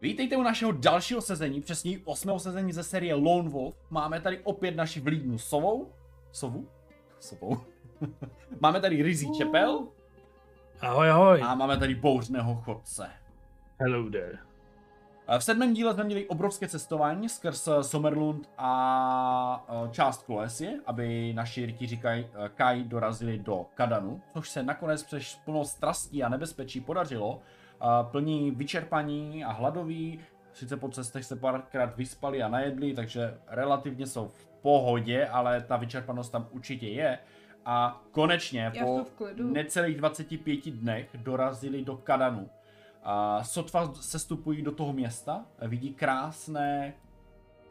Vítejte u našeho dalšího sezení, přesně osmého sezení ze série Lone Wolf. Máme tady opět naši vlídnu sovou. Sovu? Sovou. máme tady Rizí Čepel. Ahoj, ahoj. A máme tady bouřného chodce. Hello there. V sedmém díle jsme měli obrovské cestování skrz Somerlund a část Kloesie, aby naši rytíři Kai, Kai dorazili do Kadanu, což se nakonec přes plnou strastí a nebezpečí podařilo. Plní vyčerpaní a hladoví, sice po cestech se párkrát vyspali a najedli, takže relativně jsou v pohodě, ale ta vyčerpanost tam určitě je. A konečně po necelých 25 dnech dorazili do Kadanu a sotva se stupují do toho města, vidí krásné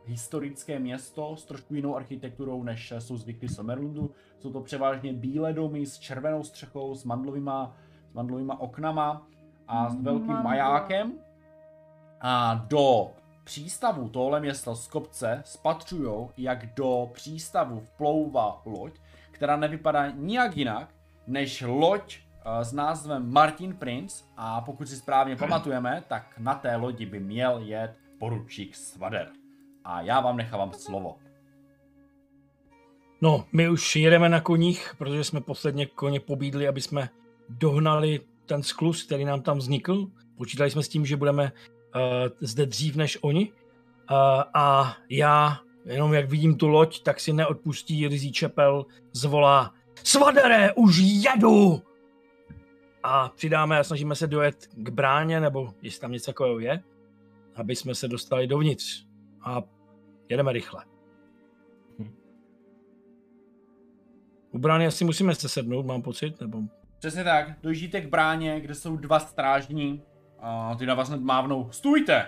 historické město s trošku jinou architekturou, než jsou zvyklí Somerlundu. Jsou to převážně bílé domy s červenou střechou, s mandlovýma, s mandlovýma oknama a s velkým majákem. A do přístavu tohle města z kopce spatřují, jak do přístavu vplouvá loď, která nevypadá nijak jinak, než loď s názvem Martin Prince a pokud si správně pamatujeme, tak na té lodi by měl jet poručík Svader. A já vám nechávám slovo. No, my už jedeme na koních, protože jsme posledně koně pobídli, aby jsme dohnali ten sklus, který nám tam vznikl. Počítali jsme s tím, že budeme uh, zde dřív než oni. Uh, a já, jenom jak vidím tu loď, tak si neodpustí Rizí Čepel, zvolá Svadere, už jedu! a přidáme a snažíme se dojet k bráně, nebo jestli tam něco takového je, aby jsme se dostali dovnitř. A jedeme rychle. Hm. U brány asi musíme se sednout, mám pocit, nebo... Přesně tak, dojíždíte k bráně, kde jsou dva strážní a ty na vás mávnou. Stůjte!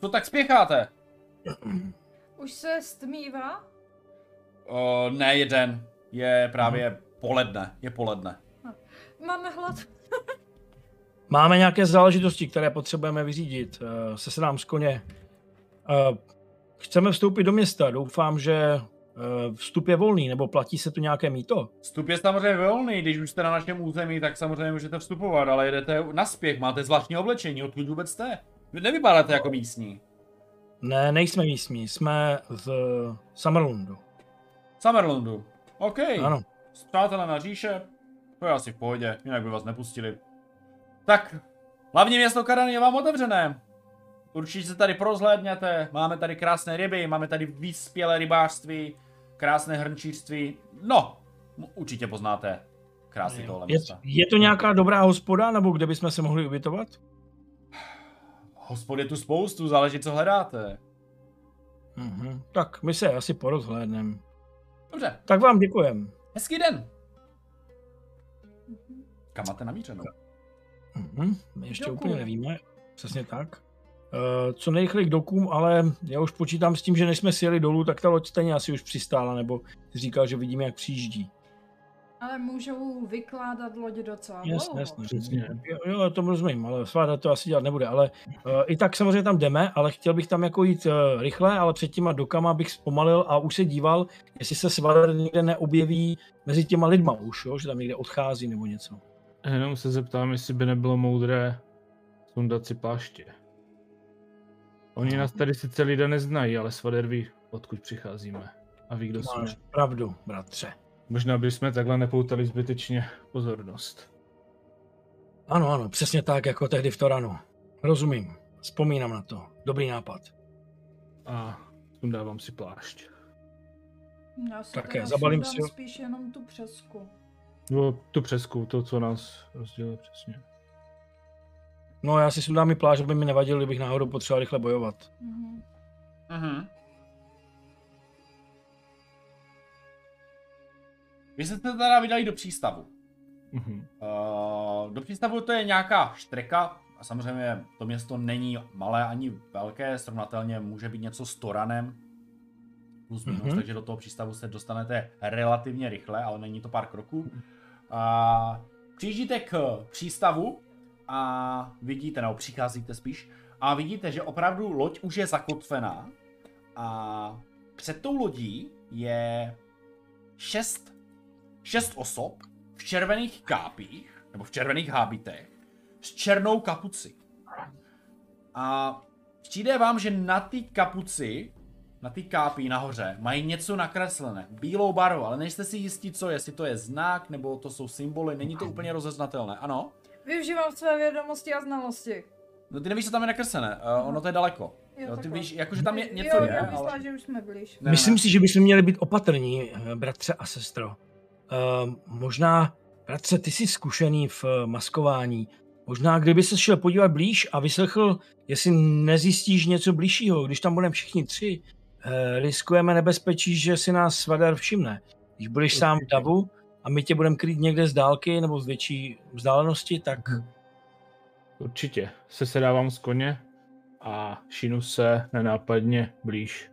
Co tak spěcháte? Už se stmívá? Uh, ne, jeden. Je právě hmm. poledne. Je poledne. Máme hlad. Máme nějaké záležitosti, které potřebujeme vyřídit. Uh, se se nám z koně. Uh, chceme vstoupit do města. Doufám, že vstup je volný, nebo platí se tu nějaké míto? Vstup je samozřejmě volný. Když už jste na našem území, tak samozřejmě můžete vstupovat, ale jedete na spěch, máte zvláštní oblečení. Odkud vůbec jste? Vy nevypadáte jako místní. Ne, nejsme místní. Jsme v Summerlundu. Summerlundu. OK. Ano. Přátelé na říše, to je asi v pohodě, jinak by vás nepustili. Tak, hlavní město Karan je vám otevřené. Určitě se tady prozhlédněte, máme tady krásné ryby, máme tady vyspělé rybářství, krásné hrnčířství. No, určitě poznáte krásy tohle města. Je, je to nějaká dobrá hospoda, nebo kde bychom se mohli ubytovat? Hospod je tu spoustu, záleží, co hledáte. Mhm, tak my se asi porozhlédneme. Dobře. Tak vám děkujem. Hezký den. Kam máte namířenou? Mm-hmm. My ještě Doku. úplně nevíme. Přesně tak. Uh, co nejrychleji k dokům, ale já už počítám s tím, že než jsme sjeli dolů, tak ta loď stejně asi už přistála, nebo říkal, že vidíme, jak přijíždí. Ale můžou vykládat lodě docela jasně, dlouho. Jasně, jasně. Jo, jo, já tomu rozumím, ale sváda to asi dělat nebude. Ale uh, i tak samozřejmě tam jdeme, ale chtěl bych tam jako jít uh, rychle, ale před těma dokama bych zpomalil a už se díval, jestli se svader někde neobjeví mezi těma lidma už, jo, že tam někde odchází nebo něco. Jenom se zeptám, jestli by nebylo moudré sundat si pláště. Oni nás tady sice lidé neznají, ale Svader ví, odkud přicházíme. A ví, kdo jsme. pravdu, bratře. Možná bychom takhle nepoutali zbytečně pozornost. Ano, ano, přesně tak, jako tehdy v Toranu. Rozumím, vzpomínám na to. Dobrý nápad. A sundávám si plášť. Já si Také, zabalím si spíš jenom tu přesku. No, tu přesku, to, co nás rozděluje přesně. No, já si sundám i pláž, aby mi nevadil, kdybych náhodou potřeboval rychle bojovat. Mhm. Uh-huh. Vy jste se teda vydali do přístavu. Uh-huh. Uh, do přístavu to je nějaká štreka, a samozřejmě to město není malé ani velké, srovnatelně může být něco s Toranem, plus minus, uh-huh. takže do toho přístavu se dostanete relativně rychle, ale není to pár kroků. A přijíždíte k přístavu a vidíte, nebo přicházíte spíš, a vidíte, že opravdu loď už je zakotvená a před tou lodí je šest, šest osob v červených kápích, nebo v červených hábitech, s černou kapuci. A Přijde vám, že na té kapuci, na té kápí nahoře, mají něco nakreslené. Bílou barvu, ale nejste si jistí, co je. Jestli to je znak, nebo to jsou symboly. Není to úplně rozeznatelné. Ano? Využívám své vědomosti a znalosti. No ty nevíš, co tam je nakreslené. Uh, ono to je daleko. Jo, Jo, ty víš, jakože tam je něco jo, je, já ale... myslela, že už jsme blíž. Ne, Myslím ne. si, že bychom měli být opatrní, eh, bratře a sestro. Uh, možná, bratře, ty jsi zkušený v eh, maskování. Možná, kdyby se šel podívat blíž a vyslechl, jestli nezjistíš něco blížšího, když tam budeme všichni tři, uh, riskujeme nebezpečí, že si nás Svadar všimne. Když budeš sám v davu a my tě budeme krýt někde z dálky nebo z větší vzdálenosti, tak Určitě. Se sedávám z koně a šinu se nenápadně blíž.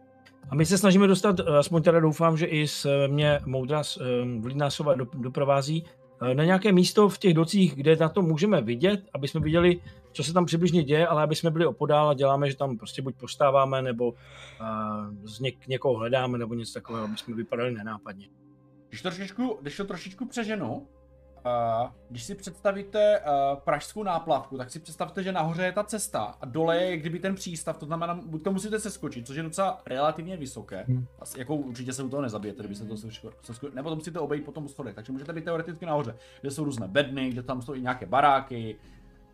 A my se snažíme dostat, eh, aspoň teda doufám, že i s eh, mě moudra s, eh, vlídná sova do- doprovází, eh, na nějaké místo v těch docích, kde na to můžeme vidět, aby jsme viděli, co se tam přibližně děje, ale aby jsme byli opodál a děláme, že tam prostě buď postáváme, nebo uh, z něk- někoho hledáme, nebo něco takového, aby jsme vypadali nenápadně. Když to trošičku, když to trošičku přeženu, uh, když si představíte uh, pražskou náplavku, tak si představte, že nahoře je ta cesta a dole je kdyby ten přístav, to znamená, buď to musíte seskočit, což je docela relativně vysoké, Hmm. Asi, jako určitě se u toho nezabijete, kdybyste to sesko- sesko- nebo to musíte obejít potom schodech, takže můžete být teoreticky nahoře, kde jsou různé bedny, kde tam jsou i nějaké baráky,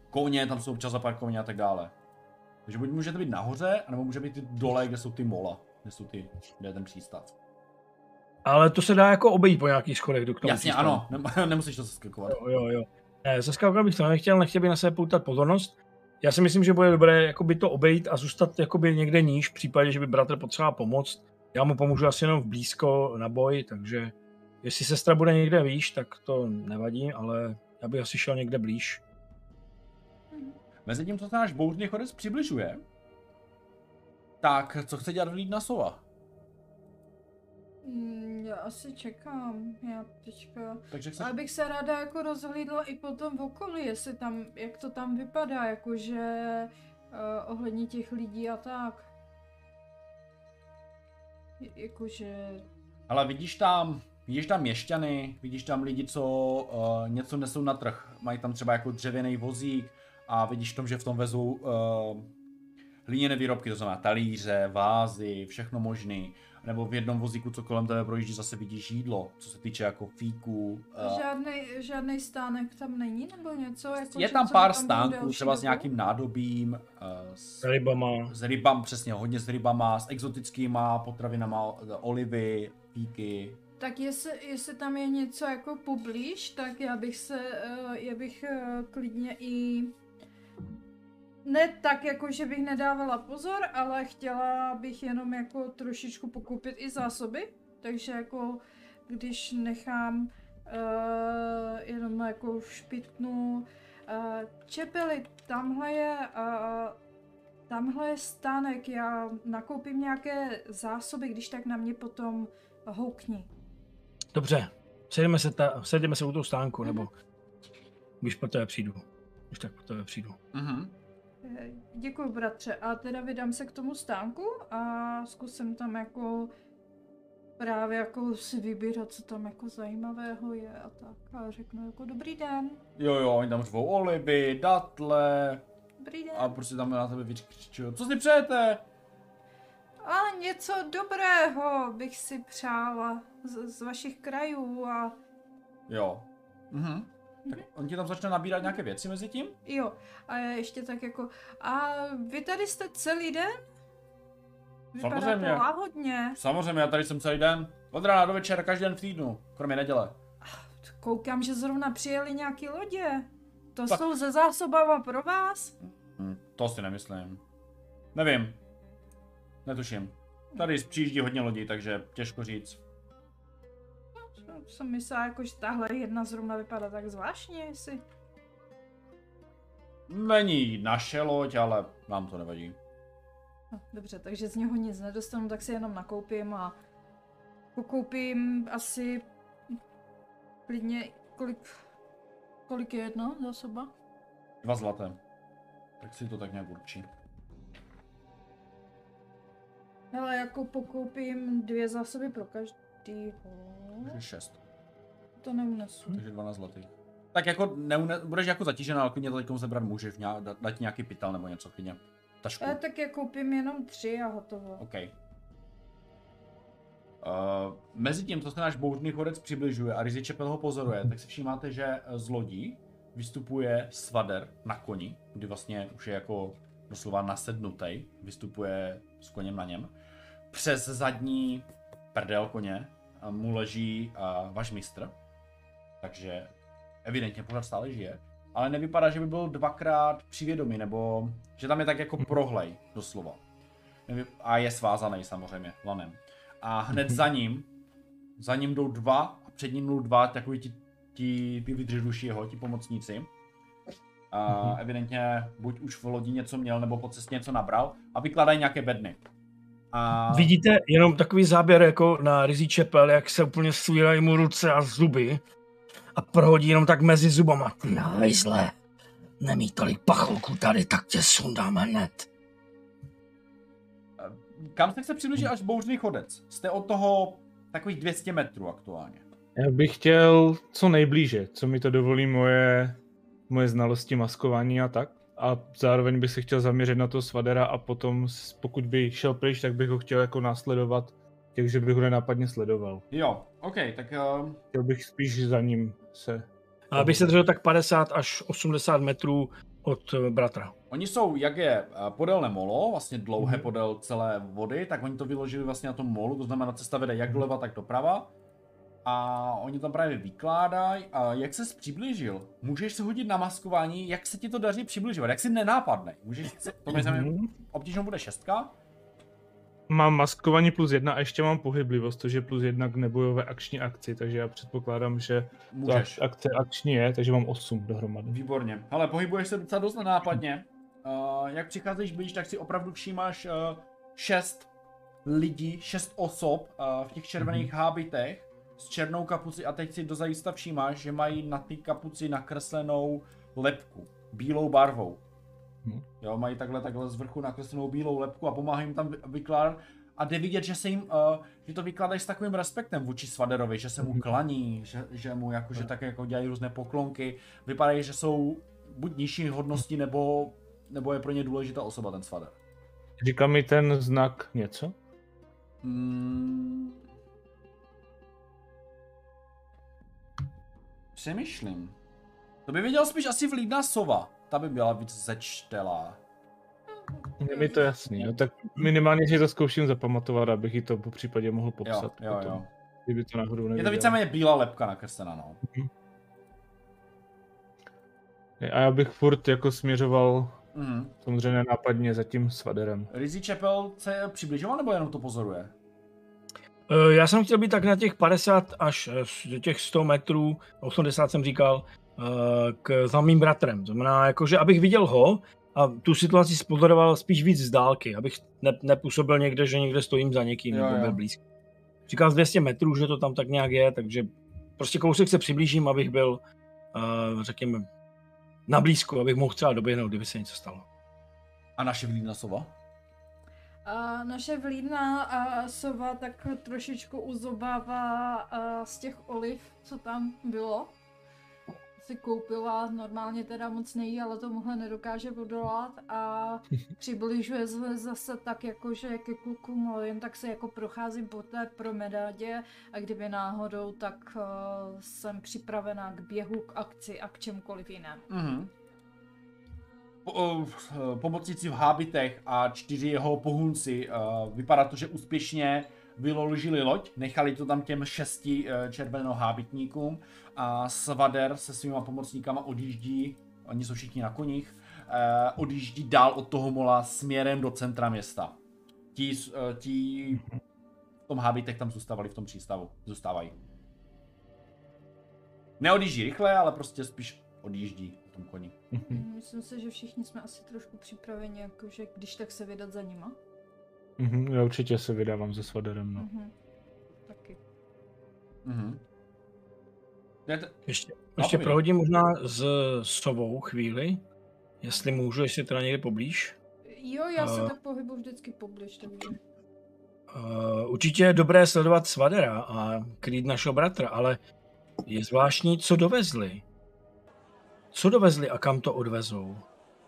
koně, tam jsou občas zaparkovaní a tak dále. Takže buď můžete být nahoře, anebo může být dole, kde jsou ty mola, kde jsou ty, kde je ten přístav. Ale to se dá jako obejít po nějakých schodech do k tomu Jasně, přístavu. ano, ne, nemusíš to seskakovat. Jo, jo, jo. Ne, zaskakovat bych to nechtěl, nechtěl bych na sebe poutat pozornost. Já si myslím, že bude dobré jakoby to obejít a zůstat jakoby někde níž, v případě, že by bratr potřeboval pomoct. Já mu pomůžu asi jenom v blízko na boj, takže jestli sestra bude někde výš, tak to nevadí, ale já bych asi šel někde blíž. Mezi tím, co se náš bouřný chodec přibližuje, tak co chce dělat vlídna sova? Mm, Já asi čekám, já teďka... Takže chce... Ale bych se ráda jako rozhlídla i potom v okolí, jestli tam, jak to tam vypadá, jakože uh, ohledně těch lidí a tak. J- Jakože... Ale vidíš tam, vidíš tam měšťany, vidíš tam lidi, co uh, něco nesou na trh. Mají tam třeba jako dřevěný vozík a vidíš tom, že v tom vezou uh, hliněné výrobky, to znamená talíře, vázy, všechno možný. Nebo v jednom vozíku, co kolem tebe projíždí, zase vidíš jídlo, co se týče jako fíků. Uh, Žádnej, žádnej stánek tam není, nebo něco? Jako, je že tam pár tam stánků, třeba s nějakým nádobím, uh, s, Rybama. s rybama, přesně, hodně s rybama, s exotickýma potravinama, eh, olivy, fíky. Tak jestli, jestli tam je něco jako poblíž, tak já bych se, já bych klidně i ne tak jako, že bych nedávala pozor, ale chtěla bych jenom jako trošičku pokoupit i zásoby, takže jako když nechám uh, jenom jako špitnu uh, čepely, tamhle je uh, tamhle je stánek, já nakoupím nějaké zásoby, když tak na mě potom houkni. Dobře, sejdeme se, ta, sejdeme se u toho stánku, nebo když po tebe přijdu. Když tak po tebe přijdu. Mhm. Děkuji, bratře. A teda vydám se k tomu stánku a zkusím tam jako právě jako si vybírat, co tam jako zajímavého je a tak. A řeknu jako dobrý den, Jo, jo, oni tam řvou olivy, datle dobrý den. a prostě tam na tebe vyčkřičují. Co si přejete? A něco dobrého bych si přála z, z vašich krajů a Jo. Mhm. Tak on ti tam začne nabírat nějaké věci mezi tím? jo. A já ještě tak jako, a vy tady jste celý den? Vypadáte Samozřejmě. láhodně. Samozřejmě, já tady jsem celý den. Od rána do večera, každý den v týdnu, kromě neděle. Koukám, že zrovna přijeli nějaký lodě. To Tak- jsou ze zásobama pro vás? Hm, to si nemyslím. Nevím. Netuším. Tady přijíždí hodně lidí, takže těžko říct. Jsem- myslela, jako, že tahle jedna zrovna vypadá tak zvláštně, jestli... Není naše loď, ale nám to nevadí. No, dobře, takže z něho nic nedostanu, tak si jenom nakoupím a pokoupím asi klidně, kolik, kolik je jedna zásoba? Dva zlaté. Tak si to tak nějak určí. Hele, jako pokoupím dvě zásoby pro každýho. Takže šest. To neunesu. Takže 12 zlatých. Tak jako neune, budeš jako zatížená, ale klidně to teďkom sebrat můžeš, nějak, dát, dát nějaký pytel nebo něco klidně. tašku. Ale tak já koupím jenom tři a hotovo. OK. Uh, mezi tím, co se náš bouřný chodec přibližuje a Rizzy Čepel ho pozoruje, tak si všímáte, že eh, z lodí vystupuje Svader na koni, kdy vlastně už je jako doslova nasednutý, vystupuje s koněm na něm. Přes zadní prdel koně eh, mu leží uh, váš mistr, takže evidentně pořád stále žije, ale nevypadá, že by byl dvakrát přivědomý, nebo že tam je tak jako prohlej, doslova. A je svázaný samozřejmě lanem. A hned za ním, za ním jdou dva a před ním jdou dva takový ti, ti, ty vydředuši jeho, ti pomocníci. A Mhm. evidentně buď už v lodi něco měl, nebo po cestě něco nabral a vykladají nějaké bedny. A Vidíte jenom takový záběr jako na Rizzy Čepel, jak se úplně svírají mu ruce a zuby a prohodí jenom tak mezi zubama. Ty hajzle, nemí tolik pacholků tady, tak tě sundáme hned. kam se chce přiblížit až bouřný chodec? Jste od toho takových 200 metrů aktuálně. Já bych chtěl co nejblíže, co mi to dovolí moje, moje znalosti maskování a tak. A zároveň bych se chtěl zaměřit na to Svadera a potom, pokud by šel pryč, tak bych ho chtěl jako následovat, takže bych ho nenápadně sledoval. Jo, OK, tak uh, Chtěl bych spíš za ním se... A abych se držel tak 50 až 80 metrů od eh, bratra. Oni jsou, jak je eh, podélné molo, vlastně dlouhé Mhm. podél celé vody, tak oni to vyložili vlastně na tom molu, to znamená cesta vede jak doleva, tak doprava. A oni tam právě vykládají, a jak se přiblížil, můžeš se hodit na maskování, jak se ti to daří přibližovat, jak si nenápadne. Můžeš, se, to mi Mhm. obtížnou bude šestka, Mám maskování plus jedna a ještě mám pohyblivost, což je plus jedna k nebojové akční akci, takže já předpokládám, že ta můžeš. akce akční je, takže mám 8 dohromady. Výborně. Hele, pohybuješ se docela dost nápadně. Uh, jak přicházíš blíž, tak si opravdu všímáš uh, šest lidí, šest osob uh, v těch červených hábitech s černou kapuci a teď si do zajista všímáš, že mají na ty kapuci nakreslenou lepku, bílou barvou. Mhm. Jo, mají takhle, takhle z vrchu nakreslenou bílou lepku a pomáhají jim tam vy- vykládat a jde vidět, že se jim, uh, že to vykládají s takovým respektem vůči Svaderovi, že se mu Mhm. klaní, že, že mu jako, že tak jako dělají různé poklonky, vypadají, že jsou buď nižší hodnosti, nebo, nebo je pro ně důležitá osoba ten Svader. Říká mi ten znak něco? Hmm. Přemýšlím. To by viděl spíš asi vlídná sova. Ta by byla víc zečtelá. Je mi to jasný, no tak minimálně si to zkouším zapamatovat, abych ji to po případě mohl Jo, popsat. jo, potom, jo. Kdyby to náhodou Je nevěděl. to víceméně bílá lepka nakreslená, no. A já bych furt jako směřoval Mhm. samozřejmě nápadně za tím svaderem. Rizzy Chapel se přibližoval, nebo jenom to pozoruje? Eh, Já jsem chtěl být tak na těch 50 až eh, do těch 100 metrů, 80 jsem říkal, eh, k, za mým bratrem. To znamená, jako, že abych viděl ho a tu situaci spozoroval spíš víc z dálky, abych ne, nepůsobil někde, že někde stojím za někým Jo, nebo byl blízko. Říkal z 200 metrů, že to tam tak nějak je, takže prostě kousek se přiblížím, abych byl, řekněme, na blízku, abych mohl třeba doběhnout, kdyby se něco stalo. A naše vlídná sova? A naše vlídná a sova tak trošičku uzobává z těch oliv, co tam bylo. Si koupila, normálně teda moc nejí, ale tomuhle nedokáže odolat a přibližuje se zase tak jako, že ke klukům, ale jen tak se jako procházím po té promenádě a kdyby náhodou, tak uh, jsem připravená k běhu, k akci a k čemkoliv jinému. Mhm. Eh, pomocníci v hábitech a čtyři jeho pohunci. Uh, vypadá to, že úspěšně vyložili loď, nechali to tam těm šesti uh, červenohábitníkům a Svader se svýma pomocníkama odjíždí, oni jsou všichni na koních, odjíždí dál od toho mola směrem do centra města. Ti, ti v tom hábitech tam zůstávali v tom přístavu, zůstávají. Neodjíždí rychle, ale prostě spíš odjíždí tom koni. Mhm. Myslím si, že všichni jsme asi trošku připraveni, jakože když tak se vydat za nima. Mhm, já určitě se vydávám se svaderem, no. Mhm. Taky. Mhm. Ještě, No, ještě prohodím možná s sovou chvíli, jestli můžu, jestli teda někde poblíž. Jo, já se A- tak pohybuji vždycky poblíž, takže... Uh, určitě je dobré sledovat Svadera a krýt našeho bratra, ale je zvláštní, co dovezli. Co dovezli a kam to odvezou?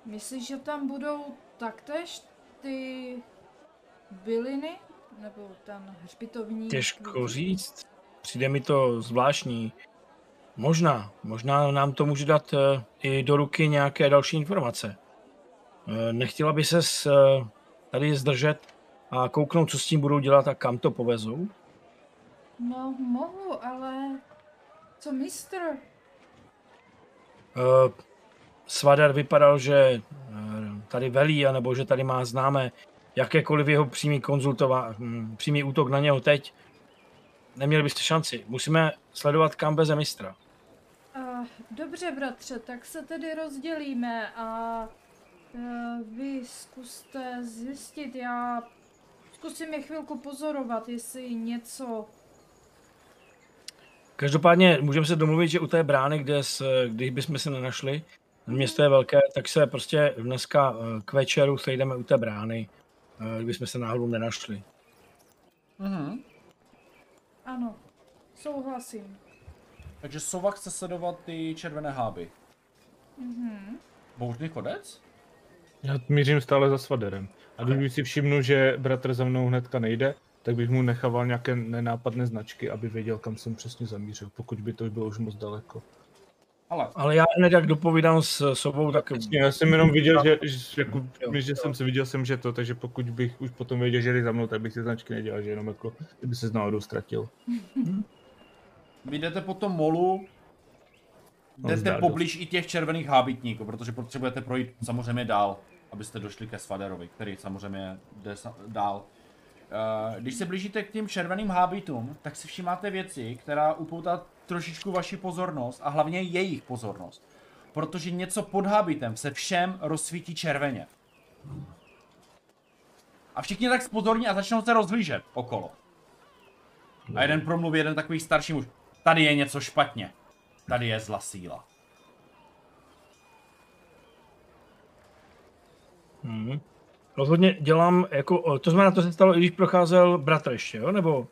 Myslíš, že tam budou taktéž ty byliny? Nebo ten hřbitovní... Těžko květin? říct. Přijde mi to zvláštní. Možná. Možná nám to může dát eh, i do ruky nějaké další informace. Eh, Nechtěla by se tady zdržet a kouknout, co s tím budou dělat a kam to povezou? No, mohu, ale... Co mistr? Eh, Svadar vypadal, že eh, tady velí, anebo že tady má známé jakékoliv jeho přímý konzultova, hm, přímý útok na něho teď. Neměli byste šanci. Musíme sledovat kam beze mistra. Uh, dobře, bratře, tak se tedy rozdělíme a vy zkuste zjistit, já zkusím je chvilku pozorovat, jestli něco... Každopádně můžeme se domluvit, že u té brány, kde s, když bychom se nenašli, město je velké, tak se prostě dneska eh, k večeru sejdeme u té brány, eh, kdybychom se náhodou nenašli. Mhm. Ano, souhlasím. Takže Sova chce sledovat ty červené háby. Mhm. Bouřný chodec? Já mířím stále za svaderem. A když si všimnu, že bratr za mnou hnedka nejde, tak bych mu nechával nějaké nenápadné značky, aby věděl, kam jsem přesně zamířil, pokud by to bylo už moc daleko. Ale Ale já hned jak dopovídám s sobou, tak Já jsem jenom viděl, že, že, jako, Jo, že jo. jsem se viděl jsem, že to, takže pokud bych už potom věděl, že jde za mnou, tak bych si značky nedělal, že jenom jako, kdyby se z náhodou ztratil. vy jdete po tom molu, No, jdete zdá poblíž i těch červených hábitníků, protože potřebujete projít samozřejmě dál, abyste došli ke Svaderovi, který samozřejmě jde dál. Eh, Když se blížíte k těm červeným hábitům, tak si všimáte věci, která upoutá trošičku vaši pozornost a hlavně jejich pozornost. Protože něco pod hábitem se všem rozsvítí červeně. A všichni tak spozorní a začnou se rozhlížet okolo. A jeden promluví, jeden takový starší muž. Tady je něco špatně. Tady je zla síla. Mhm. Rozhodně dělám, jako, to znamená, to se stalo, i když procházel bratr ještě, jo? Nebo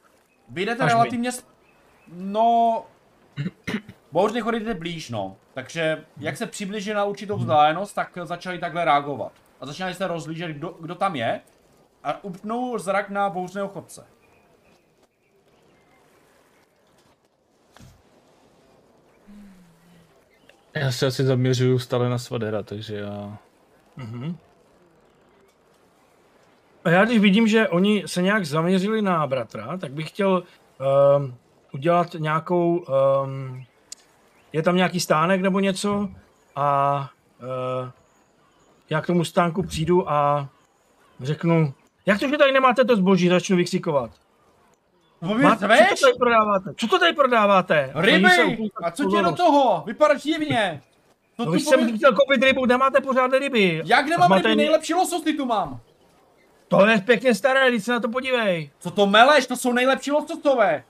Vy jdete my. relativně... Sp... No... Bouřně chodíte blíž, no. Takže jak se přiblíží na určitou vzdálenost, tak začali takhle reagovat. A začali se rozlížet, kdo, kdo tam je. A upnul zrak na bouřného chodce. Já se asi zaměřuju stále na svadera, takže já... Mhm. A já když vidím, že oni se nějak zaměřili na bratra, tak bych chtěl um, udělat nějakou... Um, je tam nějaký stánek nebo něco a uh, já k tomu stánku přijdu a řeknu, jak to, že tady nemáte to zboží, začnu vykřikovat. No vy Máte, co to tady prodáváte? Co to tady prodáváte? Ryby! A co tě do toho? Vypadáš divně. To No, tu jsem chtěl koupit rybu, nemáte pořádné ryby. Jak nemám ryby? Nejlepší lososy tu mám. To je pěkně staré, když se na to podívej. Co to meleš? To jsou nejlepší lososové.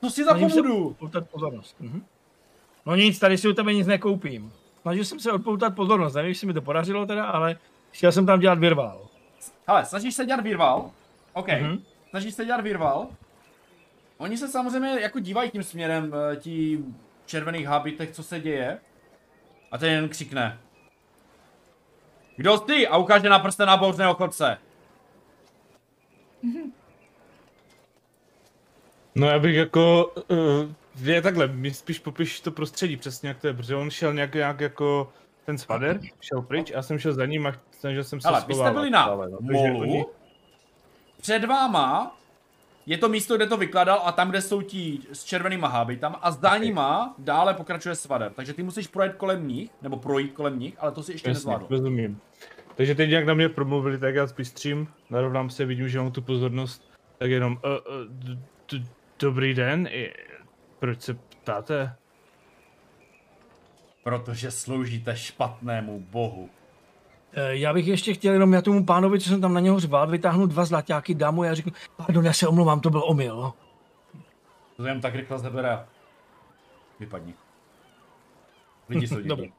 To si za Snažím se pozornost. Mhm. No nic, tady si u tebe nic nekoupím. Snažil jsem se odpoutat pozornost, nevím, jestli mi to podařilo teda, ale chtěl jsem tam dělat virvál. Hele, snažíš se dělat virval? OK. Mhm. Snažíš se dělat virval? Oni se samozřejmě jako dívají tím směrem, eh, ti červených habitech, co se děje. A ten jen křikne. Kdo jsi? A ukáže na prste na bouřného chodce. No já bych jako... Uh, je takhle, mi spíš popiš to prostředí přesně jak to je, protože on šel nějak, nějak jako ten svader, šel pryč, já jsem šel za ním a snažil jsem se Ale vy jste byli na stále, no. Molu. oni- Před váma je to místo, kde to vykladal a tam, kde jsou ti s červenýma habitama a za nima dále pokračuje svader. Takže ty musíš projet kolem nich, nebo projít kolem nich, ale to si ještě Jasně, nezvládl. rozumím. Takže teď jak na mě promluvili, tak já zpystřím, narovnám se, vidím, že mám tu pozornost, tak jenom, uh, uh, d- d- dobrý den, i- proč se ptáte? Protože sloužíte špatnému bohu. Eh, Já bych ještě chtěl jenom já tomu pánovi, co jsem tam na něho řval, vytáhnu dva zlatáky, dám mu a já řeknu, pardon, já se omlouvám, to byl omyl. To jen tak rychle zabere. Vypadni. Lidi jsou Dobrý.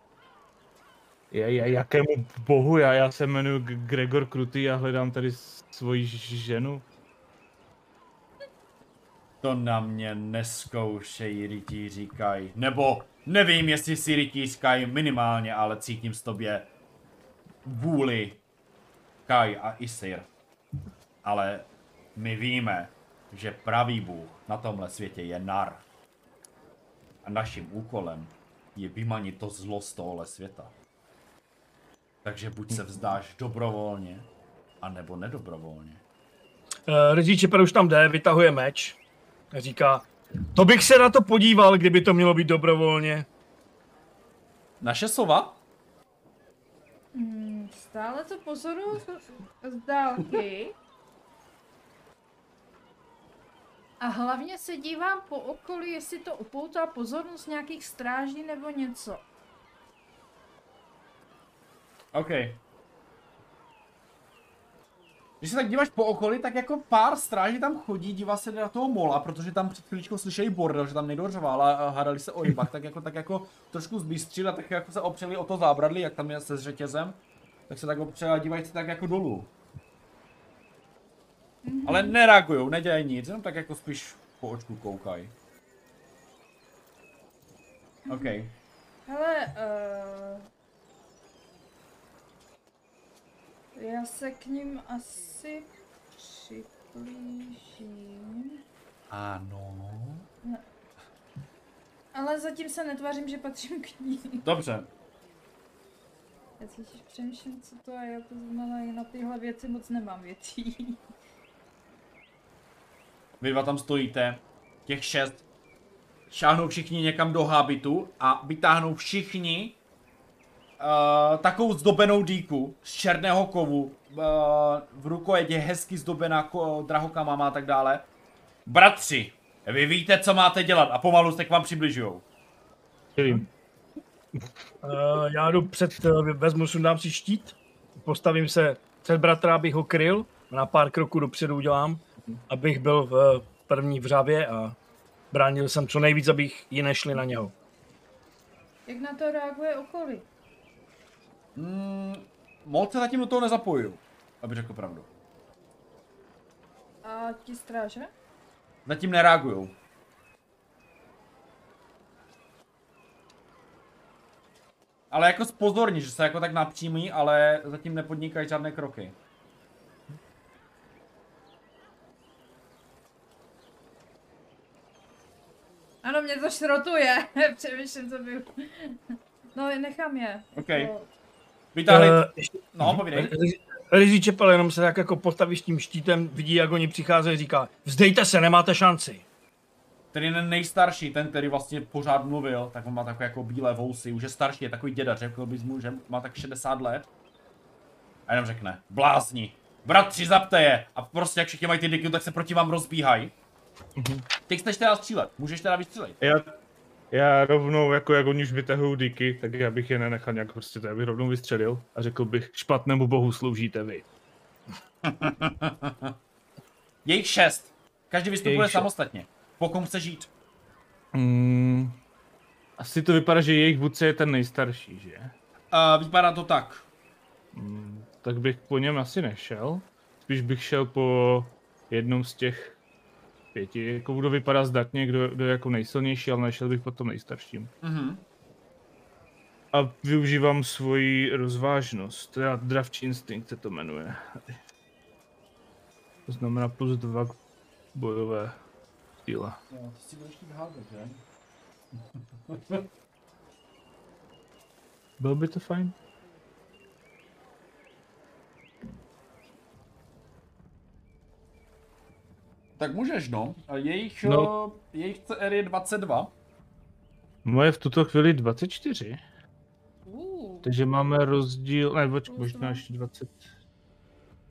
Jakému bohu, já, já se jmenuji Gregor Krutý a hledám tady svoji ženu. To na mě neskoušej, rytí říkají. Nebo nevím, jestli si rytí říkají minimálně, ale cítím z tobě vůli Kai a Isir. Ale my víme, že pravý Bůh na tomhle světě je nar. A naším úkolem je vymanit to zlo z tohohle světa. Takže buď se vzdáš dobrovolně, anebo nedobrovolně. Uh, Rizí Čeper už tam jde, vytahuje meč. A říká, to bych se na to podíval, kdyby to mělo být dobrovolně. Naše sova? Hmm, stále to pozoruju z- z dálky. A hlavně se dívám po okolí, jestli to upoutá pozornost nějakých stráží nebo něco. OK. Když se tak díváš po okolí, tak jako pár stráží tam chodí, dívá se na toho mola, protože tam před chvíličkou slyšeli bordel, že tam někdo řval a hádali se o rybách, tak jako, tak jako trošku zbystřili a tak jako se opřeli o to zábradlí, jak tam je se řetězem, tak se tak opřeli a dívají se tak jako dolů. Ale nereagujou, nedělají nic, jenom tak jako spíš po očku koukají. OK. Hele, uh... já se k ním asi přiblížím. Ano. Ale zatím se netvářím, že patřím k ní. Dobře, Já si přemýšlím, co to je, já to znamená, na tyhle věci moc nemám věcí. Vy dva tam stojíte, těch šest, šáhnou všichni někam do habitu a vytáhnou všichni uh, takovou zdobenou dýku z černého kovu, uh, v rukojetě hezky zdobená ko, drahokama a tak dále. Bratři, vy víte, co máte dělat a pomalu se k vám přibližujou. Nevím. Uh, já jdu před, uh, vezmu, sundám si štít, postavím se před bratra, abych ho kryl, na pár kroků dopředu udělám, abych byl v první vřavě a bránil jsem co nejvíc, abych ji nešli na něho. Jak na to reaguje okolí? Mm, moc se zatím do toho nezapojuju, aby řekl pravdu. A ti stráže? Zatím nereagujou. Ale jako spozorní, že se jako tak napřímí, ale zatím nepodnikají žádné kroky. Ano, mě to šrotuje. Přemýšlím, co by... No, nechám je. OK. To- Vytáhli... Ještě- No, povídej. Rizí Čepel jenom se tak jako postaví s tím štítem, vidí, jak oni přicházejí, říká, vzdejte se, nemáte šanci. Ten ten nejstarší, ten, který vlastně pořád mluvil, tak on má takové jako bílé vousy, už je starší, je takový děda, řekl bys mu, že má tak 60 let. A jenom řekne, blázni, bratři, zapte je! A prostě jak všichni mají ty diky, tak se proti vám rozbíhají. Ty chceš teda střílet, můžeš teda vystřílet. Já, já rovnou, jako jak oni už vytahují díky, tak já bych je nenechal nějak prostě, to já bych rovnou vystřelil a řekl bych, špatnému bohu sloužíte vy. Je jich šest. Každý vystupuje šest. samostatně. Po kom chce žít. Mm, asi to vypadá, že jejich vůdce je ten nejstarší, že? Uh, vypadá to tak. Mm, tak bych po něm asi nešel. Spíš bych šel po jednom z těch pěti. Jako kdo vypadá zdatně, kdo, kdo je jako nejsilnější, ale nešel bych po tom nejstarším. Mhm. A využívám svoji rozvážnost. To je dravčí instinkt se to jmenuje. To znamená plus dva k bojové síle. Jo, ty si budeš chtít házet, že? Bylo by to fajn? Tak můžeš, no. A Jejich, No. no. jejich CR je 22. Moje v tuto chvíli 24. Uh, Takže máme rozdíl, ne, počkej, možná ještě 20.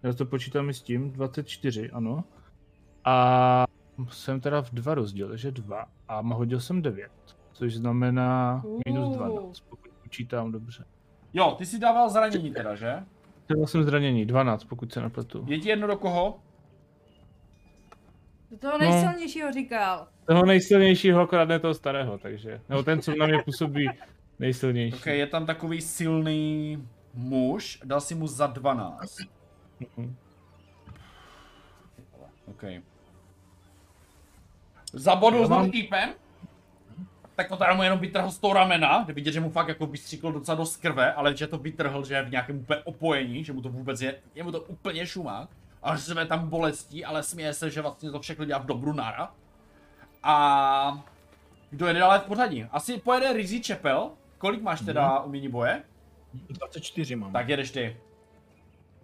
Já to počítám i s tím, 24, ano. A jsem teda v dva rozdíl, takže dva. A hodil jsem 9, což znamená minus Uh. 12, pokud počítám dobře. Jo, ty si dával zranění teda, že? Dal jsem zranění, 12, pokud se nepletu. Je ti jedno do koho? Do toho nejsilnějšího říkal. Toho nejsilnějšího, akorát ne toho starého, takže. Nebo ten, co na mě působí nejsilnější. Ok, je tam takový silný muž, dal si mu za 12. Mhm. Ok. Zabodl s mám- týpem? tak to teda mu jenom vytrhl z toho ramena, kde vidět, že mu fakt jako vystříkl docela dost krve, ale že to vytrhl, že je v nějakém úplně opojení, že mu to vůbec je, je mu to úplně šumák. A řve tam bolestí, ale směje se, že vlastně to všechno dělá v dobru nara. A kdo jede dále v pořadí? Asi pojede Rizzy Čepel. Kolik máš teda umění boje? 24 mám. Tak jedeš ty.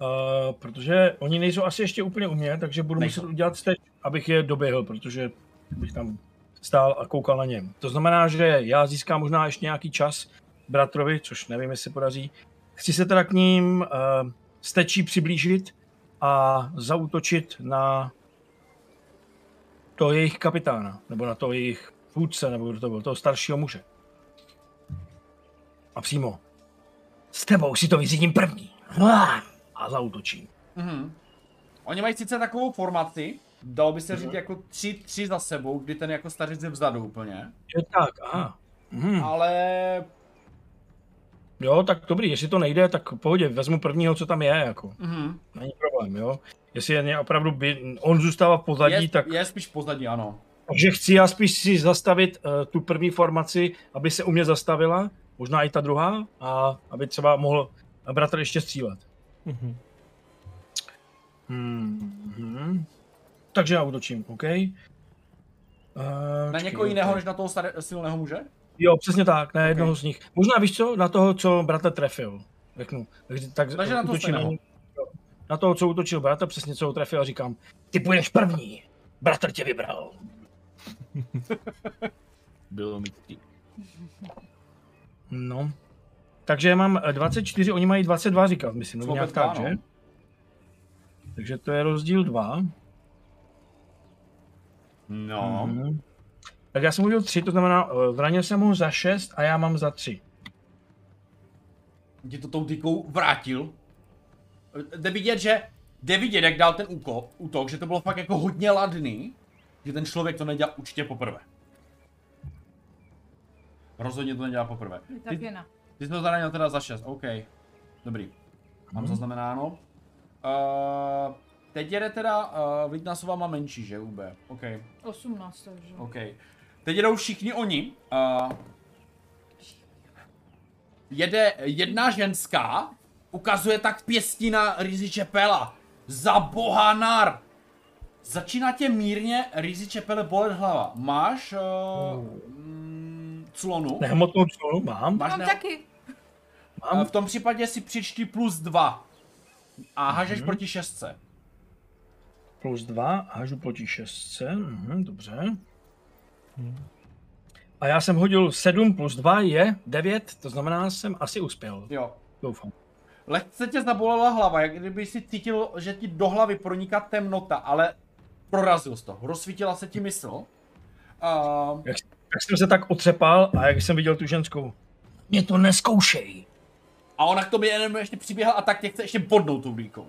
Uh, protože oni nejsou asi ještě úplně u mě, takže budu Nejsou. muset udělat teď, abych je doběhl, protože bych tam stál a koukal na něm. To znamená, že já získám možná ještě nějaký čas bratrovi, což nevím, jestli se podaří. Chci se teda k ním uh, stečí přiblížit a zautočit na toho jejich kapitána, nebo na toho jejich vůdce, nebo kdo to byl, toho staršího muže. A přímo. S tebou si to vyřídím první. A zautočím. Mhm. Oni mají sice takovou formaci, dalo by se říct jako tři, tři za sebou, kdy ten jako stařec je vzadu úplně. Je tak, aha. Hmm. Ale... Jo, tak dobrý, jestli to nejde, tak v pohodě, vezmu prvního, co tam je, jako. Mhm. Není problém, jo. Jestli je opravdu, by, on zůstává v pozadí, Je, tak... je spíš pozadí, ano. Takže chci já spíš si zastavit uh, tu první formaci, aby se u mě zastavila, možná i ta druhá, a aby třeba mohl bratr ještě střílet. Mhm. Hmm. Takže já útočím, OK. Uh, Na někoho jiného, než na toho staré, silného muže? Jo, přesně tak, na jednoho z nich. Možná víš co, na toho, co bratr trefil, řeknu. Takže, tak Takže na toho útočím na, něj. Na toho, co útočil bratr, přesně co ho trefil a říkám, ty půjdeš první, bratr tě vybral. Bylo mi tí. No. Takže já mám eh, 24, oni mají 22, říkal, myslím, nebo nějak tak, že? no. Takže to je rozdíl 2. No. Mhm. Tak já jsem udělal 3, to znamená, eh, zranil jsem ho za 6 a já mám za 3. Ti to tou tykou vrátil. Jde vidět, že jde vidět, jak dal ten úkop, útok, že to bylo fakt jako hodně ladný, že ten člověk to nedělal určitě poprvé. Rozhodně to nedělá poprvé. Tak je na. Ty jsi to zranil teda za 6, OK. Dobrý. Mám Mhm. zaznamenáno. Uh, teď jede teda, uh, Vitnasova má menší, že UB? OK, 18, takže. OK. Teď jedou všichni oni. Uh, jede jedna ženská, ukazuje tak pěstí na Rizzy Čepela. Za boha nar! Začíná tě mírně Rizzy Čepele bolet hlava. Máš uh, mm, clonu? Nehmotnou clonu mám, Máš Mám ne- taky. A mám. v tom případě si přičti plus dva. A hažeš Mhm. proti šestce. Plus 2, hážu proti 6. Mhm, dobře. A já jsem hodil 7 plus 2 je 9, to znamená, jsem asi uspěl. Jo. Doufám. Lehce tě zabolela hlava, jak kdyby si cítil, že ti do hlavy proniká temnota, ale prorazil jsi to. Rozsvítila se ti mysl. Uh, Jak, jak jsem se tak otřepal a jak jsem viděl tu ženskou. Mě to neskoušej. a ona k tobě jenom ještě přiběhla a tak tě chce ještě bodnout tou blíkou.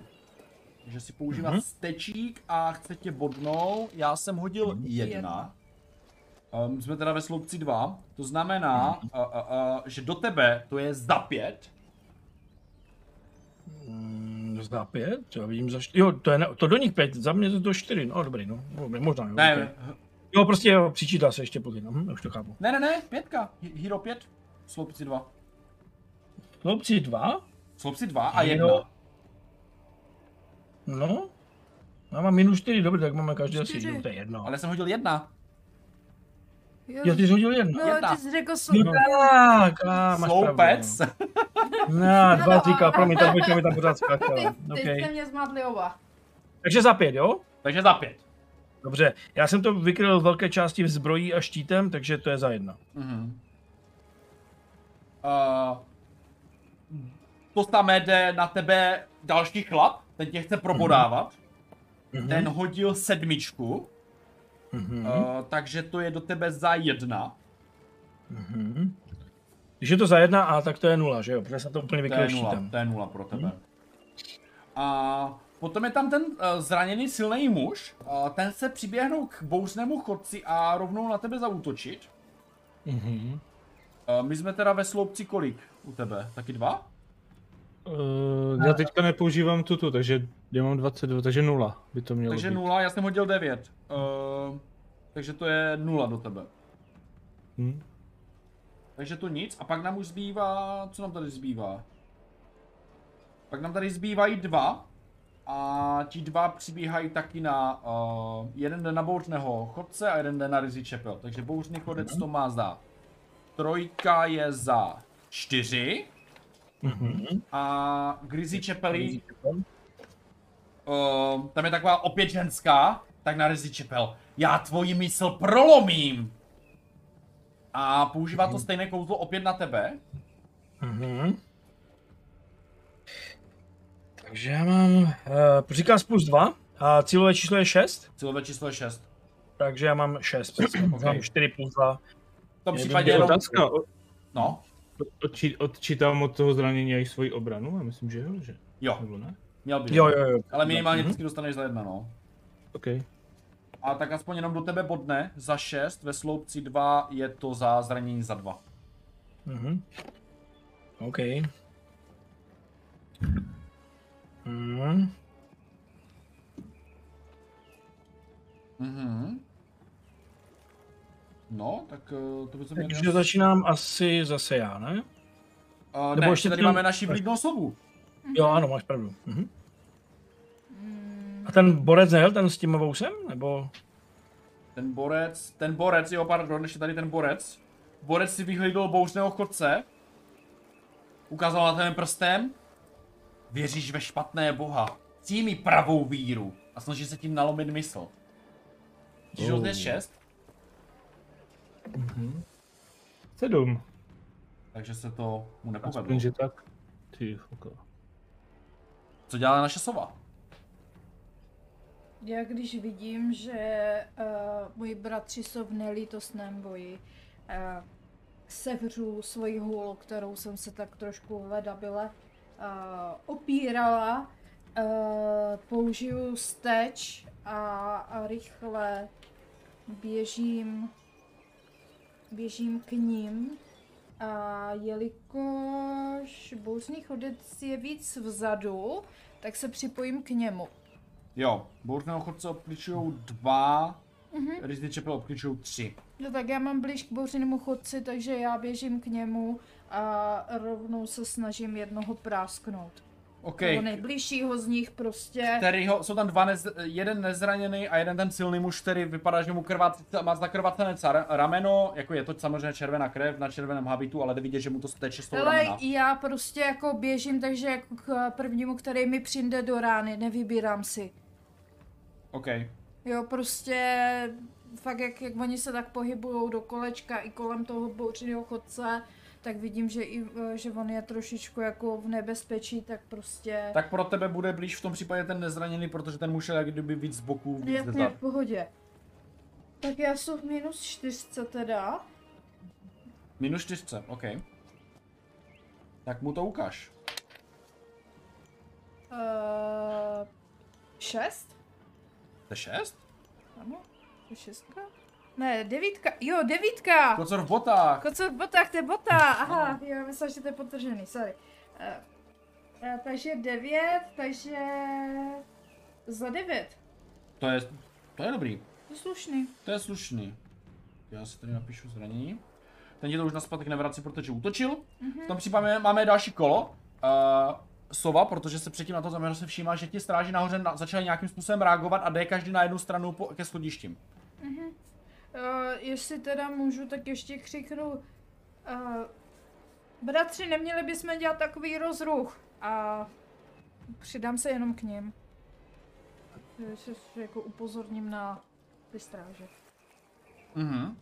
Takže si používá Mhm. stečík a chce tě bodnout. Já jsem hodil Mhm. jedna. Um, jsme teda ve sloupci dva. To znamená, uh, uh, uh, že do tebe to je za pět. Hmm, zdá pět, já vidím za čtyři. Jo, to, je, ne- to do nich pět, za mě to do čtyři, no dobrý, no. Dobrý, možná, jo. Ne, okay. Jo, prostě jo, přičítá se ještě později, no, hm, už to chápu. ne, ne, ne, pětka. Hi- Hero pět. Sloupci dva. Chlopci dva? Sloupci dva a Jo. jedna. No. Já mám minus čtyři, dobře, tak máme každý asi, jo, to je jedno. Ale jsem hodil jedna. Jo, Jo, ty jsi hodil jedno. no, jedna. ty jsi řekl No sloupec. tak, a máš Sloupec. pravdu. No, dva říká, promiň, ta dvojka mi tam pořád Ty, skákala. ty Okay. jste mě zmátli oba. Takže za pět, jo? Takže za pět. Dobře, já jsem to vykryl z velké části v zbrojí a štítem, takže to je za jedna. Mhm. Uh, to samé jde na tebe další chlap, ten tě chce probodávat. Mhm. Ten hodil sedmičku, Mhm. uh, takže to je do tebe za jedna. Mhm. Když je to za jedna, a tak to je nula, že jo? Protože jsem to úplně štítem. to je nula pro tebe. A potom je tam ten uh, zraněný silný muž, uh, ten se přiběhnou k bouřnému chodci a rovnou na tebe zautočit. Mhm. Uh, my jsme teda ve sloupci kolik u tebe? Taky dva? Uh, já teďka nepoužívám tuto, takže já mám 22, takže nula by to mělo Takže být. nula, já jsem hodil 9. Uh, takže to je nula do tebe. Hm? Takže to nic. A pak nám už zbývá, co nám tady zbývá? Pak nám tady zbývají dva. A ti dva přibíhají taky na, uh, jeden jde na bouřného chodce a jeden jde na Rizzy Chapel. Takže bouřný chodec to má za trojka je za čtyři. Mhm. A Grizzly Chapely, uh, tam je taková opět ženská, tak na Rizzy Chapel. Já tvoji mysl prolomím! A používá to stejné kouzlo opět na tebe. Mhm. Takže já mám, uh, říkám plus 2 a cílové číslo je 6, Cílové číslo je 6. takže já mám 6 přesně. Mám 4 plus 2. V tom případě Je Je jenom... otázka, No, odči, odčítám od toho zranění i svoji obranu? Já myslím, že jo, že? jo, Nebo ne? měl by. Jo, jo, jo. Ale minimálně Mhm. vždycky dostaneš za jedna, no. OK. A tak aspoň jenom do tebe bodne za 6, ve sloupci 2 je to za zranění za 2. Mhm. OK. Mhm. Mhm. No, tak eh, to by se mě... Takže začínám asi zase já, ne? Uh, Nebo ne, ještě tady tím... máme naši blídnou osobu. Jo, ano, máš pravdu. Mhm. A ten borec nejel ten s tím vousem, nebo? Ten borec, ten borec, jo, pardon, ještě tady ten borec. Borec si vyhlídl bouřného chodce. Ukázal na ten prstem. Věříš ve špatné boha. Cími pravou víru. A snaží se tím nalomit mysl. Když oh. 6, Mhm. Sedm. Takže se to mu nepovedlo. Aspoň, že tak. Ty fuka. Co dělá naše sova? Já když vidím, že uh, moji bratři jsou v nelítostném boji, uh, sevřu svoji hůl, kterou jsem se tak trošku ledabile uh, eh, opírala, uh, použiju steč a, a rychle běžím běžím k ním. A jelikož bouřný chodec je víc vzadu, tak se připojím k němu. Jo, bouřného chodce obklíčují dva, mm-hmm. Rizzy Chapel obklíčují tři. No tak já mám blíž k bouřenému chodci, takže já běžím k němu a rovnou se snažím jednoho prásknout. OK, Toho nejbližšího z nich prostě. kterýho, jsou tam dva, nez, jeden nezraněný a jeden ten silný muž, který vypadá, že mu krvá, má zakrvacené car- rameno, jako je to samozřejmě červená krev na červeném habitu, ale jde vidět, že mu to steče z toho Ale ramena. já prostě jako běžím, takže jako k prvnímu, který mi přijde do rány, nevybírám si. OK, Jo, prostě fakt jak, jak oni se tak pohybují do kolečka i kolem toho bouřeného chodce, tak vidím, že, i, eh, že on je trošičku jako v nebezpečí, tak prostě... tak pro tebe bude blíž v tom případě ten nezraněný, protože ten muž je jak kdyby víc z boku, víc Jasně, v pohodě. Tak já jsem v minus čtyřce teda. Minus čtyřce, OK. Tak mu to ukáž. Uh, šest? To je šest? Ano, to je šestka? Ne, devítka, jo, devítka! Kocor v botách. Kocor v botách, to je bota, aha, jo, myslím, že to je potržený, sorry. Uh, uh, takže devět, takže za devět. To je, to je dobrý. To je slušný. To je slušný. Já si tady napíšu zranění. Ten ti to už naspátek nevrací, protože útočil. Mhm. V tom případě máme další kolo. Uh, sova, protože se předtím na to zaměřil se všímá, že ti stráži nahoře na, začali nějakým způsobem reagovat a jde každý na jednu stranu po, ke schodištím. Uh, jestli teda můžu, tak ještě křiknu. Uh, bratři, neměli bychom dělat takový rozruch. A přidám se jenom k ním. Že se jako upozorním na ty stráže. Mhm.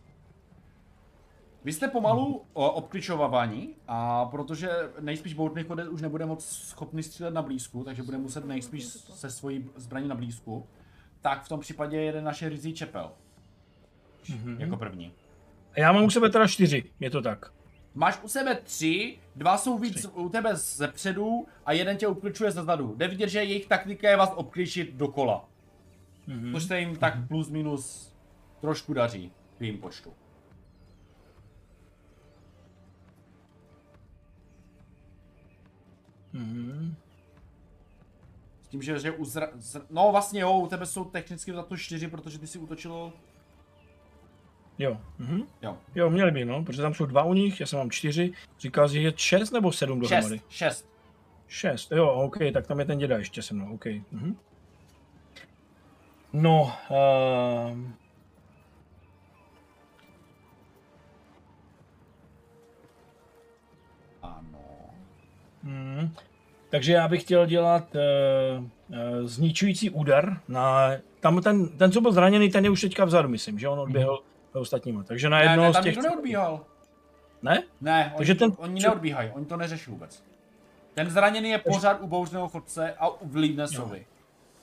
Vy jste pomalu o, obkličovávaní a protože nejspíš boutný chodec už nebude moc schopný střílet na blízku, takže bude muset nejspíš se svojí zbraní na blízku, tak v tom případě jede naše rizí čepel. Mhm. Jako první. A já mám u sebe teda čtyři, je to tak. Máš u sebe tři, dva jsou víc u tebe ze předu a jeden tě ukličuje ze zadu. Jde vidět, že jejich taktika je vás obklíčit dokola. Mhm. Což se jim tak plus minus trošku daří v jejím počtu. Mhm. S tím, že, že u zra, zra, No vlastně jo, u tebe jsou technicky za to čtyři, protože ty si útočil... Jo. Mhm. Jo. Jo, měli by, no, protože tam jsou dva u nich, já jsem mám čtyři. Říkal jsi, že je šest nebo sedm Šest, dohromady? šest. Šest, jo, OK, tak tam je ten děda ještě se mnou, OK. Mhm. No, uh, Ano. mm, takže já bych chtěl dělat uh, uh, zničující úder na... Tam ten, ten, co byl zraněný, ten je už teďka vzadu, myslím, že on odběhl mm. Ostatníma. Takže na Ne, ne, z tam těch... nikdo neodbíhal. Ne? Ne, oni, Takže ten, ten- oni neodbíhají, oni to neřeší vůbec. Ten zraněný je pořád u bouřného chodce a u vlídne sovy.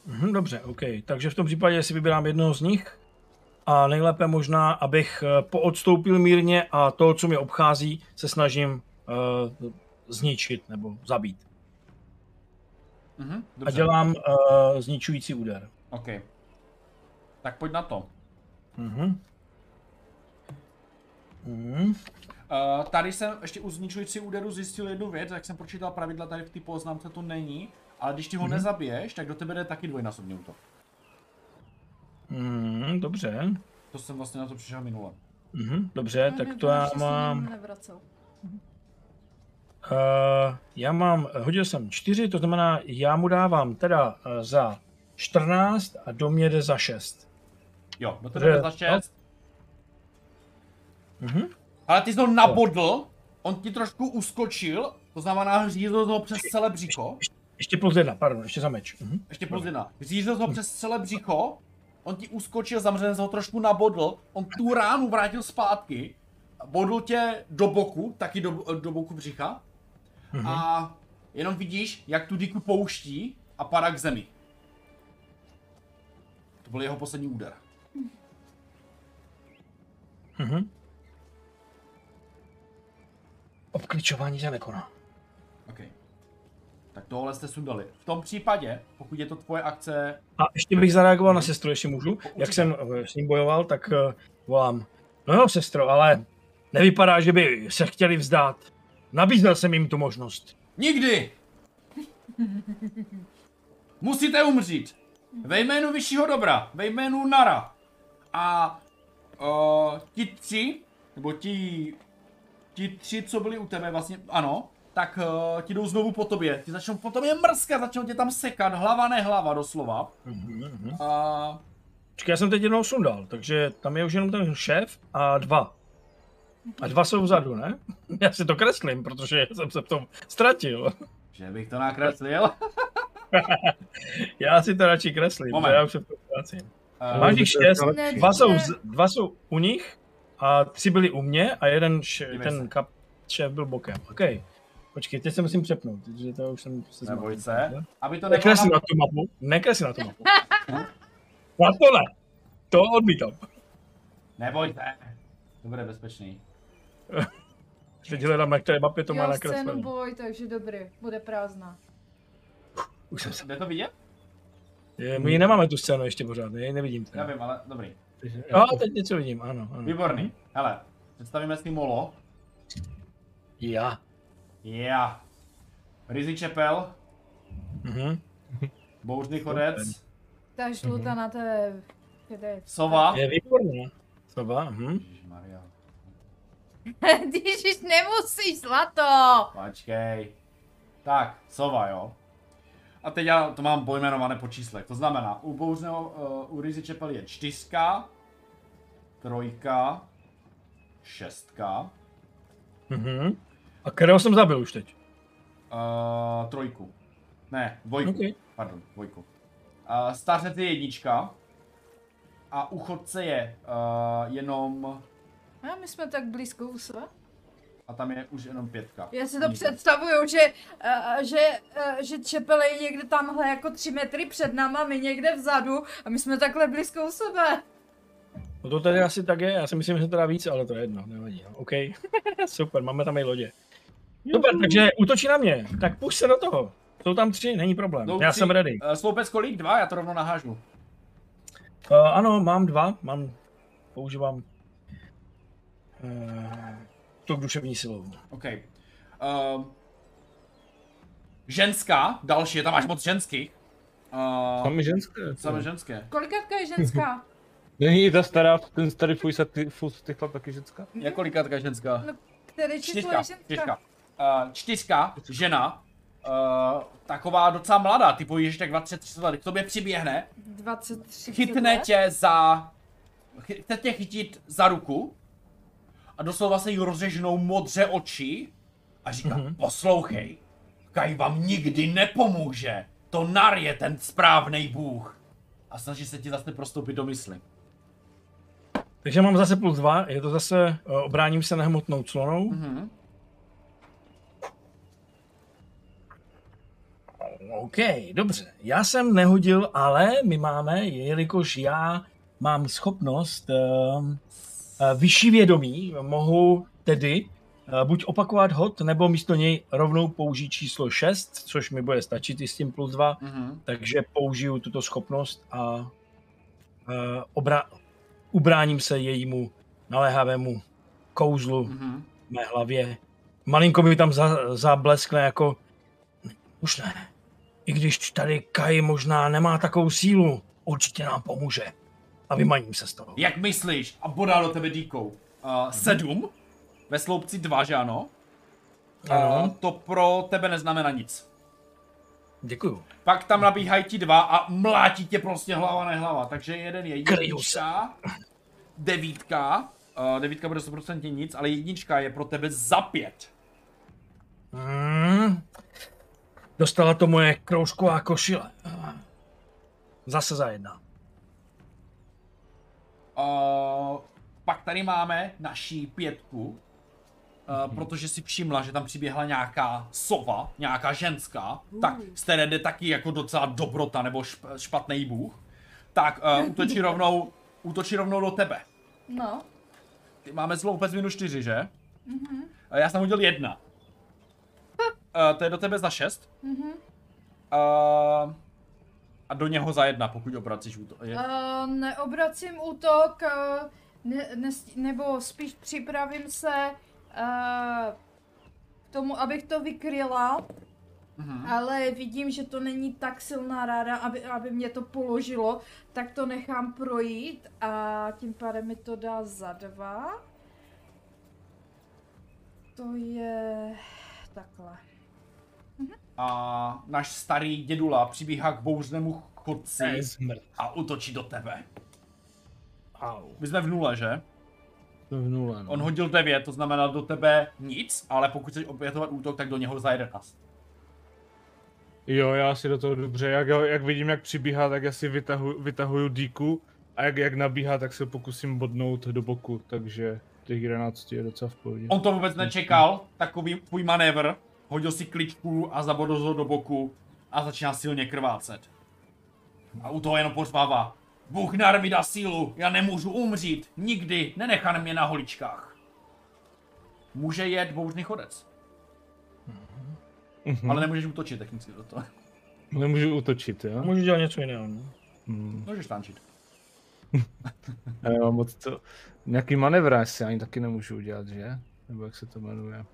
Mhm, dobře, OK. Takže v tom případě si vybírám jednoho z nich a nejlépe možná, abych eh, poodstoupil mírně a to, co mě obchází, se snažím uh, zničit nebo zabít. Mhm, A dělám uh, zničující úder. OK. Tak pojď na to. Mhm. Mhm. Uh, tady jsem ještě u zničující úderu zjistil jednu věc, jak jsem pročítal pravidla, tady v té poznámce to není, ale když ty ho Mhm. nezabiješ, tak do tebe jde taky dvojnásobný útok. Mhm, dobře. To jsem vlastně na to přišel minule. Mhm, dobře, No, tak to já mám... Nevracel. Uh, já mám, hodil jsem čtyři, to znamená, já mu dávám teda uh, za 14 a do mě jde za 6. Jo, do tebe jde za 6. Mhm. Ale ty jsi ho nabodl, on ti trošku uskočil, to znamená řízl ho přes celé břicho. Ještě plus jedna, pardon, ještě za meč. Mhm. Ještě plus jedna. Řízl ho přes celé břicho, on ti uskočil, zamřen ho trošku nabodl, on tu ránu vrátil zpátky, bodl tě do boku, taky do, do boku břicha, Mhm. a jenom vidíš, jak tu diku pouští a padá k zemi. To byl jeho poslední úder. Mhm. Obklíčování se nekoná. OK. Tak tohle jste sundali. V tom případě, pokud je to tvoje akce, A ještě bych zareagoval na sestru, ještě můžu. Jak jsem eh, s ním bojoval, tak uh, volám. No jo, sestro, ale nevypadá, že by se chtěli vzdát. Nabízel jsem jim tu možnost. Nikdy! Musíte umřít. Ve jménu vyššího dobra, ve jménu Nara. A uh, ti tři, nebo ti, ti tři, co byli u tebe, vlastně, ano, tak uh, ti jdou znovu po tobě. Ti začnou po tobě mrskat, začnou tě tam sekat, hlava ne hlava, doslova. Mhm. A Čekaj, já jsem teď jednou sundal, takže tam je už jenom ten šéf a dva. A dva jsou vzadu, ne? Já si to kreslím, protože jsem se v tom ztratil. že bych to nakreslil. Já si to radši kreslím, Moment. já už se v tom ztracím. Uh, Máš jich šest, dva jsou, dva jsou u nich a tři byli u mě a jeden š, ten kap, šéf byl bokem. OK. Počkej, teď se musím přepnout, protože to už jsem se neboj se. Aby to Nekresli na... tu mapu, nekresli na tu mapu. Na to ne. To odmítám. Neboj se. To bude bezpečný. Teď hledám, na které mapě to má Jo, scénu nakreslené. boj, takže dobrý, bude prázdná. Už jsem se. Jde to vidět? Je, my nemáme tu scénu ještě pořád, ne, nevidím to. Já vím, ale dobrý. Jo, teď něco vidím, ano. ano. Výborný. Hele, představíme si molo. Já. Já. Rizzy čepel, Mhm. bouřný chodec, Ta žluta na té... kde je- sova. Je výborné. Sova, mhm. Ježišmarja. Ježiš, nemusíš, zlato! Počkej. Tak, sova, jo. A teď já to mám pojmenované po číslech. To znamená, u bouřného, uh, u Rizzy čepel je čtyřka, trojka, šestka, Mhm. A kterého jsem zabil už teď? uh, trojku. Ne, dvojku. OK. Pardon, dvojku. Uh, stařec je jednička. A u chodce je uh, jenom... A my jsme tak blízko u sebe. A tam je už jenom pětka. Já si to Nikdo. představuju, že, uh, že, uh, že Čepel je někde tamhle jako tři metry před náma, my někde vzadu a my jsme takhle blízko u sebe. No to tady asi tak je, já si myslím, že teda víc, ale to je jedno, nevadí. No. OK, super, máme tam i lodě. Super, takže útočí na mě, tak puš se do toho. Jsou tam tři, není problém, Jdou já tři. jsem ready. Uh, sloupec kolik? Dva? Já to rovnou nahážu. Uh, ano, mám dva, mám, používám uh, to duševní silou. OK. Uh, ženská, další, tam máš moc ženských. Uh, Sami ženské. samé ženské. Kolikátka je ženská? Není i ta stará, ten starý fuj sa ty, fus, ty chlap taky ženská? Jak kolika taka ženská? No, Který číslo Čtyřka, je ženská? čtyřka. Uh, čtyřka, žena, uh, taková docela mladá, typu již tak 23 let, k tobě přiběhne, 23 chytne let? tě za, chce tě chytit za ruku a doslova se jí rozežnou modře oči a říká, mm-hmm. poslouchej, Kaj vám nikdy nepomůže, to nar je ten správný bůh. A snaží se ti zase prostoupit do mysli. Takže mám zase plus dva, je to zase, uh, obráním se nehmotnou clonou. Mhm. OK, dobře. Já jsem nehodil, ale my máme, jelikož já mám schopnost uh, vyšší vědomí, mohu tedy uh, buď opakovat hod, nebo místo něj rovnou použít číslo 6, což mi bude stačit i s tím plus 2, Mhm. takže použiju tuto schopnost a uh, obra- ubráním se jejímu naléhavému kouzlu Mhm. v mé hlavě. Malinko mi tam za, zableskne jako, už ne. I když tady Kai možná nemá takovou sílu, určitě nám pomůže. A vymaním se z toho. Jak myslíš? A bodá do tebe díkou. Uh, sedm? Ve sloupci dva, že ano? Uh, Ano. to pro tebe neznamená nic. Děkuju. Pak tam nabíhají ti dva a mlátí tě prostě hlava nehlava. Takže jeden je jednička, devítka, uh, devítka bude 100% nic, ale jednička je pro tebe za pět. Hmm. Dostala to moje kroužková košile. Zase za jedna. Uh, pak tady máme naší pětku, uh, protože si všimla, že tam přiběhla nějaká sova, nějaká ženská, tak z které jde taky jako docela dobrota nebo šp- špatný bůh, tak uh, útočí rovnou, útočí rovnou do tebe. No. Ty máme zloupec minus 4, že? Mm-hmm. Já jsem hodil jedna. Uh, to je do tebe za 6. Mhm. Uh, a do něho za jedna, pokud obracíš útok. Je... Uh, neobracím útok, uh, ne, ne, nebo spíš připravím se uh, k tomu, abych to vykryla, Mhm. ale vidím, že to není tak silná ráda, aby, aby mě to položilo, tak to nechám projít a tím pádem mi to dá za dva. To je takhle. A náš starý dědula přibíhá k bouřnému chodci a útočí do tebe. Au. My jsme v nule, že? To v nule, no. On hodil 9, to znamená do tebe nic, ale pokud chceš opětovat útok, tak do něho za 11. Jo, já si do toho dobře, jak, jak vidím, jak přibíhá, tak já si vytahuju, vytahuju díku a jak, jak nabíhá, tak se pokusím bodnout do boku, takže těch 11 je docela v pohodě. On to vůbec nečekal, takový tvůj manévr, hodil si kličku a zabodl ho do boku a začíná silně krvácet. A u toho jenom pořvává. Bůh nar mi dá sílu, já nemůžu umřít, nikdy, nenechám mě na holičkách. Může jet bouřný chodec, Mhm. ale nemůžeš útočit technicky do toho. Nemůžu útočit, jo? Můžu dělat něco jiného. No? Hmm. Můžeš tančit. Já nemám moc to... Nějaký manevr asi ani taky nemůžu udělat, že? Nebo jak se to jmenuje.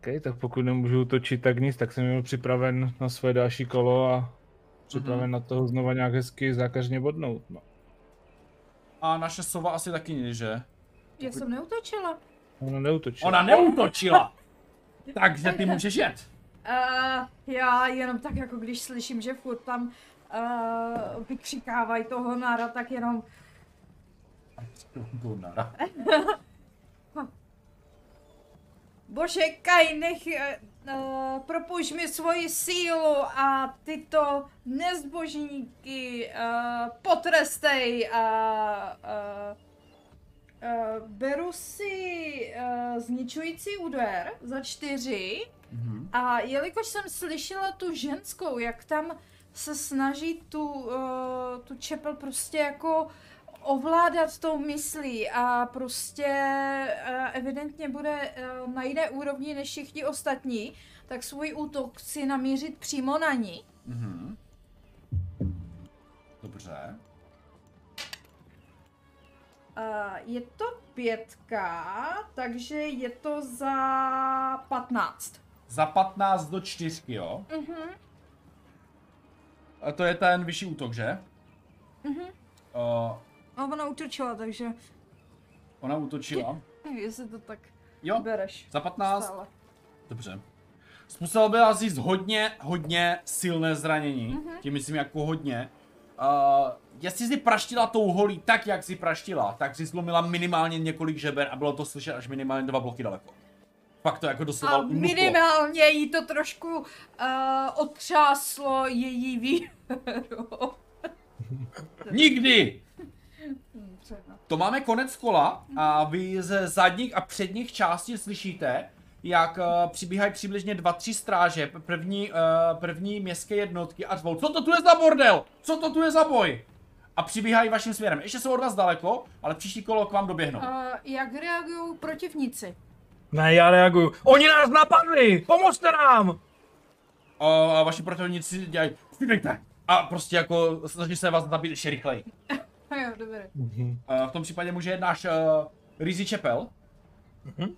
OK, tak pokud nemůžu útočit, tak nic, tak jsem měl připraven na své další kolo a připraven Mhm. na toho znova nějak hezky zákažně bodnout, no. A naše sova asi taky ne, že? Já jsem neutočila. Ona neútočí. Ona neútočila! Takže ty můžeš jet. Uh, já jenom tak jako když slyším, že furt tam uh, vykřikávají toho nára, tak jenom Gunara. Bože, Kaj, nech, uh, propuš mi svoji sílu a tyto nezbožníky uh, potrestej a uh, uh, beru si uh, zničující úder za čtyři Mhm. a jelikož jsem slyšela tu ženskou, jak tam se snaží tu, uh, tu čepel prostě jako ovládat tou myslí a prostě uh, evidentně bude uh, na jiné úrovni než všichni ostatní, tak svůj útok chci namířit přímo na ní. Mhm. Dobře. Uh, je to pětka, takže je to za 15. Za 15 do 4, jo? Mhm, A to je ten vyšší útok, že? mhm. Uh, A ona utočila, takže ona útočila. jestli to tak Jo, bereš. za 15. Stále. Dobře. Způsobil by asi hodně, hodně silné zranění. Mhm. Mm-hmm. Tím myslím jako hodně. Uh, jestli si praštila tou holí tak, jak si praštila, tak si zlomila minimálně několik žeber a bylo to slyšet až minimálně dva bloky daleko. Fakt to jako doslova A minimálně jí to trošku uh, otřáslo její víru. Nikdy! To máme konec kola a vy ze zadních a předních částí slyšíte, jak uh, přibíhají přibližně dva, tři stráže, první, uh, první městské jednotky a řvou, co to tu je za bordel? Co to tu je za boj? A přibíhají vaším směrem. Ještě jsou od vás daleko, ale příští kolo k vám doběhnou. Uh, jak reagují protivníci? Ne, já reaguju. Oni nás napadli! Pomozte nám! A, a vaši protivníci dělají! A prostě jako snaží se vás zabít ještě rychleji. Jo, dobrý. Mhm. Uh, v tom případě může jít náš uh, Rizzy Čepel. Uh,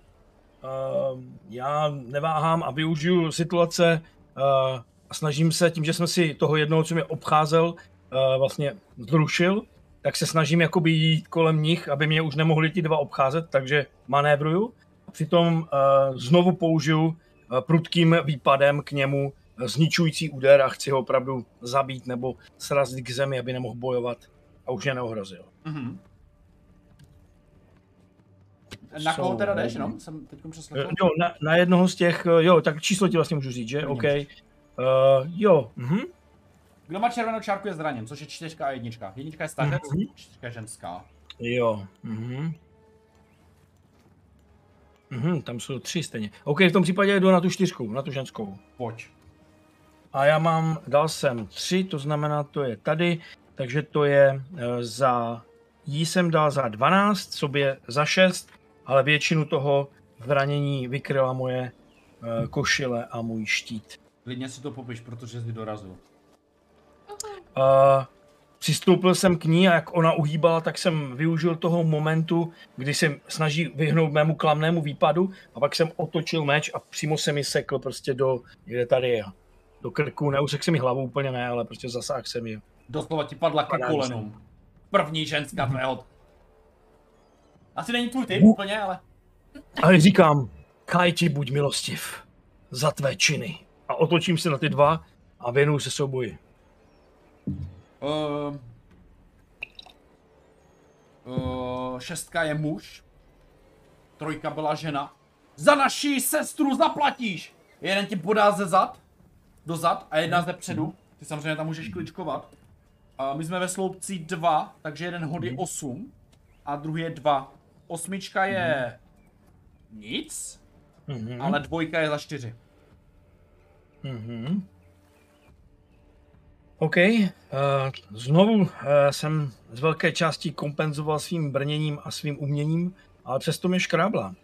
já neváhám a využiju situace uh, a snažím se, tím, že jsem si toho jednoho, co mě obcházel, uh, vlastně zrušil, tak se snažím jakoby jít kolem nich, aby mě už nemohli ti dva obcházet, takže manévruju. Přitom uh, znovu použiju uh, prudkým výpadem k němu uh, zničující úder a chci ho opravdu zabít nebo srazit k zemi, aby nemohl bojovat a už mě neohrozil. Mhm. Na koho teda jdeš, no? Jsem teď přeslechl. Jo, na, na jednoho z těch, eh, jo, tak číslo ti vlastně můžu říct, že? OK. Uh, jo, mhm. Kdo má červenou čárku je zraněn, což je čtyřka a jednička. Jednička je stařec, Mhm. čtyřka je ženská. Jo, mhm. Mhm, tam jsou tři stejně. OK, v tom případě jdu na tu čtyřku, na tu ženskou. Pojď. A já mám, dal jsem tři, to znamená, to je tady, takže to je eh, za, jí jsem dal za 12, sobě za 6, ale většinu toho zranění vykryla moje eh, košile a můj štít. Klidně si to popiš, protože jsi dorazil. Uh, přistoupil jsem k ní a jak ona uhýbala, tak jsem využil toho momentu, kdy se snaží vyhnout mému klamnému výpadu a pak jsem otočil meč a přímo se mi sekl prostě do, kde tady je, do krku, neusekl se mi hlavu úplně ne, ale prostě zasáhl jsem ji. Doslova ti padla ke kolenům. První ženská tvého. Asi není tvůj typ úplně, ale... Ale říkám, Kaj ti buď milostiv za tvé činy. A otočím se na ty dva a věnuju se souboji. Uh, uh, šestka je muž. Trojka byla žena. Za naši sestru zaplatíš! Jeden ti podá ze zad, do zad a jedna ze předu. Ty samozřejmě tam můžeš kličkovat. Uh, my jsme ve sloupci 2, takže jeden hod je 8 a druhý je 2. Osmička je nic, Mhm. ale dvojka je za 4. Mhm. OK. Uh, znovu uh, jsem z velké části kompenzoval svým brněním a svým uměním, ale přesto mě škrábla.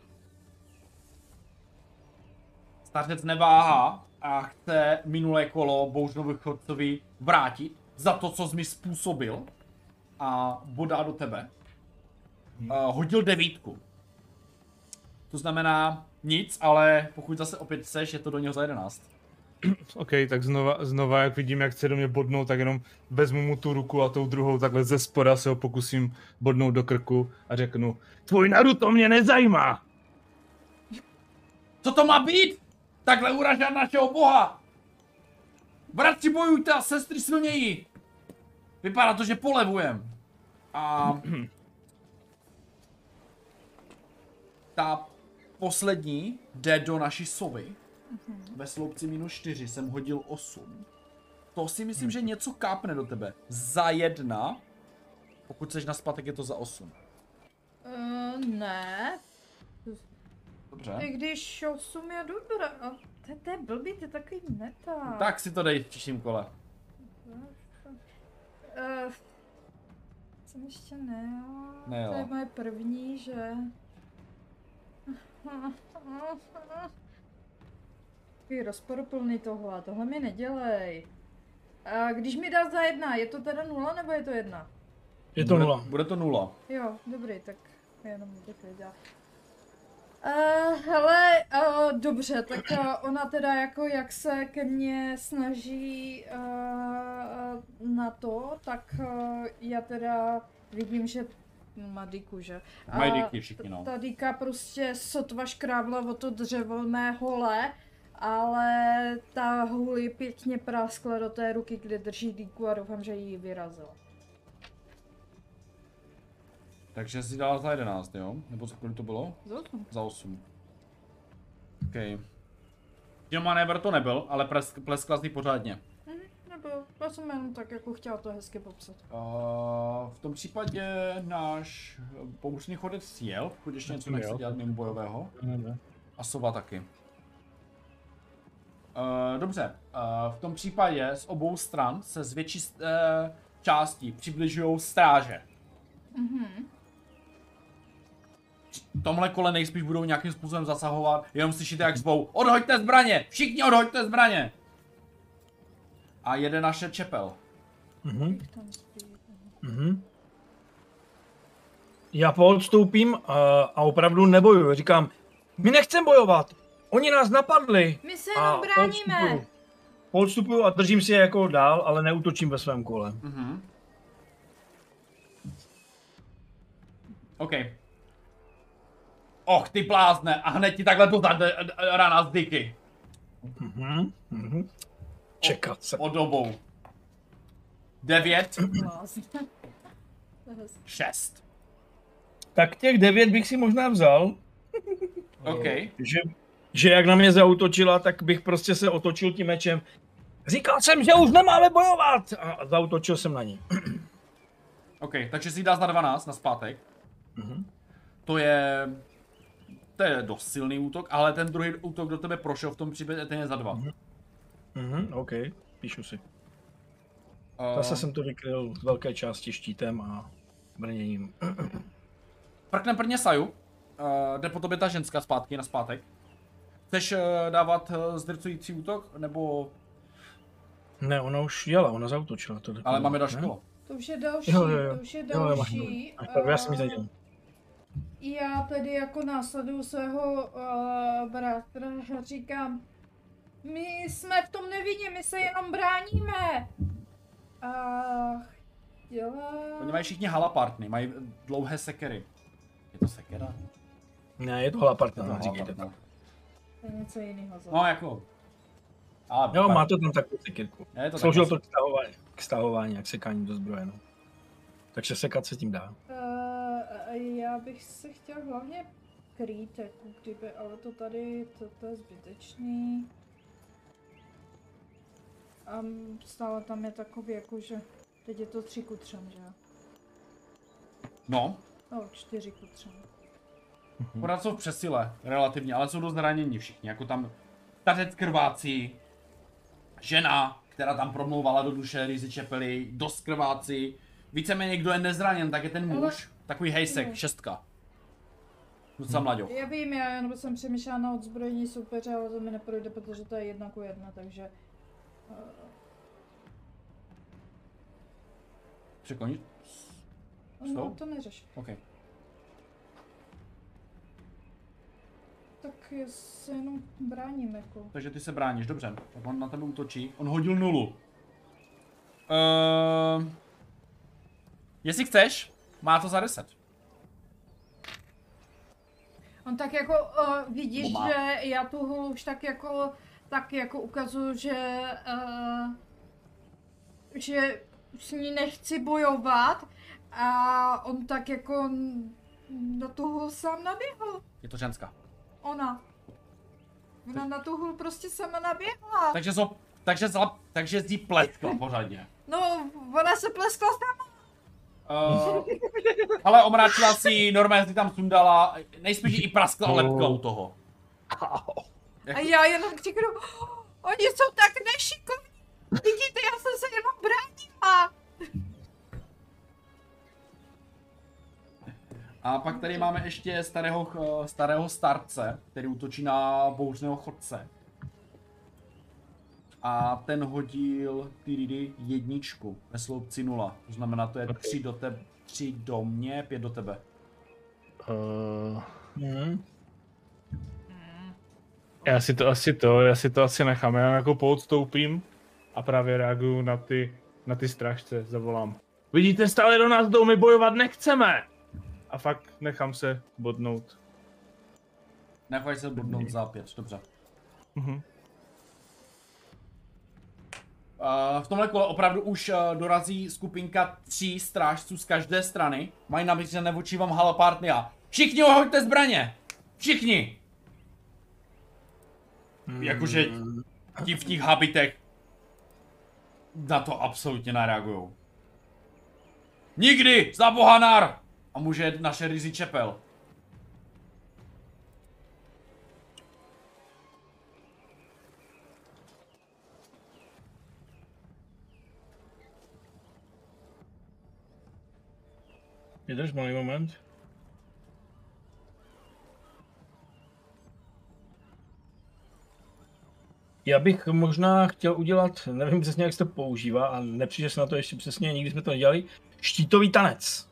Stařec neváhá a chce minulé kolo Bouřnovi chodcovi vrátit za to, co jsi mi způsobil a bodá do tebe. Uh, hodil devítku. To znamená nic, ale pokud zase opět chceš, je to do něho za jedenáct. OK, tak znova, znova, jak vidím, jak chce do mě bodnout, tak jenom vezmu mu tu ruku a tou druhou takhle ze spoda se ho pokusím bodnout do krku a řeknu, tvůj Naruto mě nezajímá. Co to má být? Takhle uražat našeho boha! Bratři bojujte a sestry silněji! Vypadá to, že polevujem. A... Ta poslední jde do naší sovy. Ve sloupci minus 4 jsem hodil 8. To si myslím, že něco kápne do tebe. Za jedna. Pokud seš na spatek, je to za 8. Uh, ne, Dobře. i když 8 je dobré. To, to je blbý, to je takový meta. Tak si to dej v příštím kole. Uh, jsem ještě nejela. Nejela. To je moje první, že? Takový rozporuplný tohle, tohle mi nedělej. A když mi dá za jedna, je to teda nula nebo je to jedna? Je to bude, nula. Bude to nula. Jo, dobrý, tak jenom bych věděla. Uh, hele, uh, dobře, tak uh, ona teda jako jak se ke mně snaží uh, na to, tak uh, já teda vidím, že má diku, že? Mají A díky všichni, no. Ta dika prostě sotva škrábla o to dřevo mé hole, ale ta hůl pěkně práskla do té ruky, kde drží díku a doufám, že ji vyrazila. Takže jsi dala za 11, jo? Nebo za kolik to bylo? Zotnu. Za 8. OK. Že manévr to nebyl, ale plesk, pleskla jsi pořádně. Mhm, nebo já jsem jenom tak jako chtěla to hezky popsat. Uh, v tom případě náš pomocný chodec jel, pokud ještě něco Jel. nechce dělat mimo bojového. Ne, ne. A sova taky. Uh, dobře, uh, v tom případě z obou stran se z větší uh, části přibližují stráže. Mhm. Tomhle kole nejspíš budou nějakým způsobem zasahovat, jenom slyšíte jak zvou Odhoďte zbraně! Všichni odhoďte zbraně! A jede naše čepel. Mhm. Mhm. Já poodstoupím a, a opravdu nebojuju. Říkám, my nechceme bojovat. Oni nás napadli. My se A jenom bráníme. poodstupuju. Poodstupuju a držím si je jako dál, ale neutočím ve svém kole. Mhm. OK. Och, ty blázne, a hned ti takhle do zade, rana z dyky. Mhm. Mhm. Čekat se. Od dobou. Devět. To šest. Tak těch devět bych si možná vzal, OK. že, že jak na mě zautočila, tak bych prostě se otočil tím mečem. Říkal jsem, že už nemáme bojovat! A zautočil jsem na ní. OK, takže si dá na 12 na zpátek. Mhm. To je... To je dost silný útok, ale ten druhý útok do tebe prošel v tom případě, ten je za dva. Mhm, OK, píšu si. Uh, Zase jsem to vykryl z velké části štítem a brněním. Prkne prvně Saju. Uh, jde po tobě ta ženská zpátky na zpátek. Chceš uh, dávat uh, zdrcující útok, nebo... Ne, ona už jela, ona zautočila. To Ale máme další kolo. To už je další, Jo, jo, jo. to už je Jo, jo, další. máš pravdu. Já jsem ji zadělal. Já tedy jako následuju svého uh, bratra a říkám, my jsme v tom nevinni, my se jenom bráníme. A chtěla... Oni mají všichni halapartny, mají dlouhé sekery. Je to sekera? Ne, je to halapartna, No, říkejte. To je něco jiného. No jako... Ale Jo, má to tam takovou sekirku. Je to Sloužilo tak to k stahování, k stahování, jak sekání do zbroje, no. Takže sekat se tím dá. Uh, já bych se chtěl hlavně krýt, jako kdyby, ale to tady, to, to je zbytečný. A stále tam je takový jako, že teď je to tři ku třem, že jo? No, No, čtyři ku třem. pořád jsou v přesile, relativně, ale jsou dost zranění všichni, jako tam stařec krvácí, žena, která tam promlouvala do duše Rizy Čepely, dost krvácí, víceméně kdo je nezraněn, tak je ten Ale- muž, takový hejsek, šestka. Docela mladěch. Já vím, já jenom jsem přemýšlela na odzbrojení soupeře, ale to mi neprojde, protože to je jedna ku jedna, takže... Překonit? no, Jsou? to neřeš. OK. Tak se jenom bráním, jako. Takže ty se bráníš, dobře. Tak on na tebe útočí. On hodil nulu. Uh, jestli chceš, má to za 10. On tak jako uh, vidíš, že já tu už tak jako, tak jako ukazuju, že, uh, že s ní nechci bojovat a on tak jako na tu holu sám naběhl. Je to ženská. Ona. Ona na tu holu prostě sama naběhla. Takže zo, takže za, takže jí pleskla pořádně. No, ona se pleskla sama. Uh, ale omráčila si, normálně si tam sundala, nejspíš i praskla Oh. lepka u toho. A já jenom křiknu, oni jsou tak nešikovní. Vidíte, já jsem se jenom bránila. A pak tady máme ještě starého, ch- starého starce, který útočí na bouřného chodce. A ten hodil tydidy jedničku ve sloupci nula. To znamená, to je tři do tebe, tři do mě, pět do tebe. Uh, Mhm. Já si to asi to, já si to asi nechám. Já jako poodstoupím a právě reaguju na ty, na ty strážce, zavolám. Vidíte, stále do nás jdou, my bojovat nechceme! A fakt nechám se bodnout. Nechoď se bodnout za pět, dobře. Mhm. Uh, v tomhle kole opravdu už uh, dorazí skupinka tří strážců z každé strany. Mají namířené vůči vám halapartny a všichni ohoďte zbraně! Všichni! Jakože ti v těch habitech na to absolutně nereagujou. Nikdy! Za boha nar! A může naše rizí čepel. Vydrž malý moment. Já bych možná chtěl udělat, nevím přesně, jak se to používá a nepřijde se na to ještě přesně, nikdy jsme to nedělali, štítový tanec.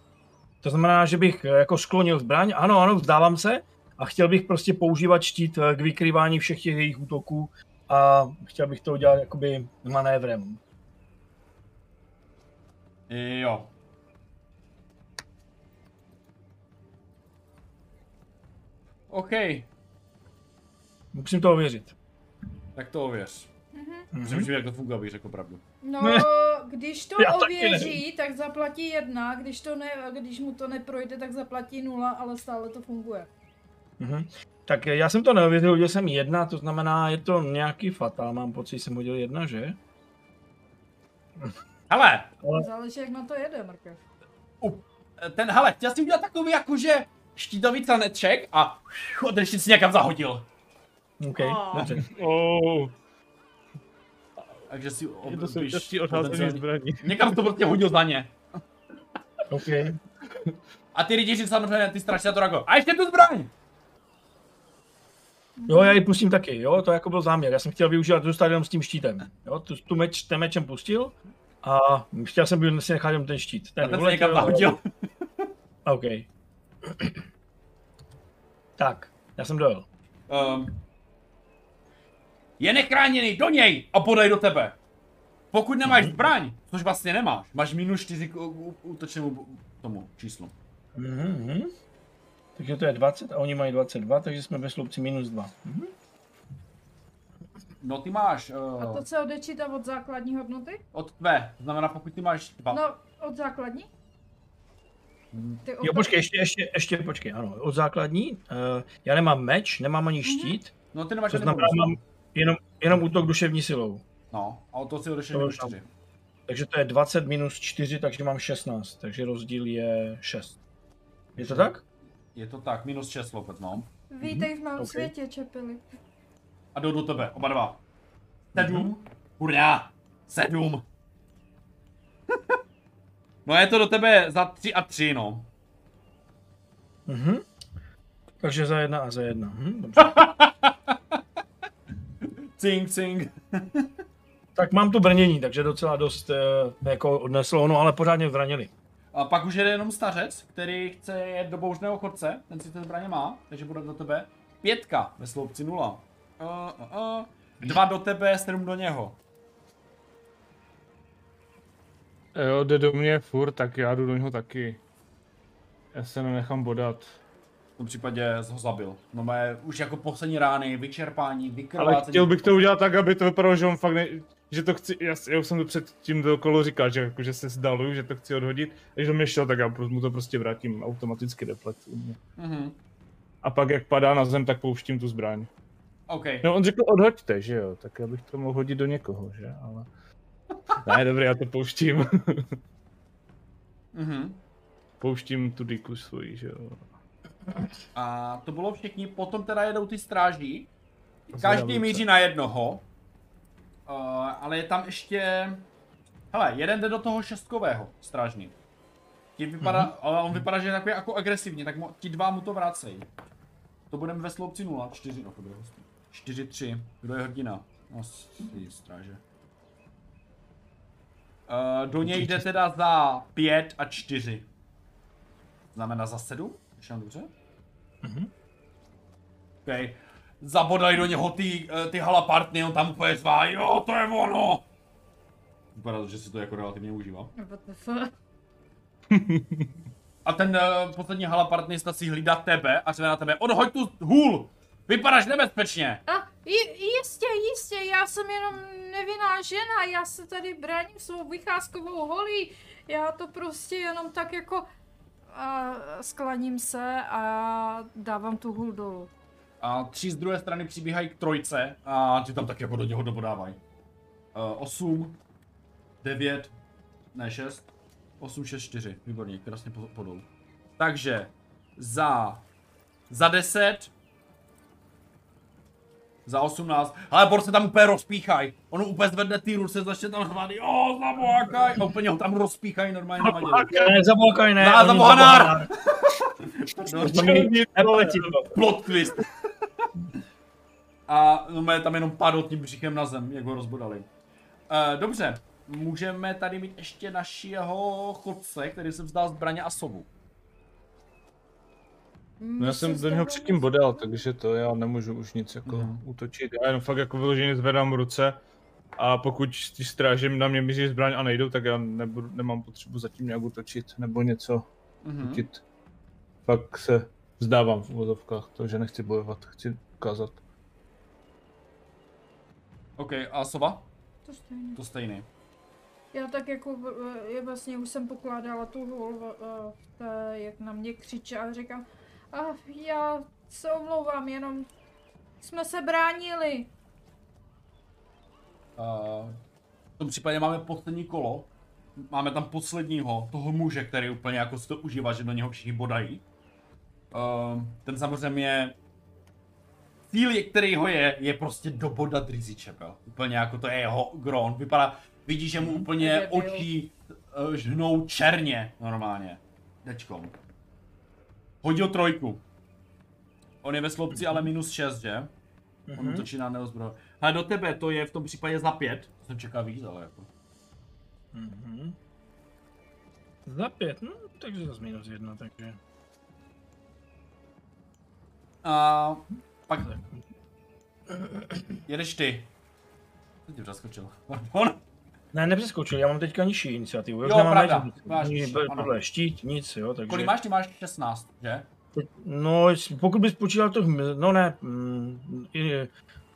To znamená, že bych eh, jako sklonil zbraň, ano, ano, vzdávám se a chtěl bych prostě používat štít eh, k vykrývání všech těch jejich útoků a chtěl bych to udělat jakoby manévrem. Jo. OK, Musím to ověřit. tak to ověř. Mhm. Přemýšlím, jak to funguje, abych řekl pravdu. No, Ne. když to Já ověří, tak zaplatí jedna, když, to ne, když mu to neprojde, tak zaplatí nula, ale stále to funguje. Mhm. Tak já jsem to neověřil, hodil jsem jedna, to znamená, je to nějaký fatal, mám pocit, že jsem hodil jedna, že? Hele, Záleží, jak na to jede, mrkev. ten, hele, chtěl jsi udělat takový jakože štítový taneček a odešli si někam zahodil. OK, A. dobře. Oh, Takže si je to ob- součástí běž odházení potenciálně- zbraní. Někam to prostě hodil za ně. OK. A ty lidi samozřejmě ty strašně to jako, a ještě tu zbraň! Jo, já ji pustím taky, jo, to jako byl záměr. Já jsem chtěl využívat zůstat jenom s tím štítem. Jo, tu, tu meč, ten mečem pustil a chtěl jsem si nechat jenom ten štít. A Ten ten se někam zahodil. OK. tak, já jsem dojel. Um, je nechráněný, do něj a podej do tebe. Pokud nemáš zbraň, což vlastně nemáš, máš minus 4 k útočnému tomu číslu. Mhm. Takže to je 20 a oni mají 22, takže jsme ve sloupci minus 2. Mhm. No ty máš A uh, to se odečítá od základní hodnoty? od tvé, to znamená pokud ty máš dva. No, od základní? Ty Jo, počkej, ještě, ještě, ještě počkej, ano, od základní. Uh, já nemám meč, nemám ani štít, No ty nemáš to ani znamená, mám jenom, jenom útok duševní silou. No, a o to si odešel To minus už tam. 4. Takže to je 20 minus 4, takže mám 16, takže rozdíl je 6. Je to tak? Je to tak, minus 6 lopet mám. Vítej v mém ok. světě, čepili. A jdou do tebe, oba dva. Sedm. Hurá, sedm. no je to do tebe za tři a tři, no. Mhm. Takže za jedna a za jedna. Mhm, dobře. Cing, cing. tak mám tu brnění, takže docela dost eh, jako odneslo, no ale pořádně zranili. A pak už jede jenom stařec, který chce jet do bouřného chodce, ten si ty zbraně má, takže bude do tebe. Pětka ve sloupci nula. Uh, uh, uh. Dva do tebe, sedm do něho. Jo, jde do mě furt, tak já jdu do něho taky. Já se nenechám bodat. V tom případě ho zabil. No mé už jako poslední rány, vyčerpání, Ale vykrvácení. chtěl bych to udělat tak, aby to vypadalo, že on fakt ne, že to chci, já, já už jsem to před tím do kolo říkal, že, jako, že se zdaluju, že to chci odhodit. A když do mě šel, tak já mu to prostě vrátím automaticky mě. Mhm. A pak jak padá na zem, tak pouštím tu zbraň. OK. No on řekl odhoďte, že jo, tak já bych to mohl hodit do někoho, že, ale... Ne, dobrý, já to pouštím. Mhm. pouštím tu diku svoji, že jo. A to bylo všichni, potom teda jedou ty stráží. Každý míří na jednoho. Uh, ale je tam ještě... Hele, jeden jde do toho šestkového strážní. Ti vypadá, Mhm. mm-hmm. ale on vypadá, že je takový jako agresivní, tak mu, ti dva mu to vracejí. To budeme ve sloupci 0, 4, no to hustý. 4, 3, kdo je hrdina? No, stráže. Uh, do něj jde teda za 5 a 4. Znamená za 7? Když mám dobře? Mhm. Okay. zabodali do něho ty, eh, ty halapartny, on tam úplně zvá, jo, to je ono. Vypadá to, že si to jako relativně užívá. A ten uh, poslední halapartnista si hlídá tebe a řve na tebe, odhoď tu hůl, vypadáš nebezpečně. A j- jistě, jistě, já jsem jenom nevinná žena, já se tady bráním svou vycházkovou holí. Já to prostě jenom tak jako a sklaním se a dávám tu hůl dolů. A tři z druhé strany přibíhají k trojce a ty tam tak jako do něho dobodávají. Uh, 8, 9, ne 6, 8, 6, 4. Výborně, krásně po- podol. Takže za, za 10, za 18, ale Bor se tam úplně rozpíchaj. On úplně zvedne ty ruce, začne tam řvát, jo, zabohákaj. A úplně ho tam rozpíchají normálně na. Ne, zabolkaj, ne. Za- oni za Bohanár! zabolkaj. To mi nepoletí to. Plot twist. A no, tam jenom padl tím břichem na zem, jak ho rozbodali. Uh, dobře, můžeme tady mít ještě našeho chodce, který se vzdal zbraně a sovu. No já jsem do něho předtím bodal, takže to já nemůžu už nic jako Mhm. útočit. Já jenom fakt jako vyloženě zvedám ruce a pokud ti stráži na mě míří zbraň a nejdou, tak já nebudu, nemám potřebu zatím nějak útočit nebo něco Mhm. nutit. Pak se vzdávám v úvozovkách, to, že nechci bojovat, chci ukázat. OK, a sova? To stejně. To stejný. Já tak jako, je vlastně už jsem pokládala tu té, jak na mě křiče a říkám, a já se omlouvám, jenom jsme se bránili. Uh, v tom případě máme poslední kolo. Máme tam posledního, toho muže, který úplně jako si to užívá, že do něho všichni bodají. Uh, ten samozřejmě cíl, který ho je, je prostě dobodat Drizzy Chapel. Úplně jako to je jeho gron. Vypadá, vidí, že mu úplně Debil. oči uh, žhnou černě normálně. Dečkom. Hodil trojku. On je ve sloupci ale minus 6, že? On Mhm. útočí na neozbroj. Ale do tebe to je v tom případě za pět. To jsem čekal víc, ale jako. Mhm. Za pět, no, takže zase minus jedna, takže... A pak jedeš ty. Ti přeskočil? Pardon. Ne, nepřeskočil, já mám teďka nižší iniciativu. Jo, už nemám pravda, nic, máš nižší, tohle, štít, nic, jo, takže... Kolik máš? Ty máš 16, že? No, pokud bys počítal to, no ne, mm,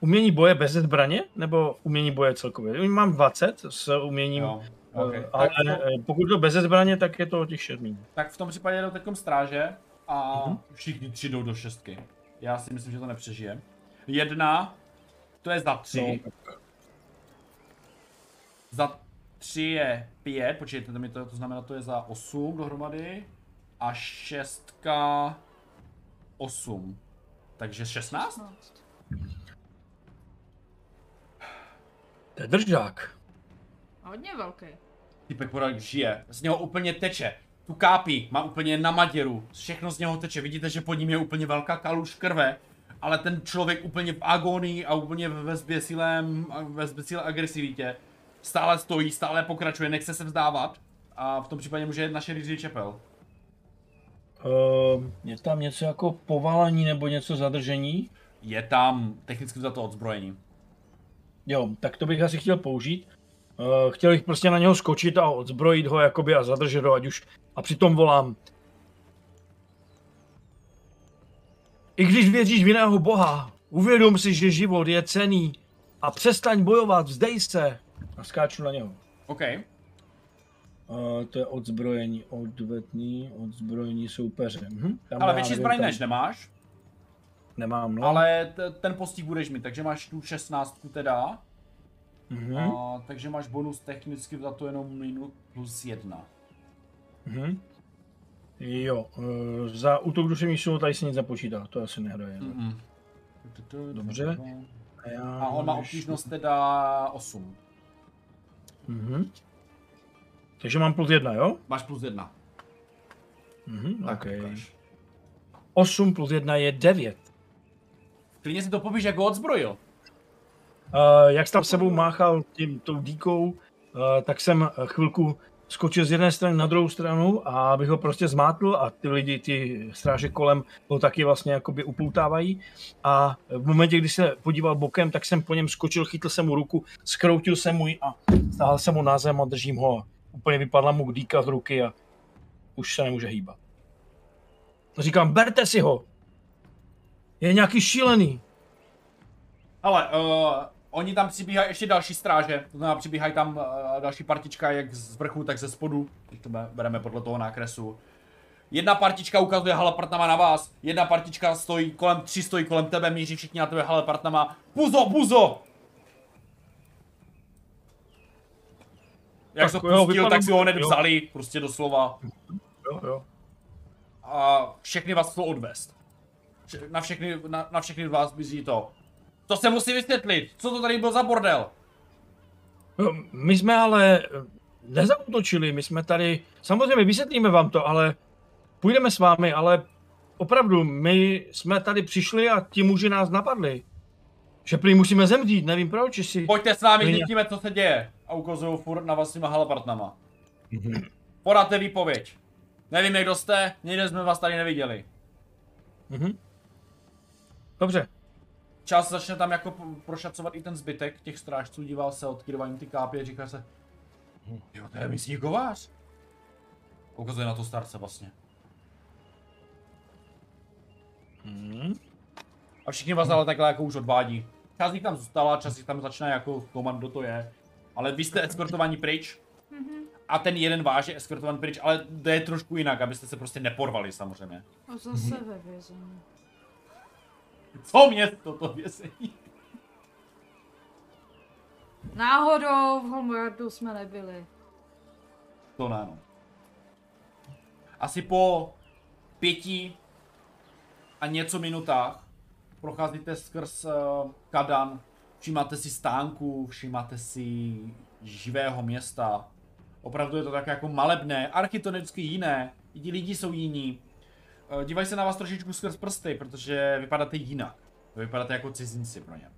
umění boje bez zbraně, nebo umění boje celkově? Mám 20 s uměním, Jo. eh, Okay. ale Tak, tom, eh, pokud to bez zbraně, tak je to těch 6 míň. tak v tom případě jdou teďkom stráže a Mhm. všichni tři jdou do šestky. Já si myslím, že to nepřežije. Jedna, to je za tři. No, Za 3 je 5, počkejte, to, mi to, to znamená, to je za 8 dohromady. A šestka 8. Takže 16? to je držák. Hodně velký. Typek podal žije, z něho úplně teče. Tu kápí, má úplně na maděru, všechno z něho teče, vidíte, že pod ním je úplně velká kaluž krve. Ale ten člověk úplně v agonii a úplně ve zběsilém, ve zběsilé agresivitě. Stále stojí, stále pokračuje, nechce se vzdávat. A v tom případě může jet naše Rizzy Čepel. Uh, je tam něco jako povalení nebo něco zadržení? Je tam technicky za to odzbrojení. Jo, tak to bych asi chtěl použít. Uh, chtěl bych prostě na něho skočit a odzbrojit ho jakoby a zadržet ho, ať už. A přitom volám. I když věříš v jiného boha, uvědom si, že život je cený a přestaň bojovat, vzdej se. A skáču na něho. OK. Uh, to je odzbrojení, odvetný, odzbrojení soupeře. Mhm. Tam Ale větší zbraň než nemáš, Nemám, no. ale t- ten postih budeš mít, takže máš tu 16 teda. Mhm. A, takže máš bonus technicky za to jenom minus plus jedna. Mhm. Jo, uh, za útok duševní sílu tady se nic nepočítá, to asi nehraje. ne? Mm-mm. Dobře. A, já A on má obtížnost teda 8. Mhm. Takže mám plus jedna, jo? Máš plus jedna. Mhm, Tak okay. ukáž. 8 plus 1 je 9. Klidně si to povíš, jak ho odzbrojil. Uh, jak jsi tam sebou máchal tím, tou díkou, uh, tak jsem eh, chvilku skočil z jedné strany na druhou stranu a abych ho prostě zmátl a ty lidi, ty stráže kolem ho taky vlastně jakoby uploutávají a v momentě, kdy se podíval bokem, tak jsem po něm skočil, chytl jsem mu ruku, skroutil jsem mu a stáhl jsem mu na zem a držím ho a úplně vypadla mu dýka z ruky a už se nemůže hýbat. Říkám, berte si ho! Je nějaký šílený. Ale uh, oni tam přibíhají ještě další stráže, to znamená přibíhají tam uh, další partička jak z vrchu, tak ze spodu, když to be- bereme podle toho nákresu. Jedna partička ukazuje halapartnama na vás, jedna partička stojí kolem, tři stojí kolem tebe, míří všichni na tebe halapartama. Buzo, buzo! Jak Tak to jo, pustil, vypadá- tak si ho hned jo. vzali, prostě doslova. Jo, jo. A všechny vás chcou odvést. Na všechny, na, na všechny vás běží to. To se musí vysvětlit, co to tady byl za bordel? No, My jsme ale nezautočili, my jsme tady, samozřejmě vysvětlíme vám to, ale půjdeme s vámi, ale opravdu, my jsme tady přišli a ti muži nás napadli. Že prý musíme zemřít, nevím proč, jestli... Pojďte s námi, zjistíme, co se děje. A ukazují furt na vlastníma halapartnama. Mhm. Podáte výpověď. Nevím, kdo jste, nikde jsme vás tady neviděli. Mhm. Dobře, Čas začne tam jako prošacovat i ten zbytek těch strážců, díval se, odkydoval jim ty kápy, říká se, jo, to je místní kovář. Ukazuje na to starce vlastně. mhm. A všichni vás ale takhle jako už odvádí. Část jich tam zůstala, část jich tam začíná jako zkoumat, kdo to je. Ale vy jste eskortovaní pryč. A ten jeden váš je eskortovaný pryč, ale jde trošku jinak, abyste se prostě neporvali samozřejmě. A zase ve vězení. Co město to vězení? Náhodou v Homewardu jsme nebyli. To ne, no. Asi po pěti a něco minutách procházíte skrz uh, Kadan, všímáte si stánku, všímáte si živého města. Opravdu je to tak jako malebné, architektonicky jiné, ti lidi jsou jiní. Uh, dívají se na vás trošičku skrz prsty, protože vypadáte jinak. Vypadáte jako cizinci pro ně.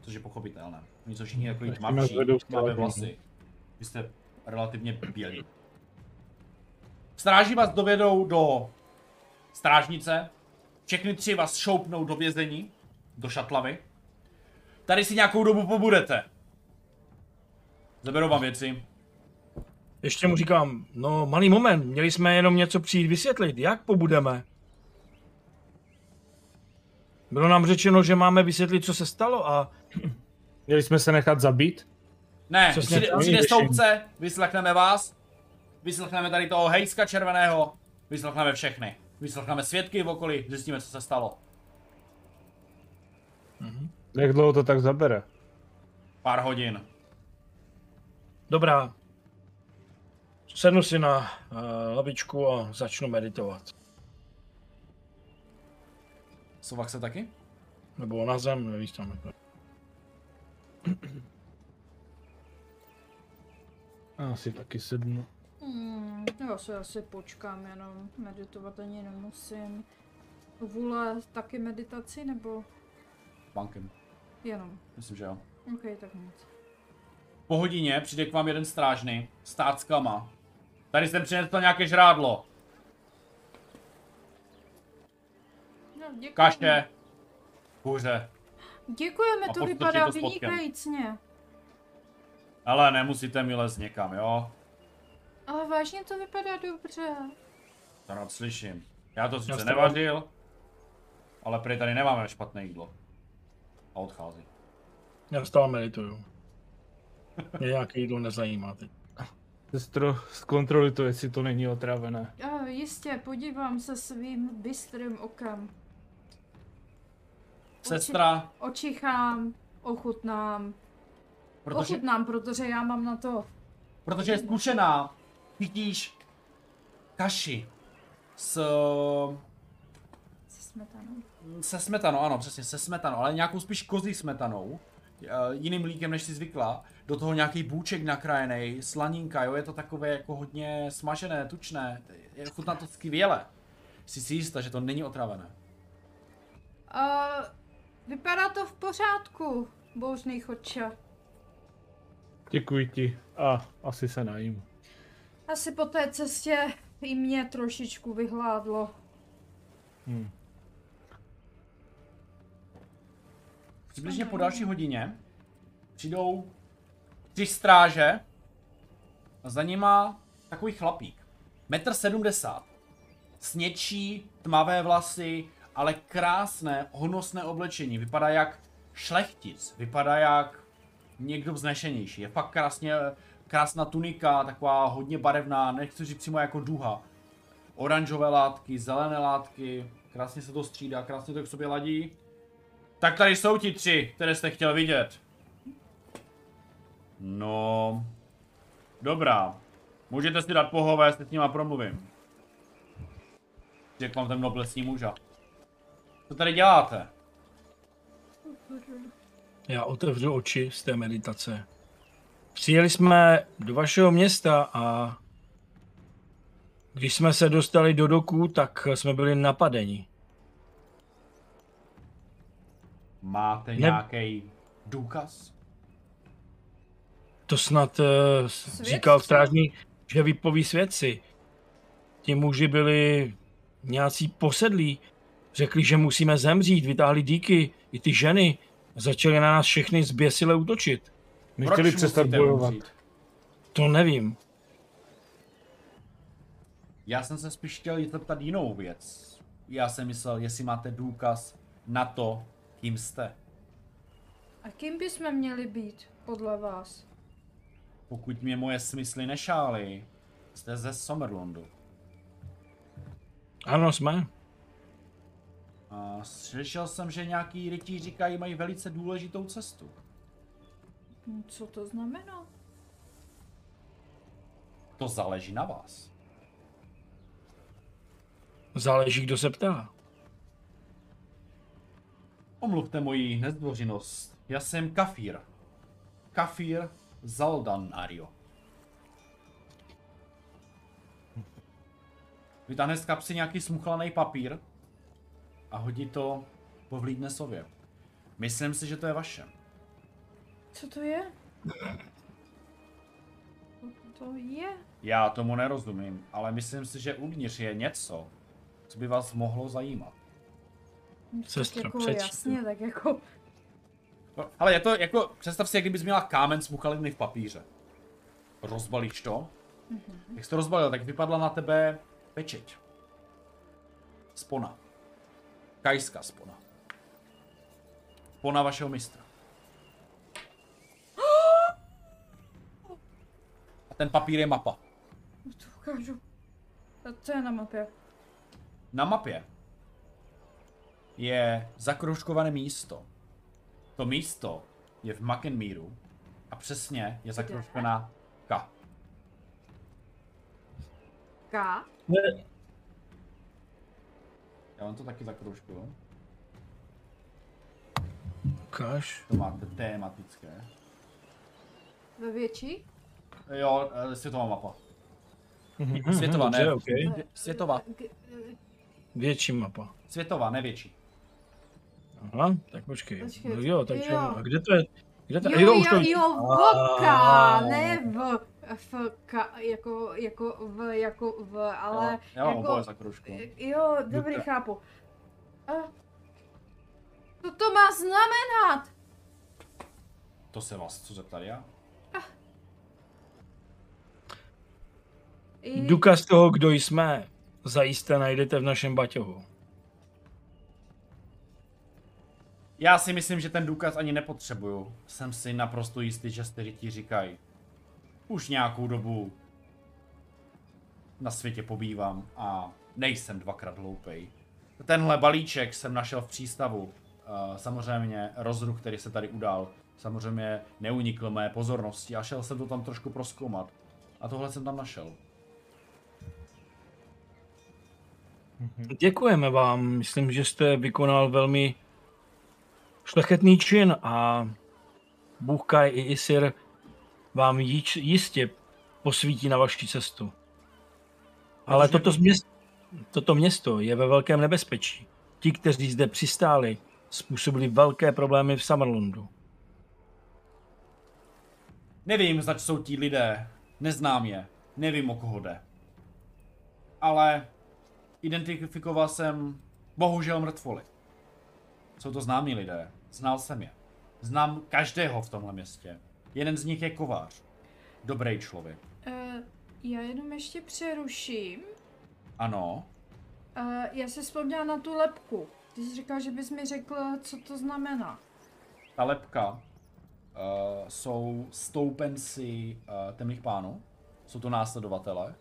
Což je pochopitelné. Oni jsou všichni jako nás tmavší, tmavé vlasy. Vy jste relativně bělí. Stráži vás dovedou do strážnice. Všechny tři vás šoupnou do vězení, do šatlavy. Tady si nějakou dobu pobudete. Zaberou vám věci. ještě mu říkám, no malý moment, měli jsme jenom něco přijít vysvětlit, jak pobudeme? Bylo nám řečeno, že máme vysvětlit, co se stalo a Měli jsme se nechat zabít? Ne, přijde, přijde soudce, vyslechneme vás, vyslechneme tady toho hejska červeného, vyslechneme všechny. Vyslechneme svědky v okolí, zjistíme, co se stalo. Jak dlouho to tak zabere? Pár hodin. dobrá. Sednu si na uh, lavičku a začnu meditovat. Sovak se taky? Nebo na zem, nevíš tam. Jako. Asi taky sednu. Hmm, já se asi počkám jenom. Meditovat ani nemusím. Vůle taky meditaci nebo Bankem. jenom? Myslím, že jo. OK, tak nic. Po hodině přijde k vám jeden strážný s táckama. Tady jsem přinesl nějaké žrádlo. No, děkujeme. Kaše. Kuře. Děkujeme, A to vypadá to vynikajícně. Ale nemusíte mi lézt někam, jo? Ale vážně to vypadá dobře. To rád slyším. Já to sice jsem- nevařil, ale prý tady nemáme špatné jídlo. A odchází. Já stále medituju. Mě nějaké jídlo nezajímá teď. Sestro, zkontroluj to, jestli to není otrávené. A jistě, podívám se svým bystrým okem. Sestra, Očichám, ochutnám. protože, Ochutnám, protože já mám na to. protože je zkušená, chytíš kaši s, Se smetanou. se smetanou, ano, přesně, se smetanou, ale nějakou spíš kozí smetanou, eh, jiným líkem, než si zvykla. Do toho nějaký bůček nakrájený, slaninka, jo, je to takové jako hodně smažené, tučné, je chutná to skvěle. Jsi si jistá, že to není otravené. A vypadá to v pořádku, bouřný chodče. Děkuji ti a asi se najím. Asi po té cestě i mě trošičku vyhládlo. Hm. Přibližně po další hodině přijdou tři stráže a za nima takový chlapík. Metr sedmdesát. Sněčí, tmavé vlasy, ale krásné, honosné oblečení. Vypadá jak šlechtic, vypadá jak někdo vznešenější. Je fakt krásně, krásná tunika, taková hodně barevná, nechci říct přímo jako duha. Oranžové látky, zelené látky, krásně se to střídá, krásně to k sobě ladí. Tak tady jsou ti tři, které jste chtěl vidět. No... Dobrá. Můžete si dát pohové, s nima promluvím. Řekl vám ten noblesní muža. Co tady děláte? Já otevřu oči z té meditace. Přijeli jsme do vašeho města a když jsme se dostali do doku, tak jsme byli napadeni. Máte Ne- nějaký důkaz? To snad uh, říkal strážník, že vypoví svědci. Ti muži byli nějací posedlí. Řekli, že musíme zemřít, vytáhli díky, i ty ženy. Začali na nás všechny zběsile útočit. My Proč chtěli přestat bojovat. umřít? To nevím. Já jsem se spíš chtěl zeptat jinou věc. Já jsem myslel, jestli máte důkaz na to, kým jste. A kým bychom měli být, podle vás? Pokud mě moje smysly nešály, jste ze Somerlandu. Ano, jsme. A slyšel jsem, že nějaký rytíři říkají, mají velice důležitou cestu. Hm, Co to znamená? To záleží na vás. Záleží, kdo se ptá. Omluvte moji nezdvořinost. Já jsem Kafír. Kafír Zaldan Ario. Vytáhne z kapsy nějaký smuchlaný papír a hodí to po vlídnesově. Myslím si, že to je vaše. Co to je? Co to je? Já tomu nerozumím, ale myslím si, že uvnitř je něco, co by vás mohlo zajímat. Sestra, jako přečti to. jasně, tak jako... No, Ale je to jako, představ si, jak kdybys měla kámen smuchaliny v papíře. Rozbalíš to. Jak jsi to rozbalil, tak vypadla na tebe pečeť. Spona. Kajská spona. Spona vašeho mistra. A ten papír je mapa. To ukážu. A co je na mapě? Na mapě je zakroužkované místo. To místo je v Makenmíru a přesně je zakroužkovaná K. K? Já vám to taky zakroužkuju. Ukáž. To máte tematické. Ve větší? Jo, eh, světová mapa. Mhm, Světová, dobře, ne? okay. Světová. Větší mapa. Světová, ne větší. Aha, tak počkej. Počkej, No jo, takže jo. a kde to je? Kde to Jo, jo, jo, jo, v K, A- ne v, v K, jako, jako v, jako v, ale jo, já mám jako, oboje zakroužku. jo, dobrý, Duka. chápu. A, co to má znamenat? To se vás co zeptat já? I, Důkaz toho, kdo jsme, zajisté najdete v našem baťohu. Já si myslím, že ten důkaz ani nepotřebuju. Jsem si naprosto jistý, že jste ti říkají. Už nějakou dobu na světě pobývám a nejsem dvakrát hloupej. Tenhle balíček jsem našel v přístavu. Uh, samozřejmě rozruch, který se tady udal, samozřejmě neunikl mé pozornosti a šel jsem to tam trošku proskoumat. A tohle jsem tam našel. Děkujeme vám. Myslím, že jste vykonal velmi šlechetný čin a Bůh Kai i Isir vám jič, jistě posvítí na vaši cestu. Ale Protože- toto město, toto město je ve velkém nebezpečí. Ti, kteří zde přistáli, způsobili velké problémy v Summerlandu. Nevím, zač jsou ti lidé. Neznám je. Nevím, o koho jde. Ale identifikoval jsem bohužel mrtvoly. Jsou to známí lidé. Znal jsem je. Znám každého v tomhle městě. Jeden z nich je kovář. Dobrý člověk. Uh, já jenom ještě přeruším. Ano. Uh, já si vzpomněla na tu lepku. Ty jsi říkal, že bys mi řekl, co to znamená. Ta lepka uh, jsou stoupenci uh, temných pánů. Jsou to následovatele.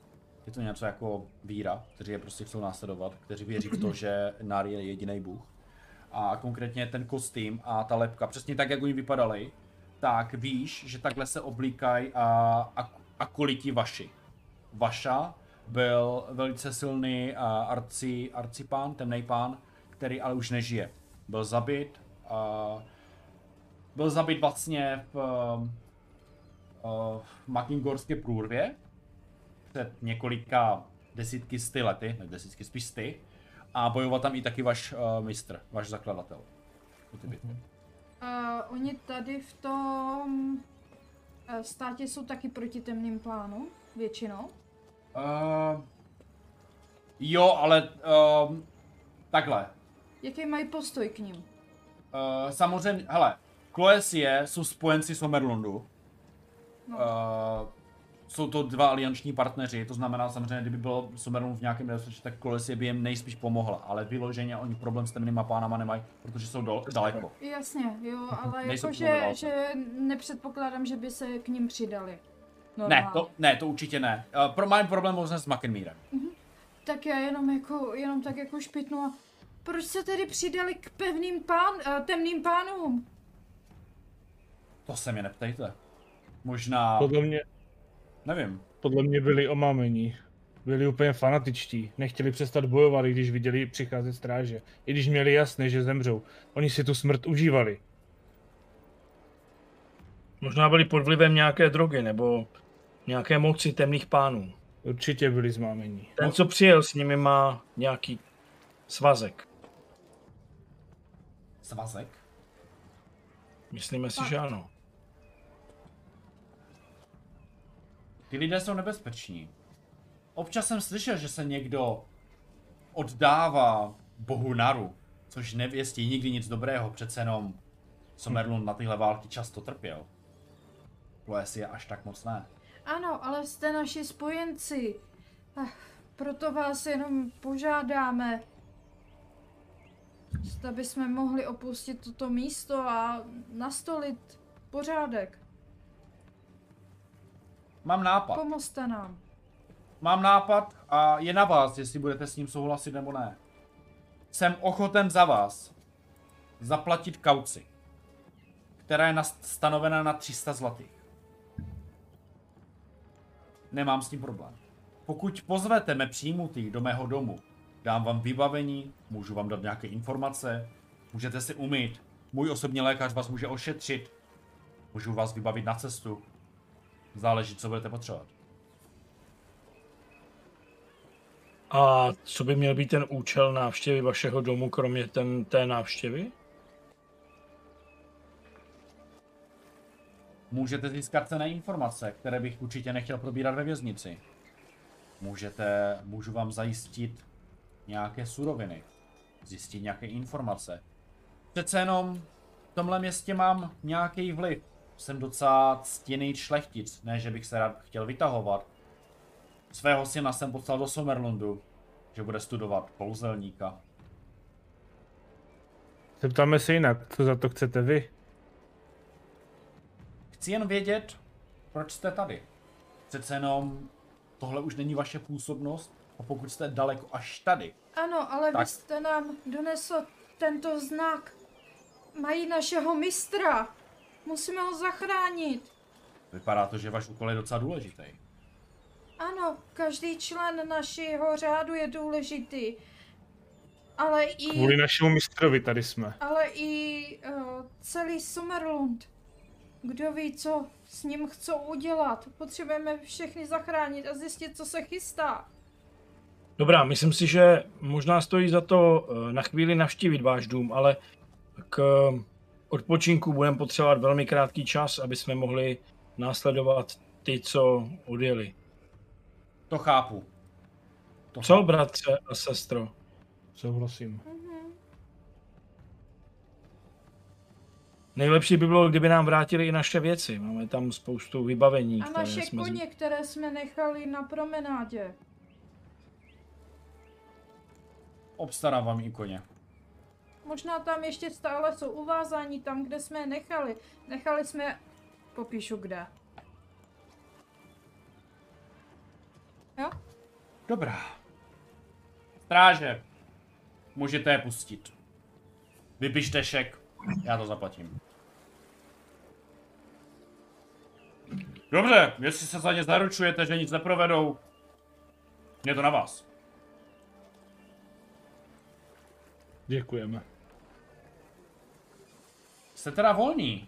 Je to něco jako víra, kteří je prostě chcou následovat, kteří věří v to, že Nari je jediný bůh. A konkrétně ten kostým a ta lepka, přesně tak, jak oni vypadali, tak víš, že takhle se oblíkají a, a, akoliti vaši. Vaša byl velice silný a arci, arcipán, temný pán, který ale už nežije. Byl zabit a byl zabit vlastně v, v Makingorské průrvě před několika desítky sty lety, ne desítky, spíš sty, a bojoval tam i taky váš uh, mistr, váš zakladatel. Mm-hmm. Uh, oni tady v tom uh, státě jsou taky proti temným plánům, většinou? Uh, jo, ale uh, takhle. Jaký mají postoj k ním? Uh, samozřejmě, hele, Kloesie jsou spojenci Somerlundu. No. Uh, jsou to dva alianční partneři, to znamená samozřejmě, kdyby bylo Somerlund v nějakém nebezpečí, tak Kloesie by jim nejspíš pomohla, ale vyloženě oni problém s temnýma pánama nemají, protože jsou do, daleko. Jasně, jo, ale jakože že nepředpokládám, že by se k ním přidali. Normálně. Ne, to, ne, to určitě ne. Uh, pro, mám problém možná s Makenmírem. Uh-huh. Tak já jenom jako, jenom tak jako špitnu a proč se tedy přidali k pevným pán, uh, temným pánům? To se mě neptejte. Možná... Podle mě... Nevím. Podle mě byli omámení. Byli úplně fanatičtí. Nechtěli přestat bojovat, i když viděli přicházet stráže. I když měli jasné, že zemřou. Oni si tu smrt užívali. Možná byli pod vlivem nějaké drogy, nebo nějaké moci temných pánů. Určitě byli zmámení. Ten, co přijel s nimi, má nějaký svazek. Svazek? Myslíme si, že ano. Ty lidé jsou nebezpeční. Občas jsem slyšel, že se někdo oddává bohu Naru, což nevěstí nikdy nic dobrého, přece jenom Somerlund na tyhle války často trpěl. Ploes je až tak moc ne. Ano, ale jste naši spojenci. Ach, proto vás jenom požádáme, zda bychom mohli opustit toto místo a nastolit pořádek. Mám nápad. Pomozte nám. Mám nápad a je na vás, jestli budete s ním souhlasit nebo ne. Jsem ochoten za vás zaplatit kauci, která je stanovena na 300 zlatých. Nemám s tím problém. Pokud pozvete me přijmutý do mého domu, dám vám vybavení, můžu vám dát nějaké informace, můžete si umýt, můj osobní lékař vás může ošetřit, můžu vás vybavit na cestu, Záleží, co budete potřebovat. A co by měl být ten účel návštěvy vašeho domu, kromě ten, té návštěvy? Můžete získat cené informace, které bych určitě nechtěl probírat ve věznici. Můžete, můžu vám zajistit nějaké suroviny, zjistit nějaké informace. Přece jenom v tomhle městě mám nějaký vliv jsem docela ctěný šlechtic, ne že bych se rád chtěl vytahovat. Svého syna jsem poslal do Somerlundu, že bude studovat kouzelníka. Zeptáme se jinak, co za to chcete vy? Chci jen vědět, proč jste tady. Přece jenom tohle už není vaše působnost a pokud jste daleko až tady. Ano, ale tak... vy jste nám donesl tento znak. Mají našeho mistra. Musíme ho zachránit. Vypadá to, že váš úkol je docela důležitý. Ano, každý člen našeho řádu je důležitý. Ale i... Kvůli našemu mistrovi tady jsme. Ale i uh, celý Summerlund. Kdo ví, co s ním chcou udělat. Potřebujeme všechny zachránit a zjistit, co se chystá. Dobrá, myslím si, že možná stojí za to uh, na chvíli navštívit váš dům, ale k odpočinku budeme potřebovat velmi krátký čas, aby jsme mohli následovat ty, co odjeli. To chápu. To Co, chápu. bratře a sestro? Souhlasím. Mhm. Nejlepší by bylo, kdyby nám vrátili i naše věci. Máme tam spoustu vybavení, A které naše jsme... z- koně, které jsme nechali na promenádě. Obstarávám i koně. Možná tam ještě stále jsou uvázáni tam, kde jsme je nechali. Nechali jsme je... Popíšu kde. Jo? Dobrá. Stráže. Můžete je pustit. Vypište šek, já to zaplatím. Dobře, jestli se za ně zaručujete, že nic neprovedou, je to na vás. Děkujeme. Jste teda volní.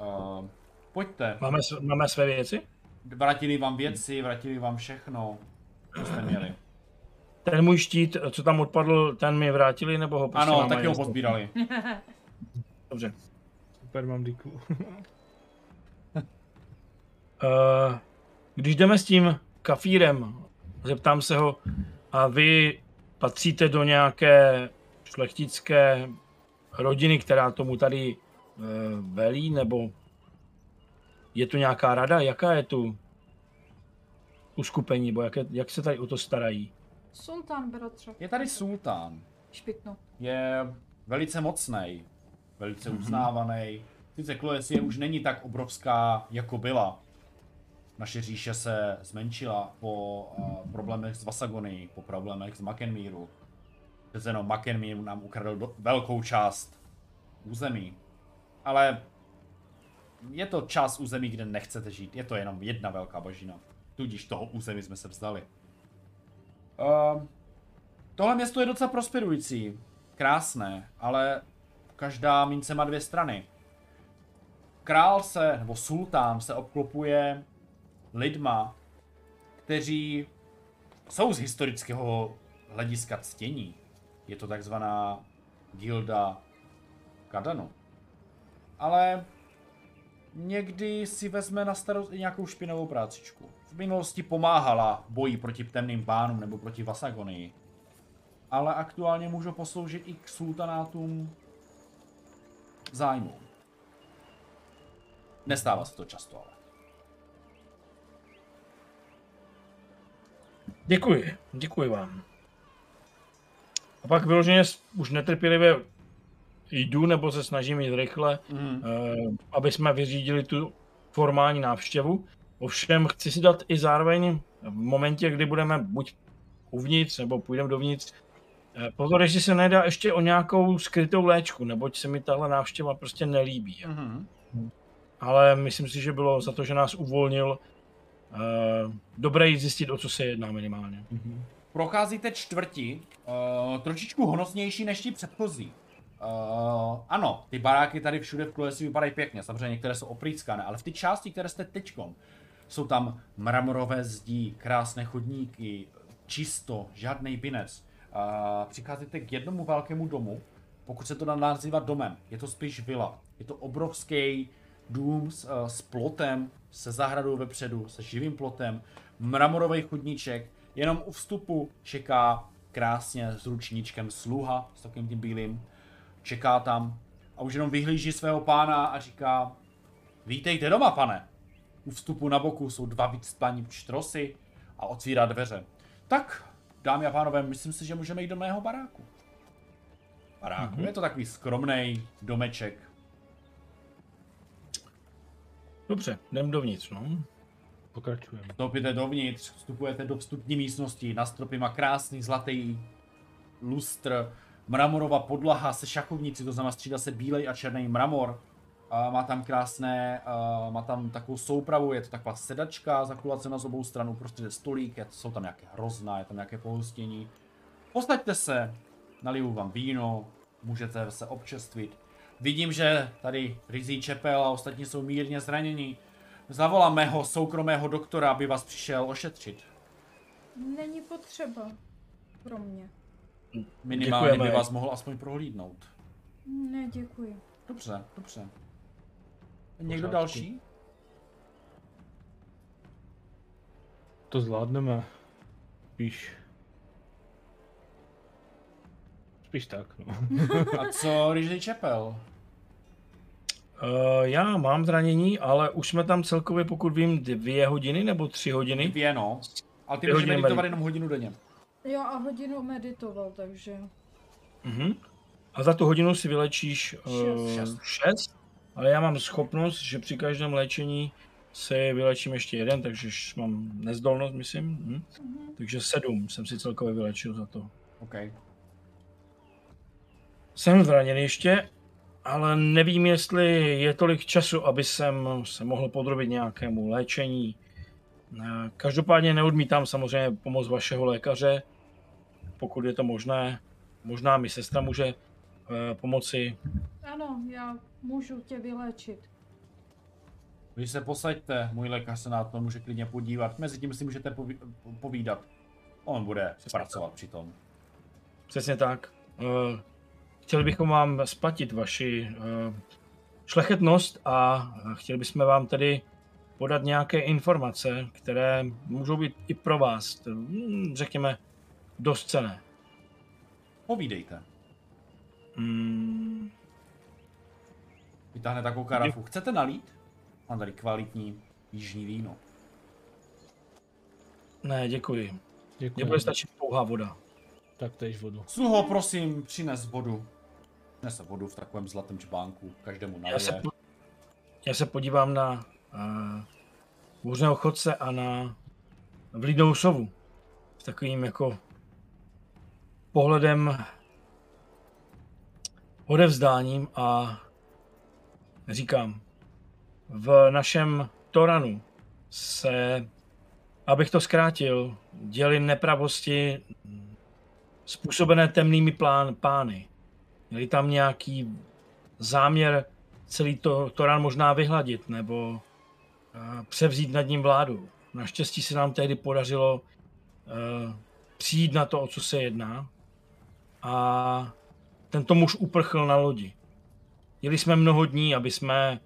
Uh, pojďte. Máme, máme své věci? Vrátili vám věci, vrátili vám všechno, co jste měli. Ten můj štít, co tam odpadl, ten mi vrátili, nebo ho prostě Ano, taky ho pozbírali. Dobře. Super, mám díku. Uh, když jdeme s tím kafírem, zeptám se ho, a vy patříte do nějaké šlechtické rodiny, která tomu tady velí, nebo je tu nějaká rada? Jaká je tu uskupení, nebo jak, je, jak se tady o to starají? Sultán, bratře. Je tady sultán. Špitnu. je velice mocný, velice uznávaný. Sice Kloesie už není tak obrovská, jako byla. Naše říše se zmenšila po uh, problémech s Vasagony, po problémech s Makenmíru. Přece jenom Makenmír nám ukradl do, velkou část území. Ale je to část území, kde nechcete žít. Je to jenom jedna velká bažina. Tudíž toho území jsme se vzdali. Uh, Tohle město je docela prosperující, krásné, ale každá mince má dvě strany. Král se, nebo sultán se obklopuje lidma, kteří jsou z historického hlediska ctění. Je to takzvaná gilda Kadanu. Ale někdy si vezme na starost i nějakou špinavou prácičku. V minulosti pomáhala boji proti temným pánům nebo proti Vasagonii ale aktuálně můžu posloužit i k sultanátům zájmu. Nestává se to často, ale. Děkuji, děkuji vám. A pak vyloženě už netrpělivě jdu, nebo se snažím jít rychle, Mm. eh, aby jsme vyřídili tu formální návštěvu. Ovšem chci si dát i zároveň v momentě, kdy budeme buď uvnitř, nebo půjdeme dovnitř, eh, pozor, jestli se nedá ještě o nějakou skrytou léčku, neboť se mi tahle návštěva prostě nelíbí. Mm-hmm. Ale myslím si, že bylo za to, že nás uvolnil, eh, dobré jít zjistit, o co se jedná minimálně. Procházíte čtvrti, uh, trošičku honosnější než ti předchozí. Uh, ano, ty baráky tady všude v Klesi vypadají pěkně, samozřejmě některé jsou oprýckané, ale v ty části, které jste teďkom, jsou tam mramorové zdí, krásné chodníky, čisto, žádný binec. Uh, přicházíte k jednomu velkému domu, pokud se to dá nazývat domem, je to spíš vila. Je to obrovský dům s, uh, s plotem, se zahradou vepředu, se živým plotem, mramorový chodníček, jenom u vstupu čeká krásně s ručníčkem sluha, s takovým tím bílým, čeká tam a už jenom vyhlíží svého pána a říká Vítejte doma, pane. U vstupu na boku jsou dva vycpaní štrosy a otvírá dveře. Tak, dámy a pánové, myslím si, že můžeme jít do mého baráku. Baráku, Mhm. je to takový skromný domeček. Dobře, jdem dovnitř, no. Pokračujeme. Vstoupíte dovnitř, vstupujete do vstupní místnosti, na stropě má krásný zlatý lustr, mramorová podlaha se šachovnici, to znamená střídá se bílej a černý mramor. A má tam krásné, a má tam takovou soupravu, je to taková sedačka zakulacena z obou stran, prostě stolík, je, jsou tam nějaké hrozná, je tam nějaké pohostění. Posaďte se, naliju vám víno, můžete se občerstvit. Vidím, že tady Rizí Čepel a ostatní jsou mírně zranění. Zavolám mého soukromého doktora, aby vás přišel ošetřit. Není potřeba. Pro mě. Minimálně by Děkujeme. vás mohl aspoň prohlídnout. Ne, děkuji. Dobře, dobře. Někdo Pořádku. další? To zvládneme. Spíš... Spíš tak, no. A co když čepel? Uh, já mám zranění, ale už jsme tam celkově, pokud vím, dvě hodiny nebo tři hodiny. Dvě, no. Ale ty hodiny meditovat medit- jenom hodinu denně. Jo a hodinu meditoval, takže... Uh-huh. A za tu hodinu si vylečíš uh, Šest. šest, ale já mám schopnost, že při každém léčení se vylečím ještě jeden, takže mám nezdolnost, myslím. Hm. Mhm. Takže sedm jsem si celkově vylečil za to. OK. Jsem zraněn ještě, ale nevím, jestli je tolik času, aby jsem se mohl podrobit nějakému léčení. Eh, Každopádně neodmítám samozřejmě pomoc vašeho lékaře, pokud je to možné. Možná mi sestra může eh, pomoci. Ano, já můžu tě vyléčit. Když se posaďte, můj lékař se na to může klidně podívat. Mezitím si můžete poví- povídat. On bude pracovat přitom. Přesně tak. Eh, Chtěli bychom vám splatit vaši eh, šlechetnost a chtěli bychom vám tedy podat nějaké informace, které můžou být i pro vás, hm, řekněme, dost cené. Povídejte. Hmm, Vytáhne takovou karafu. Chcete nalít? Mám tady kvalitní jižní víno. ne, děkuji. Mně Děkuji. bude stačit pouhá voda. Tak tež vodu. Sluho, prosím, přines vodu. Přinese vodu v takovém zlatém čbánku. Každému Já se, nalije. po- já se podívám na uh, bůřného chodce a na vlídnou sovu. S takovým jako pohledem odevzdáním a říkám, v našem Toranu se, abych to zkrátil, děli nepravosti způsobené temnými plán, pány. Měli tam nějaký záměr celý to, Toran možná vyhladit nebo uh, převzít nad ním vládu. Naštěstí se nám tehdy podařilo uh, přijít na to, o co se jedná. A tento muž uprchl na lodi. Měli jsme mnoho dní, aby jsme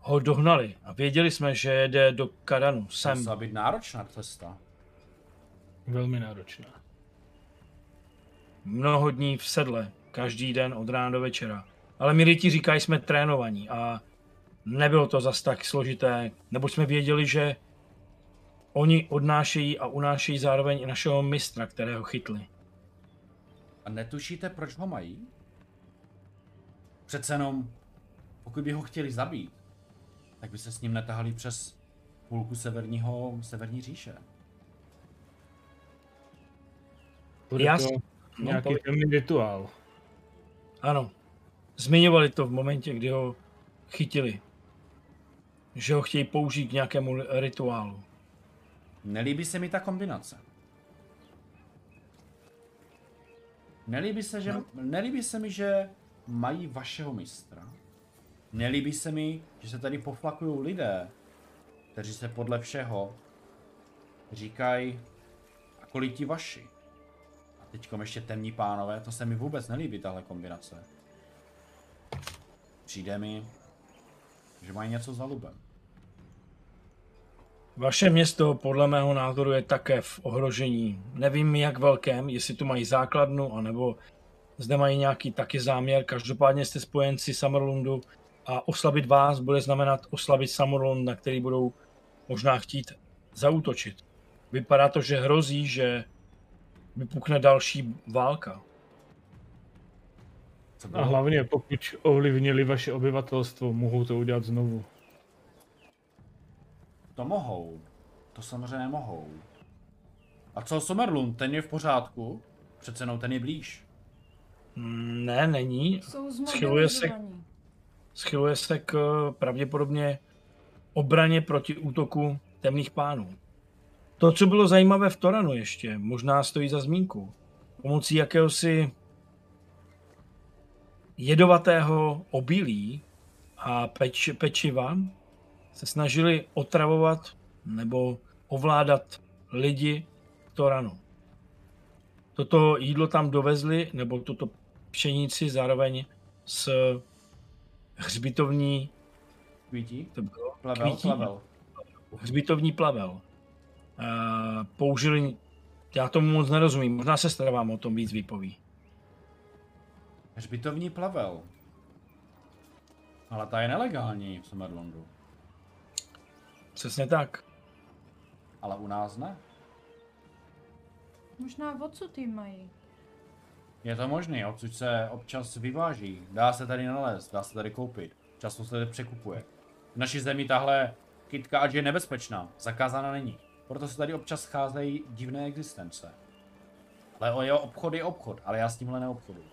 ho dohnali a věděli jsme, že jede do Kadanu, sem. Musela být náročná cesta. Velmi náročná. mnoho dní v sedle, každý den od rána do večera. Ale my ti říkají, jsme trénovaní a nebylo to zas tak složité, nebo jsme věděli, že oni odnášejí a unášejí zároveň i našeho mistra, kterého chytli. A netušíte, proč ho mají? Přece jenom, pokud by ho chtěli zabít, tak by se s ním netahali přes půlku severního, severní říše. Bude Já to nějaký pověď. temný rituál. Ano, zmiňovali to v momentě, kdy ho chytili. Že ho chtějí použít k nějakému rituálu. Nelíbí se mi ta kombinace. Nelíbí se, že, nelíbí se mi, že mají vašeho mistra. Nelíbí se mi, že se tady poflakují lidé, kteří se podle všeho říkají, a kolik ti vaši. A teďkom ještě temní pánové, to se mi vůbec nelíbí, tahle kombinace. Přijde mi, že mají něco za lubem. Vaše město podle mého názoru je také v ohrožení. Nevím jak velkém, jestli tu mají základnu, anebo zde mají nějaký taky záměr. Každopádně jste spojenci Summerlundu a oslabit vás bude znamenat oslabit Summerlund, na který budou možná chtít zaútočit. Vypadá to, že hrozí, že vypukne další válka. A hlavně, pokud ovlivnili vaše obyvatelstvo, mohou to udělat znovu. To mohou. To samozřejmě mohou. A co Somerlund, ten je v pořádku? Přece jenom ten je blíž. Mm, Ne, není. Schyluje se-. Schyluje se k eh, pravděpodobně obraně proti útoku temných pánů. To, co bylo zajímavé v Toranu ještě, možná stojí za zmínku. Pomocí jakéhosi jedovatého obilí a peč, pečiva se snažili otravovat nebo ovládat lidi v Toranu. Toto jídlo tam dovezli, nebo tuto pšenici zároveň s hřbitovní, Kvítí? to bylo, Plevel, Kvítí? plevel. hřbitovní plavel. Eh, Použili Já tomu moc nerozumím. Možná sestra vám o tom víc vypoví. Hřbitovní plavel. Ale ta je nelegální v Summerlandu. Přesně tak. Ale u nás ne. Možná odsud ty mají. Je to možné, odsud se občas vyváží. Dá se tady nalézt, dá se tady koupit. Často se tady překupuje. V naší zemi tahle kytka ať je nebezpečná, zakázána není. Proto se tady občas scházejí divné existence. Ale o jeho obchod je obchod, ale já s tímhle neobchoduji.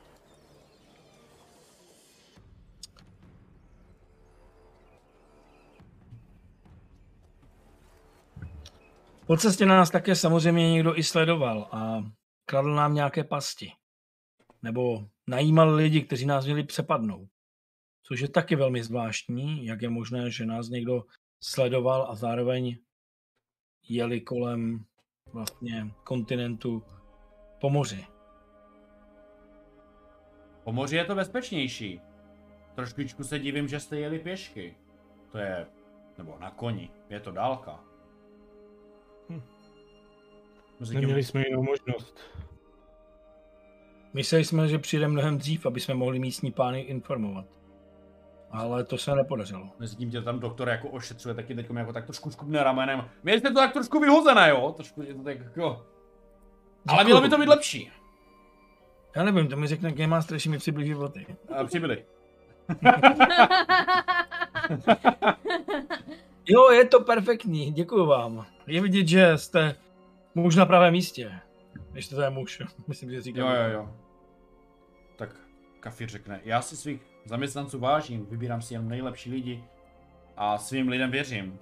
Po cestě nás také samozřejmě někdo i sledoval a kradl nám nějaké pasti. Nebo najímal lidi, kteří nás měli přepadnout. Což je taky velmi zvláštní, jak je možné, že nás někdo sledoval a zároveň jeli kolem vlastně kontinentu po moři. Po moři je to bezpečnější. Trošičku se divím, že jste jeli pěšky. To je... nebo na koni. Je to dálka. Mezitím- Neměli jsme jinou možnost. Mysleli jsme, že přijde mnohem dřív, aby jsme mohli místní pány informovat. Ale to se nepodařilo. Mezitím tě tam doktor jako ošetřuje, taky teď jako tak trošku škubne ramenem. Měli jste to tak trošku vyhozené, jo? Trošku je to tak jako... Ale mělo by to být lepší. Já nevím, to mi řekne Game Master, jestli mi přiblíží boty. A přibyli. Jo, je to perfektní, děkuji vám. Je vidět, že jste muž na pravém místě. Ještě to je muž, myslím, že říkám. Jo, jo, jo. Tak Kafir řekne, já si svých zaměstnanců vážím, vybírám si jen nejlepší lidi a svým lidem věřím.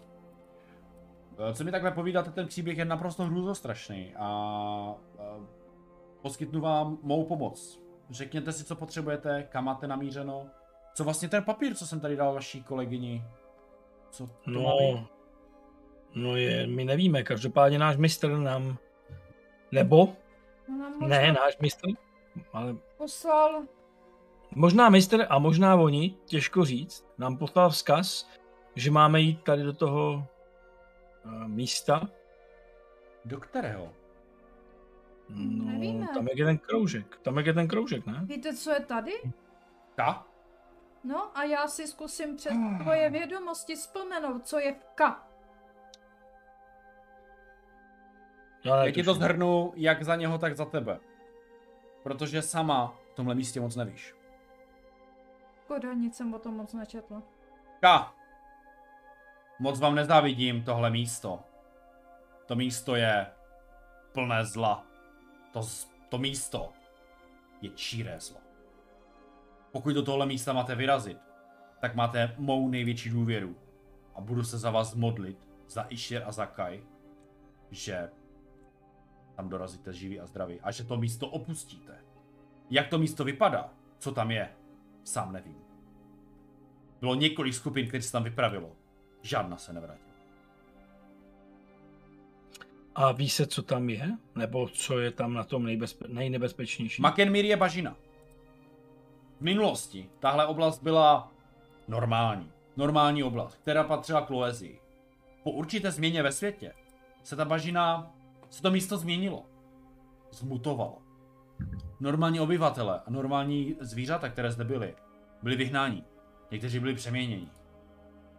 Eh, Co mi takhle povídáte, ten příběh je naprosto hrůzostrašný a, a poskytnu vám mou pomoc. Řekněte si, co potřebujete, kam máte namířeno. Co vlastně ten papír, co jsem tady dal vaší kolegyni? Co to má být? No, no je, my nevíme, každopádně náš mistr nám, nebo, On nám ne náš mistr, ale poslal možná mistr a možná oni, těžko říct, nám poslal vzkaz, že máme jít tady do toho uh, místa. Do kterého? No, Nevíme. tam je ten kroužek, tam je ten kroužek, ne? Víte, co je tady? Ta? No a já si zkusím přes tvoje vědomosti vzpomenout, co je v K. Já Já ti to zhrnu jak za něho, tak za tebe. Protože sama v tomhle místě moc nevíš. Škoda, nic jsem o tom moc nečetla. Ka! Moc vám nezávidím tohle místo. To místo je plné zla. To, to místo je číré zlo. Pokud do tohle místa máte vyrazit, tak máte mou největší důvěru. A budu se za vás modlit, za Išir a za Kai, že tam dorazíte živí a zdraví a že to místo opustíte. Jak to místo vypadá, co tam je, sám nevím. Bylo několik skupin, které se tam vypravilo. Žádná se nevrátila. A ví se, co tam je? Nebo co je tam na tom nejbezpe- nejnebezpečnější? Makenmír je bažina. V minulosti tahle oblast byla normální. Normální oblast, která patřila k Loezii. Po určité změně ve světě se ta bažina, se to místo změnilo. Zmutovalo. Normální obyvatele a normální zvířata, které zde byly, byli vyhnáni. Někteří byli přeměněni.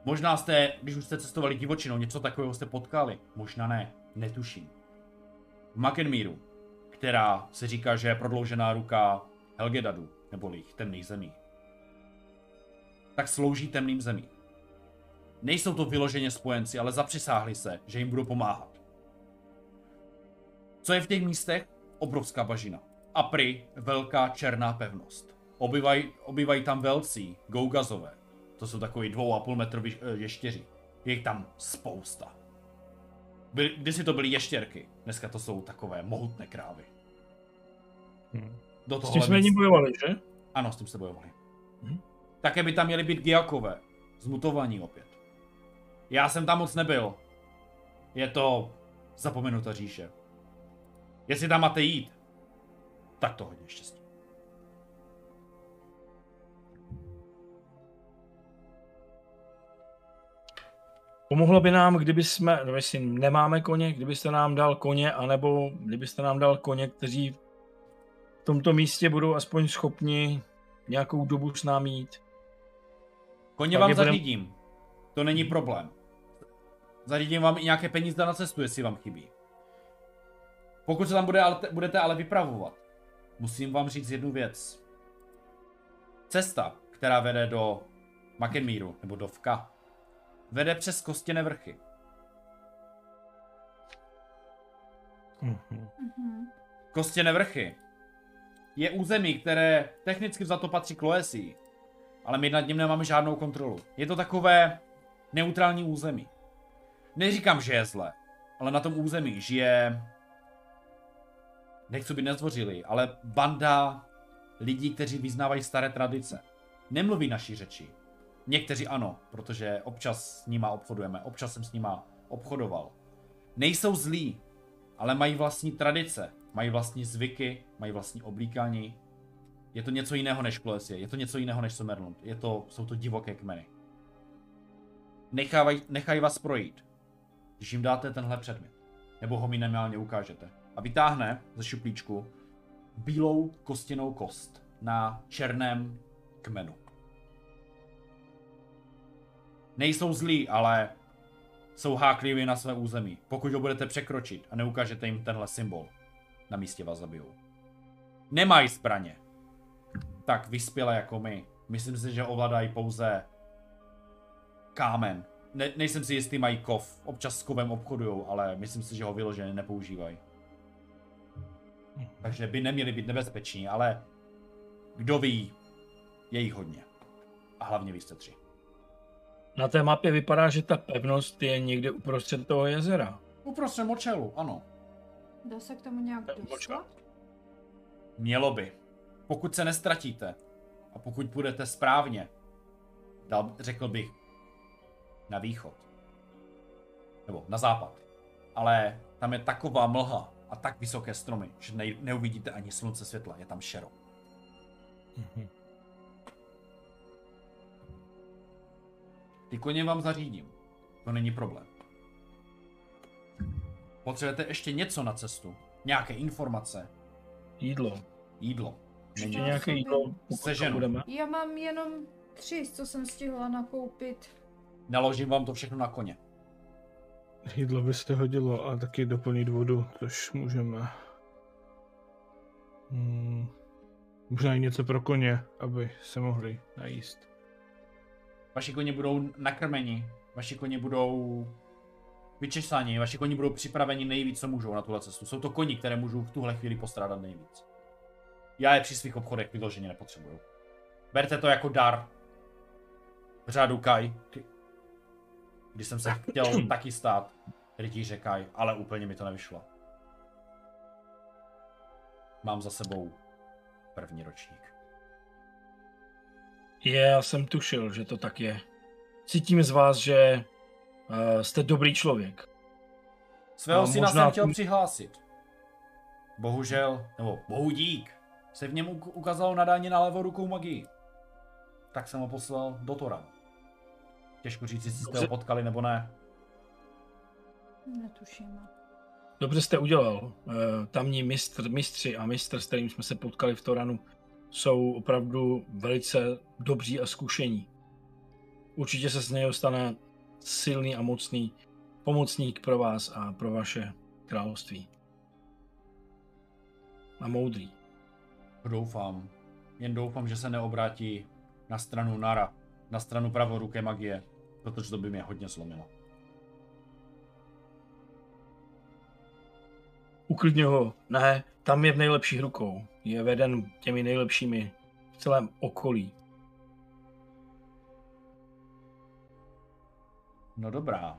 Možná jste, když už jste cestovali divočinou, něco takového jste potkali. Možná ne, netuším. V Makenmíru která se říká, že je prodloužená ruka Helgedadu, neboli temných zemí. Tak slouží temným zemí. Nejsou to vyloženě spojenci, ale zapřisáhli se, že jim budou pomáhat. Co je v těch místech? Obrovská bažina. A pry velká černá pevnost. Obyvají, obyvají tam velcí, gougazové. To jsou takový dvou a půl metrový eh, ještěři. Je jich tam spousta. Byly, kdysi to byly ještěrky, dneska to jsou takové mohutné krávy. Hm. Do S toho tím jsme jedním bojovali, že? Ano, s tím se bojovali. Mhm. Také by tam měly být Giakové. Zmutovaní opět. Já jsem tam moc nebyl. Je to zapomenuta říše. Jestli tam máte jít, tak to hodně štěstí. Pomohlo by nám, kdyby jsme, no jestli nemáme koně, kdybyste nám dal koně, anebo kdybyste nám dal koně, kteří v tomto místě budou aspoň schopni nějakou dobu s námi jít. Koně Tak vám budem- zařídím. To není problém. Zařídím vám i nějaké peníze na cestu, jestli vám chybí. Pokud se tam bude, ale, budete ale vypravovat, musím vám říct jednu věc. Cesta, která vede do Makenmíru, nebo do Vka, vede přes kostěné vrchy. Mhm. Mhm. Kostěné vrchy je území, které technicky za to patří k Loesii, ale my nad ním nemáme žádnou kontrolu. Je to takové neutrální území. Neříkám, že je zle, ale na tom území žije, nechci být nezvořilý, ale banda lidí, kteří vyznávají staré tradice. Nemluví naší řeči. Někteří ano, protože občas s nima obchodujeme, občas jsem s nima obchodoval. Nejsou zlí, ale mají vlastní tradice, mají vlastní zvyky, mají vlastní oblíkání. Je to něco jiného než Kloesie, je to něco jiného než Somerlund, je to, jsou to divoké kmeny. Nechávaj, nechají vás projít, když jim dáte tenhle předmět. Nebo ho minimálně ukážete. A vytáhne ze šuplíčku bílou kostěnou kost na černém kmenu. Nejsou zlí, ale jsou hákliví na své území. Pokud ho budete překročit a neukážete jim tenhle symbol, na místě vás zabijou. Nemají zbraně. Tak vyspělé jako my. Myslím si, že ovládají pouze kámen. Ne, nejsem si jistý, mají kov. Občas s kovem obchodujou, ale myslím si, že ho vyloženě nepoužívají. Takže by neměli být nebezpeční, ale kdo ví, je jich hodně. A hlavně vy jste tři. Na té mapě vypadá, že ta pevnost je někde uprostřed toho jezera. Uprostřed močelu, ano. Dá se k tomu nějak dostat? Mělo by. Pokud se nestratíte a pokud půjdete správně, dal, řekl bych, na východ. Nebo na západ. Ale tam je taková mlha a tak vysoké stromy, že ne, neuvidíte ani slunce světla, je tam šero. Mhm. Ty koně vám zařídím. To není problém. Potřebujete ještě něco na cestu? Nějaké informace? Jídlo. Jídlo? Ještě Není. Nějaké jídlo, Seženu. Já mám jenom tři, co jsem stihla nakoupit. Naložím vám to všechno na koně. Jídlo by se hodilo a taky doplnit vodu, což můžeme. Hmm. Možná i něco pro koně, aby se mohli najíst. Vaši koně budou nakrmeni, vaši koně budou vyčesáni, vaši koně budou připraveni nejvíc, co můžou na tuhle cestu. Jsou to koni, které můžou v tuhle chvíli postrádat nejvíc. Já je při svých obchodech vyloženě nepotřebuju. Berte to jako dar. Řádu Kai. Když jsem se chtěl taky stát rytíře Kai, ale úplně mi to nevyšlo. Mám za sebou první ročník. Je, já jsem tušil, že to tak je. Cítím z vás, že uh, jste dobrý člověk. Svého A syna možná jsem chtěl přihlásit. Bohužel, nebo bohu dík, se v něm uk- ukázalo nadání na levou rukou magii. Tak jsem ho poslal do Tora. Těžko říct, jestli jste ho potkali nebo ne. Netuším. Dobře jste udělal. Uh, tamní mistr, mistři a mistr, s kterým jsme se potkali v Toranu, jsou opravdu velice dobří a zkušení. Určitě se z něho stane silný a mocný pomocník pro vás a pro vaše království. A moudrý. Doufám. Jen doufám, že se neobrátí na stranu Nara, na stranu pravoruké magie, protože to by mě hodně zlomilo. Uklidně ho. Ne, tam je v nejlepších rukou. Je veden těmi nejlepšími v celém okolí. No dobrá,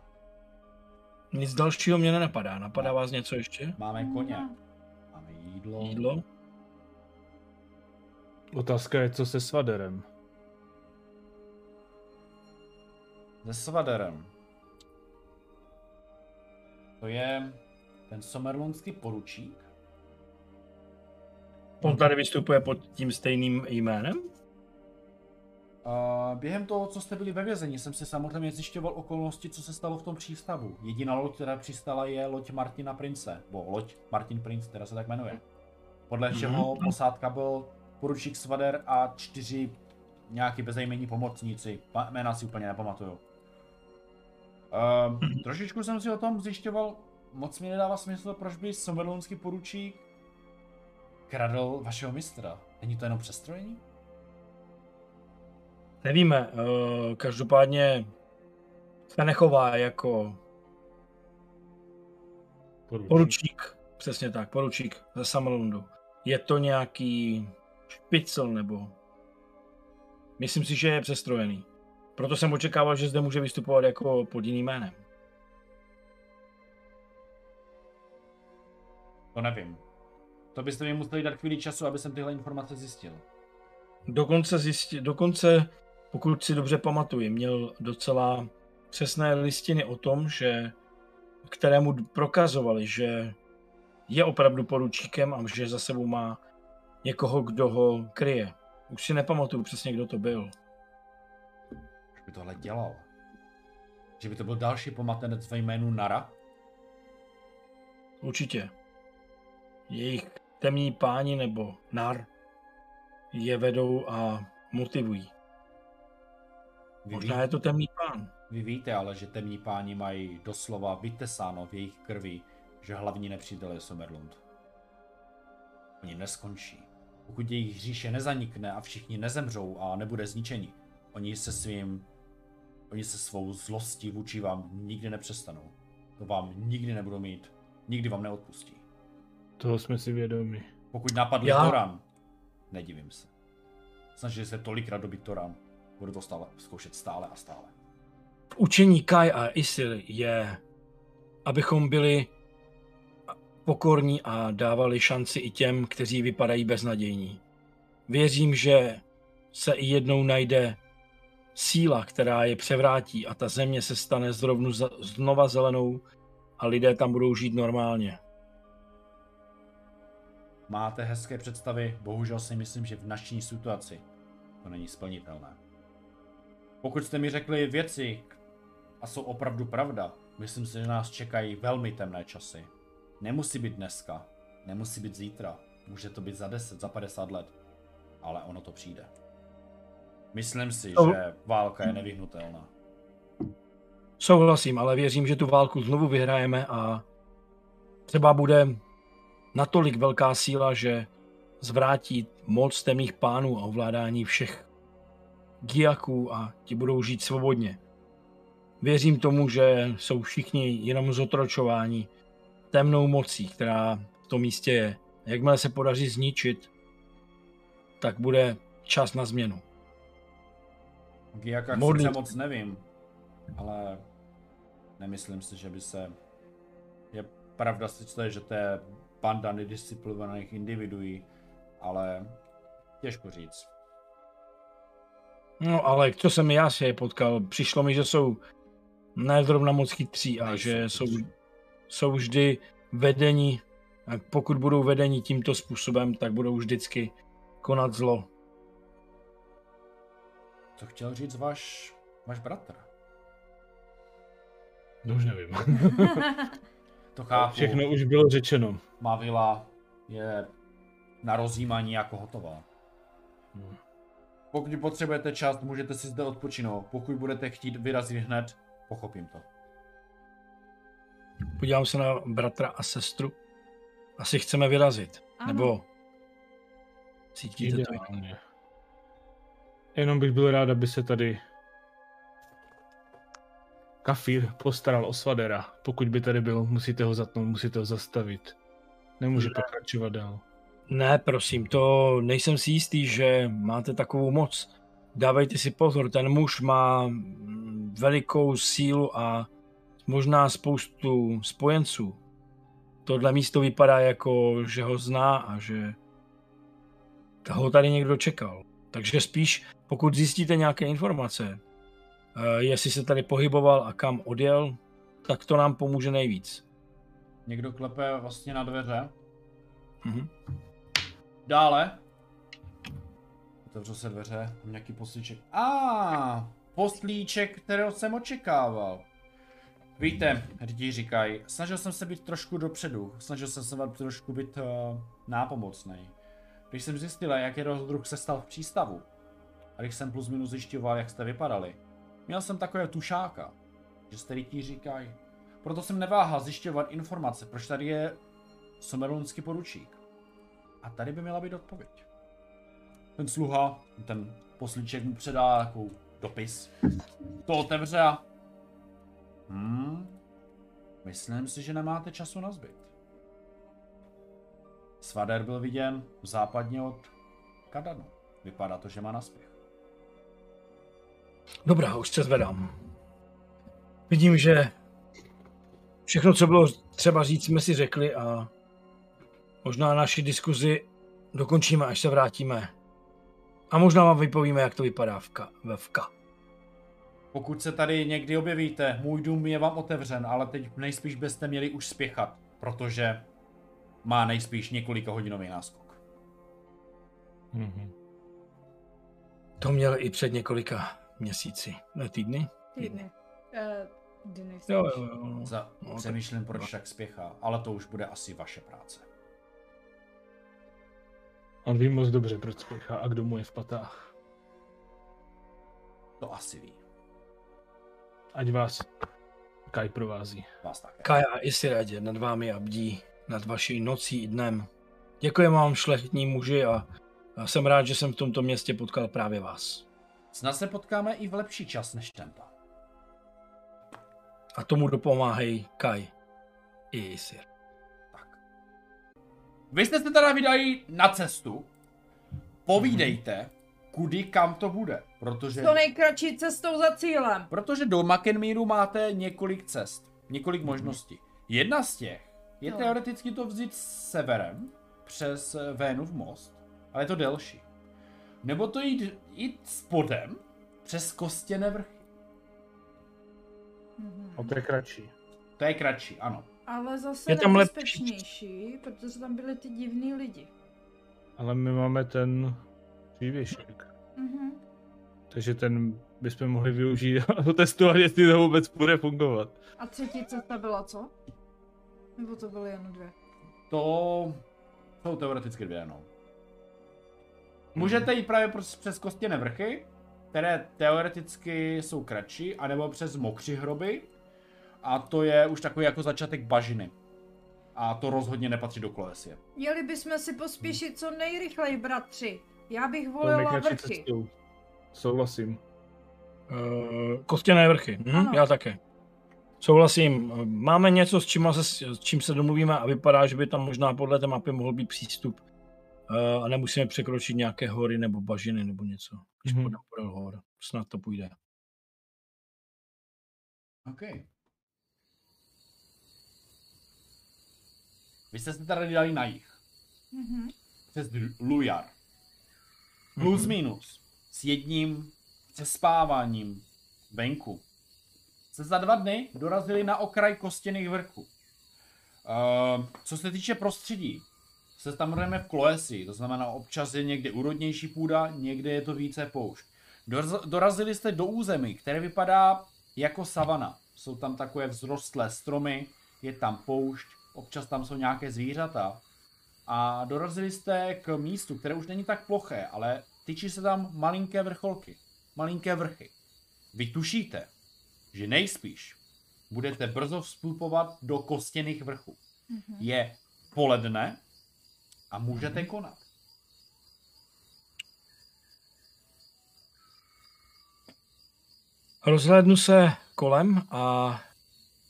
Nic dalšího mě nenapadá. Napadá vás něco ještě? máme koně, No. máme jídlo. Jídlo? Otázka je, co se svaderem. Se Svaderem. To je ten somerlundský poručík. On tady vystupuje pod tím stejným jménem? Uh, během toho, co jste byli ve vězení, jsem si samozřejmě zjišťoval okolnosti, co se stalo v tom přístavu. Jediná loď, která přistala, je loď Martina Prince, nebo loď Martin Prince, která se tak jmenuje. Podle všeho Mhm. posádka byl poručík Svader a čtyři nějaký bezejmení pomocníci. Jména si úplně nepamatuju. Um, trošičku jsem si o tom zjišťoval, moc mi nedává smysl, proč by somerlunský poručík kradl vašeho mistra. Není to jenom přestrojení? Nevíme, eh, každopádně se nechová jako Poručík. poručík. Přesně tak, poručík ze Samalundu. Je to nějaký špicel nebo... Myslím si, že je přestrojený. Proto jsem očekával, že zde může vystupovat jako pod jiným jménem. To nevím. To byste mi museli dát chvíli času, aby jsem tyhle informace zjistil. Dokonce, zjistil, dokonce, pokud si dobře pamatuji, měl docela přesné listiny o tom, že kterému prokazovali, že je opravdu poručíkem a že za sebou má někoho, kdo ho kryje. Už si nepamatuju přesně, kdo to byl. Že by tohle dělal. Že by to byl další pomatenec ve jménu Nara? Určitě. Jejich temní páni nebo nar je vedou a motivují. Vy, Možná ví, je to temný pán. vy víte ale, že temní páni mají doslova vytesáno v jejich krvi, že hlavní nepřítel je Somerlund. Oni neskončí. Pokud jejich říše nezanikne a všichni nezemřou a nebude zničení, oni se svým, oni se svou zlostí vůči vám nikdy nepřestanou. To vám nikdy nebudou mít, nikdy vám neodpustí. Toho jsme si vědomi. Pokud napadli Já- Toran, nedivím se. Snažili se tolikrát dobit Toran, budu to stále zkoušet stále a stále. V učení Kai a Isil je, abychom byli pokorní a dávali šanci i těm, kteří vypadají beznadějní. Věřím, že se i jednou najde síla, která je převrátí a ta země se stane zrovnu znova zelenou a lidé tam budou žít normálně. Máte hezké představy, bohužel si myslím, že v naší situaci to není splnitelné. Pokud jste mi řekli věci a jsou opravdu pravda, myslím si, že nás čekají velmi temné časy. Nemusí být dneska, nemusí být zítra, může to být za 10, za 50 let, ale ono to přijde. Myslím si, že válka je nevyhnutelná. Souhlasím, ale věřím, že tu válku znovu vyhrajeme a třeba bude natolik velká síla, že zvrátí moc temných pánů a ovládání všech giaků a ti budou žít svobodně. Věřím tomu, že jsou všichni jenom zotročováni temnou mocí, která v tom místě je. Jakmile se podaří zničit, tak bude čas na změnu. Modlit- sice moc nevím, ale nemyslím si, že by se... Je pravda sice, že to je banda nedisciplinovaných individuí, ale těžko říct. No ale co jsem já si je potkal, přišlo mi, že jsou ne zrovna moc chytří a že jsou, jsou vždy vedení, a pokud budou vedení tímto způsobem, tak budou vždycky konat zlo. Co chtěl říct váš, váš bratr? No už nevím. To chápu. Všechno už bylo řečeno. Má vila je na rozjímání jako hotová. No. Pokud potřebujete čas, můžete si zde odpočinout. Pokud budete chtít vyrazit hned, pochopím to. Podívám se na bratra a sestru. Asi chceme vyrazit. Ano. Nebo cítíte to? Jenom bych byl rád, aby se tady Kafír postaral o Svadera. Pokud by tady byl, musíte ho zatnout, musíte ho zastavit. Nemůže pokračovat dál. Ne, prosím, to nejsem si jistý, že máte takovou moc. Dávejte si pozor, ten muž má velikou sílu a možná spoustu spojenců. Tohle místo vypadá jako, že ho zná a že ho tady někdo čekal. Takže spíš, pokud zjistíte nějaké informace, eh, jestli se tady pohyboval a kam odjel, tak to nám pomůže nejvíc. Někdo klepe vlastně na dveře. Mhm. Dále. Otevřu se dveře, mám nějaký poslíček. A, ah, poslíček, kterého jsem očekával. Víte, lidi říkají, snažil jsem se být trošku dopředu, snažil jsem se vám trošku být uh, nápomocný. Když jsem zjistil, jaký rozdruh se stal v přístavu, a když jsem plus minus zjišťoval, jak jste vypadali, měl jsem takové tušáka, že jste lidi říkají. Proto jsem neváhal zjišťovat informace, proč tady je somerlunský poručík. A tady by měla být odpověď. Ten sluha, ten poslíček mu předá takovou dopis. To otevře a... Hmm, myslím si, že nemáte času na zbyt. Svader byl viděn západně od Kadanu. Vypadá to, že má naspěch. Dobrá, už se zvedám. Vidím, že všechno, co bylo třeba říct, jsme si řekli a možná naši diskuzi dokončíme, až se vrátíme. A možná vám vypovíme, jak to vypadá v Ka, ve Vka. Pokud se tady někdy objevíte, můj dům je vám otevřen, ale teď nejspíš byste měli už spěchat, protože má nejspíš několika hodinový náskok. Mm-hmm. To měl i před několika měsíci, ne týdny? Týdny. Uh, dny. Jo, jo, jo. Za, no, přemýšlím, tak... proč tak spěchá, ale to už bude asi vaše práce. On ví moc dobře, proč spěchá a kdo mu je v patách. To asi ví. Ať vás Kaj provází. Vás také. Kaja i si radě nad vámi a bdí nad vaší nocí i dnem. Děkuji vám, šlechtní muži, a jsem rád, že jsem v tomto městě potkal právě vás. Snad se potkáme i v lepší čas než tento. A tomu dopomáhají Kai i Isir. Tak. Vy jste se teda vydali na cestu. Povídejte, mm-hmm. kudy kam to bude, protože... To nejkratší cestou za cílem. Protože do Makenmíru máte několik cest, několik mm-hmm. možností. Jedna z těch je no. teoreticky to vzít severem přes Vénův most, ale je to delší. Nebo to jít, jít spodem přes kostěné vrchy. Mm-hmm. A to je kratší. To je kratší, ano. Ale zase je tam nebezpečnější, lepší. protože tam byly ty divní lidi. Ale my máme ten přívěšek. Mm-hmm. Takže ten bychom mohli využít a testovat, jestli to vůbec bude fungovat. A třetí cesta byla co? Nebo to byly jen dvě? To jsou teoreticky dvě, no. Můžete jít právě přes kostěné vrchy, které teoreticky jsou kratší, anebo přes mokři hroby. A to je už takový jako začátek bažiny. A to rozhodně nepatří do Kloesie. Měli bychom si pospíšit co nejrychleji, bratři. Já bych volila vrchy. Cestou. Souhlasím. Uh, kostěné vrchy, hm? já také. Souhlasím. Máme něco, s čím, se, s čím se domluvíme a vypadá, že by tam možná podle té mapy mohl být přístup. Uh, a nemusíme překročit nějaké hory nebo bažiny nebo něco. Když mm-hmm. půjdeme podél hor. Snad to půjde. OK. Vy jste se tady dali na jich. Mm-hmm. Přes Lujar. Plus mm-hmm. minus. S jedním přespáváním venku se za dva dny dorazili na okraj kostěných vrchů. Uh, co se týče prostředí, se tam jdeme v Kloesi, to znamená občas je někde úrodnější půda, někde je to více poušť. Dorazili jste do území, které vypadá jako savana. Jsou tam takové vzrostlé stromy, je tam poušť, občas tam jsou nějaké zvířata. A dorazili jste k místu, které už není tak ploché, ale tyčí se tam malinké vrcholky, malinké vrchy. Vy tušíte, že nejspíš budete brzo vstupovat do kostěných vrchů. Mm-hmm. Je poledne a můžete mm-hmm. konat. Rozhlédnu se kolem a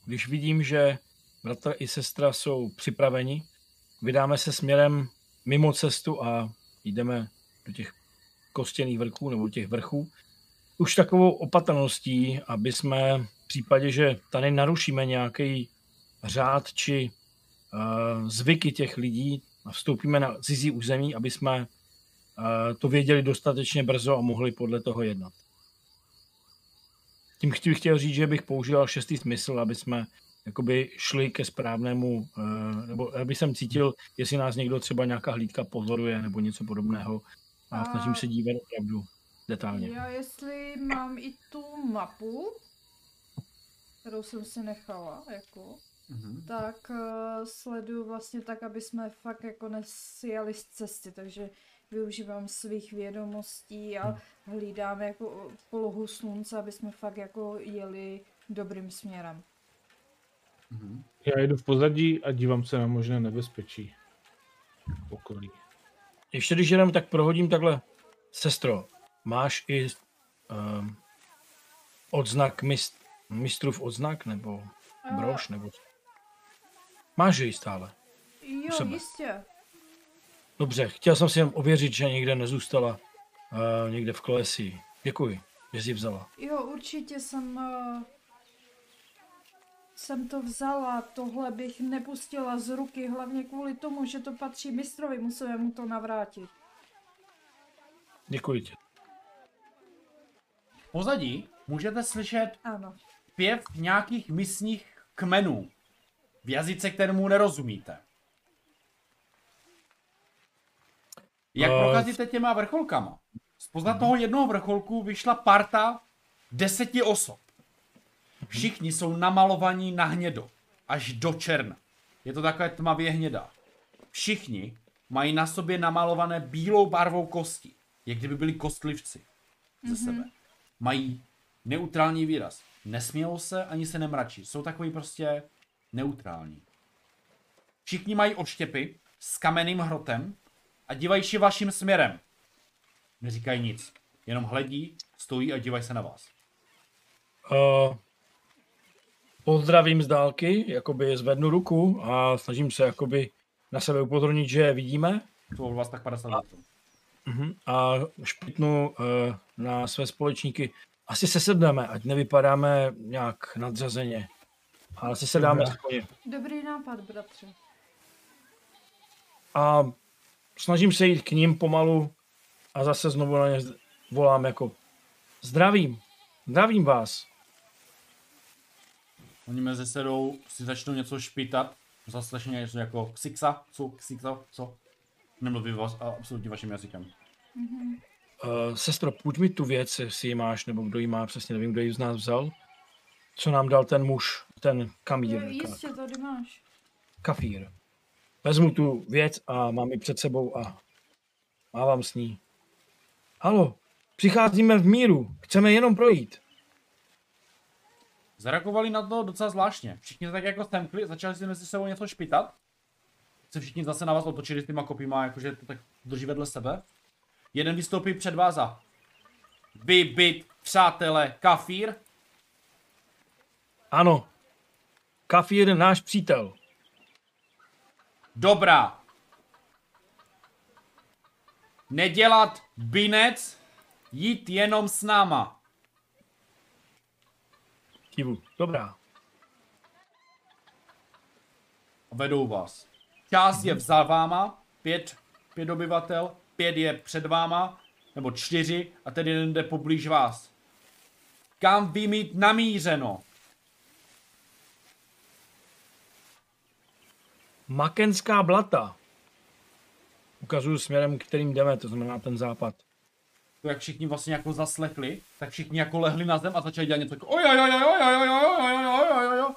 když vidím, že bratr i sestra jsou připraveni, vydáme se směrem mimo cestu a jdeme do těch kostěných vrchů nebo těch vrchů už takovou opatrností, aby jsme v případě, že tady narušíme nějaký řád či uh, zvyky těch lidí vstoupíme na cizí území, aby jsme uh, to věděli dostatečně brzo a mohli podle toho jednat. Tím bych chtěl říct, že bych používal šestý smysl, aby jsme jakoby šli ke správnému, uh, nebo aby jsem cítil, jestli nás někdo třeba nějaká hlídka pozoruje nebo něco podobného, A A- snažím se dívat opravdu detailně. Já jestli mám i tu mapu, kterou jsem si nechala, jako, Mhm. tak uh, sleduju vlastně tak, aby jsme fakt jako nesjeli z cesty, takže využívám svých vědomostí a hlídám jako polohu slunce, aby jsme fakt jako jeli dobrým směrem. Mhm. Já jedu v pozadí a dívám se na možné nebezpečí. v Okolí. Ještě když jenom tak prohodím takhle, sestro, máš i um, odznak mist, mistrův odznak, nebo brož, nebo co? Máš ji stále. Jo, sebe. jistě. Dobře, chtěl jsem si jen ověřit, že někde nezůstala uh, někde v klesi. Děkuji, že jsi ji vzala. Jo, určitě jsem, uh, jsem to vzala, tohle bych nepustila z ruky, hlavně kvůli tomu, že to patří mistrovi, musíme mu to navrátit. Děkuji ti. V pozadí můžete slyšet Ano. pěv nějakých místních kmenů v jazyce, kterému nerozumíte. Jak Eh, procházíte těma vrcholkama? Spoza toho jednoho vrcholku vyšla parta deseti osob. Všichni jsou namalovaní na hnědo, až do černa. Je to takové tmavě hnědá. Všichni mají na sobě namalované bílou barvou kosti, jak kdyby byli kostlivci ze sebe. Mají neutrální výraz. Nesmějou se, ani se nemračí. Jsou takový prostě neutrální. Všichni mají odštěpy s kamenným hrotem a dívají se vaším směrem. Neříkají nic. Jenom hledí, stojí a dívají se na vás. Uh, pozdravím z dálky, jakoby zvednu ruku a snažím se jakoby na sebe upozornit, že je vidíme. To od vás tak 50 metrů. Uh-huh. A špitnu uh, na své společníky. Asi se sedneme, ať nevypadáme nějak nadřazeně. Ale si se dáme koně. Dobrý nápad, bratře. A snažím se jít k ním pomalu a zase znovu na ně volám jako zdravím, zdravím vás. Oni mezi sedou si začnou něco špitat. Zaslešně něco jako ksixa, co, ksixa, co. Nemluví vás a absolutně vaším jazykem. Uh, sestro, půjď mi tu věc, jestli ji máš, nebo kdo ji má, přesně nevím, kdo ji z nás vzal. Co nám dal ten muž, ten kamír, Jo, ka, jistě, tady máš. kafír. Vezmu tu věc a mám ji před sebou a mávám s ní. Halo, přicházíme v míru, chceme jenom projít. Zareagovali na to docela zvláštně. Všichni se tak jako stemkli, začali si mezi sebou něco špitat. Se všichni zase na vás otočili s těma kopíma, jakože to tak drží vedle sebe. Jeden vystoupí před vás a vy byt, přátelé, kafír. Ano, kafír náš přítel. Dobrá. Nedělat binec, jít jenom s náma. Kivu, dobrá. Vedou vás. Část je za váma, pět, pět obyvatel, pět je před váma, nebo čtyři, a ten jeden jde poblíž vás. Kam vy mít namířeno? Makenská blata. Ukazuju směrem, kterým jdeme, to znamená ten západ. To jak všichni vlastně jako zaslechli, tak všichni jako lehli na zem a začali dělat něco jako oj, oj, oj, oj, oj, oj, oj, oj, oj, oj, oj, oj.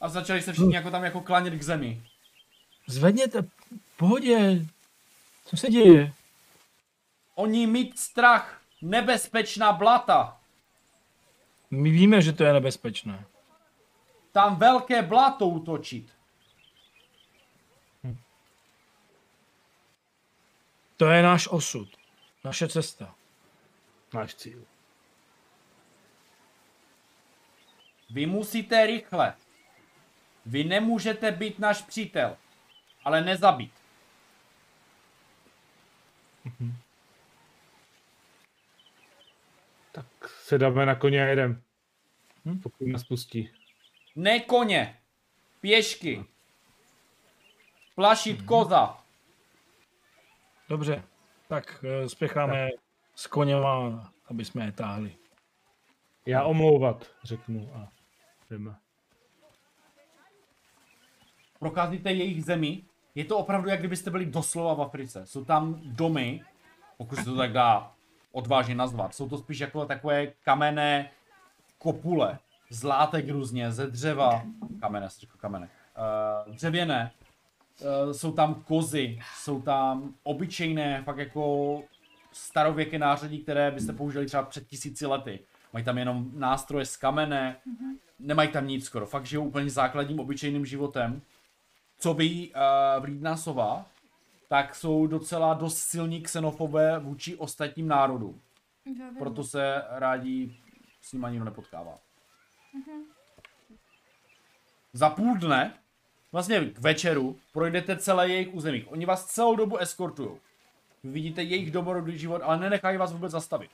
A začali se všichni jako tam jako klanět k zemi. Zvedněte, pohodě. Co se děje? Oni mít strach, nebezpečná blata. My víme, že to je nebezpečné. Tam velké blato útočit. To je náš osud. Naše cesta. Náš cíl. Vy musíte rychle. Vy nemůžete být náš přítel, ale nezabít. Tak se dáme na koně a jedem. Pokud nás pustí. Ne koně, pěšky. Plašit koza. Dobře, tak eh, spěcháme s koněma, aby jsme je táhli. Já omlouvat, řeknu a jdeme. Procházíte jejich zemi. Je to opravdu, jak kdybyste byli doslova v Africe. Jsou tam domy, pokud se to tak dá odvážně nazvat. Jsou to spíš jako takové kamenné kopule, z látek různě, ze dřeva, kamene, řekl kamene, uh, dřevěné, uh, jsou tam kozy, jsou tam obyčejné, fakt jako starověké nářadí, které byste použili třeba před tisíci lety. Mají tam jenom nástroje z kamene, nemají tam nic skoro, fakt žijou úplně základním obyčejným životem. Co ví uh, vlídná sova, tak jsou docela dost silní xenofobé vůči ostatním národům. Proto se rádi s ním ani nikdo nepotkává. Za půl dne, vlastně k večeru, projdete celé jejich území. Oni vás celou dobu eskortují. Vy vidíte jejich domorodý život, ale nenechají vás vůbec zastavit.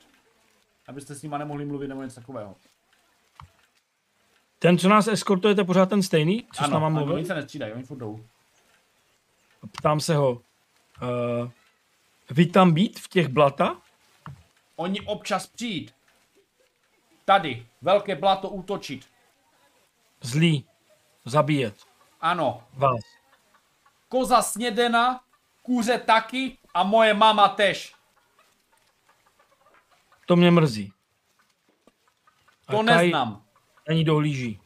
Abyste s nima nemohli mluvit nebo něco takového. Ten, co nás eskortuje, to je pořád ten stejný, co s náma ano, oni se nestřídají, oni furt jdou. Ptám se ho, uh, vy tam být v těch blata? Oni občas přijít. Tady, velké blato útočit. Zlý, zabíjet Ano, vás. koza snědena, kůře taky a moje mama tež. To mě mrzí. A To Kai neznám. Na ní dohlíží.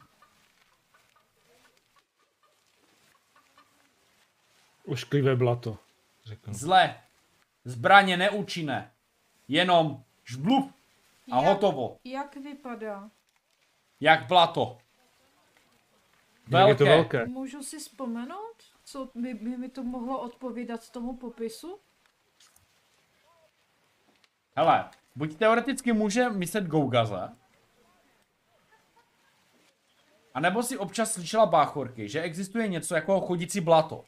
Ošklivé blato, řekl. Zle. Zbraně neúčinné. Jenom žblub a Jak- hotovo. Jak vypadá? Jak blato. Jak je to Velké. velké? Můžu si vzpomenout, co by, by mi to mohlo odpovídat tomu popisu? Hele, buď teoreticky může myslet Gougaze, a nebo si občas slyšela báchorky, že existuje něco jako chodící blato.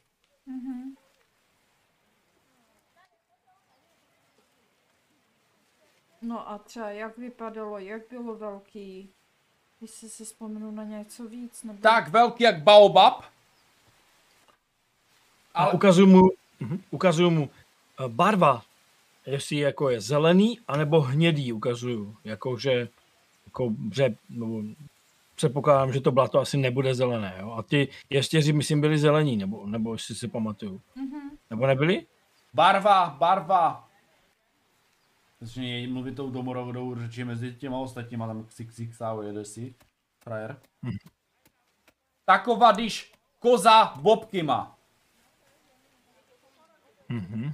No a třeba jak vypadalo, jak bylo velký, jestli si vzpomenu na něco víc, nebo... Tak velký jak baobab, A ale ukazuju mu, mhm, ukazuju mu eh, barva, jestli jako je zelený, anebo hnědý ukazuju. Jako, že, jako, že nebo, předpokládám, že to blato asi nebude zelené. Jo? A ty ještěři, myslím, byli zelení, nebo, nebo jestli si pamatuju. Mhm. Nebo nebyli? barva, barva. Začne jej mluvit tou domorodou řečí mezi těma ostatníma, tam ksik ksik stávo jede si, frajer. Taková, když koza bobky má. Mhm.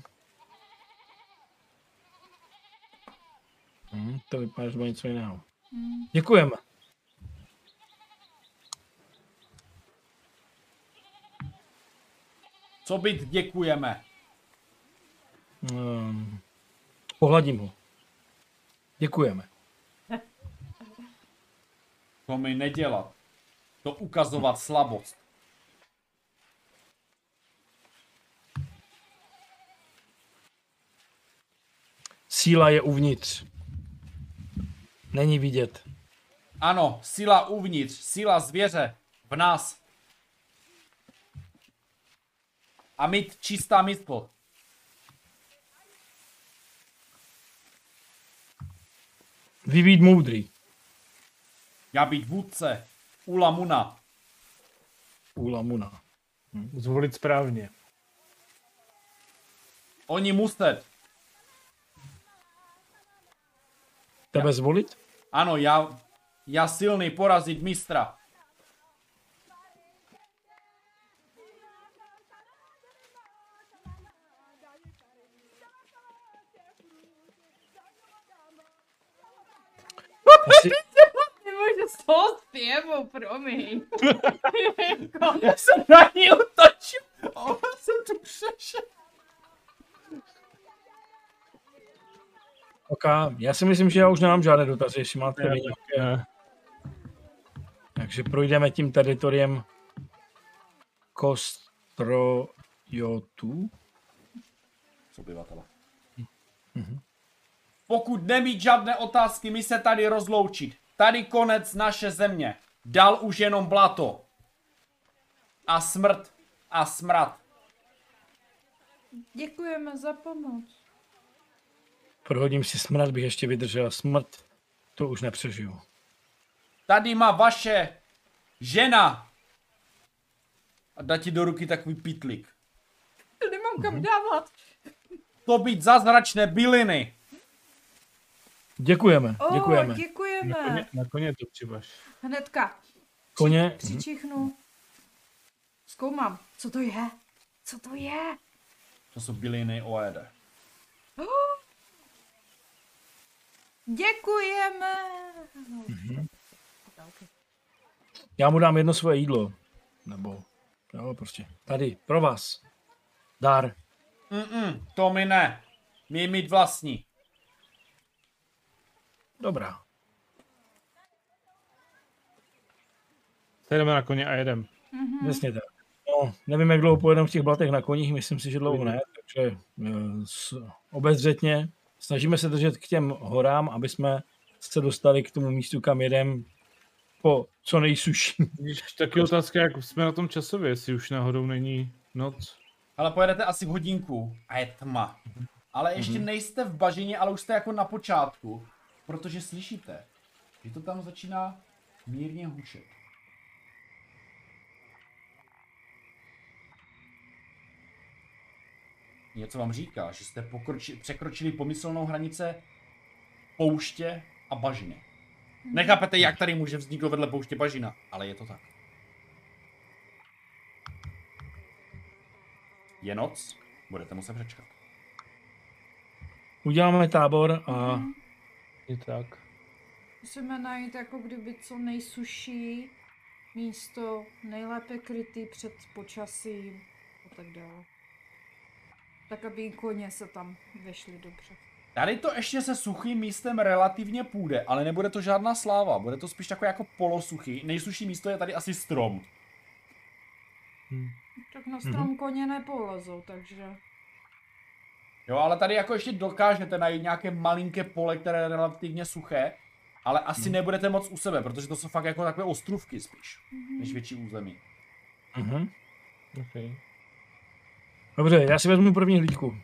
Mhm, to vypadá, že bylo něco jiného. Děkujeme. Co byt děkujeme. Um, pohladím ho. Děkujeme. To mi nedělat. To ukazovat slabost. Síla je uvnitř. Není vidět. Ano, síla uvnitř, síla zvěře v nás. A mít čistá mysl. Vy být moudrý. Já být vůdce. Ula Muna. Ula Muna. Zvolit správně. Oni muset. Tebe zvolit? Ano, já, já silný porazit mistra. Asi, Nemůžu z toho zpěvu, promiň. Já jsem na ní utočil. Ona jsem tu přešel. ok, já si myslím, že já už nemám žádné dotazy, jestli máte vy nějaké. Ne. Takže projdeme tím teritoriem Kostrojotu. Obyvatele. Pokud nemít žádné otázky, my se tady rozloučit. Tady konec naše země. Dal už jenom blato. A smrt. A smrad. děkujeme za pomoc. Prohodím si smrad, bych ještě vydržel. Smrt, to už nepřežiju. Tady má vaše žena. A dá ti do ruky takový pitlík. To nemám kam dávat. to být zázračné byliny. Děkujeme, O, děkujeme. Na děkujeme. koně, na koně to přibaš. Hnedka. Koně, Přičichnu. Zkoumám. Co to je? Co to je? To jsou byliny OED. Děkujeme. Mhm. Já mu dám jedno svoje jídlo. Nebo, jo, prostě. Tady, pro vás. Dár. Mm-mm, to mi ne. My mít vlastní. Dobrá. Jdeme na koně a jedem. Mhm. Přesně tak. No, nevím, jak dlouho pojedeme v těch blatech na koních, myslím si, že dlouho ne, takže eh, s, obezřetně. Snažíme se držet k těm horám, aby jsme se dostali k tomu místu, kam jedem po co nejsuší. Když taky otázka, jak jsme na tom časově, jestli už náhodou není noc. Ale pojedete asi hodinku a je tma. Ale ještě Mhm. nejste v bažině, ale už jste jako na počátku. Protože slyšíte, že to tam začíná mírně hučet. Něco vám říká, že jste pokroči, překročili pomyslnou hranice pouště a bažiny. Nechápete, jak tady může vzniknout vedle pouště bažina, ale je to tak. Je noc, budete muset přečkat. Uděláme tábor a Mhm. Je tak. Musíme najít jako kdyby co nejsuší místo, nejlépe krytý před počasím a tak dále. Tak, aby i koně se tam vešly dobře. Tady to ještě se suchým místem relativně půjde, ale nebude to žádná sláva, bude to spíš takové jako polosuchý. Nejsušší místo je tady asi strom. Hm. Tak na strom koně nepolezou, takže... Jo, ale tady jako ještě dokážete najít nějaké malinké pole, které je relativně suché, ale asi nebudete moc u sebe, protože to jsou fakt jako takové ostrůvky spíš, než větší území. mhm. Okay. Dobře, já si vezmu první hlídku.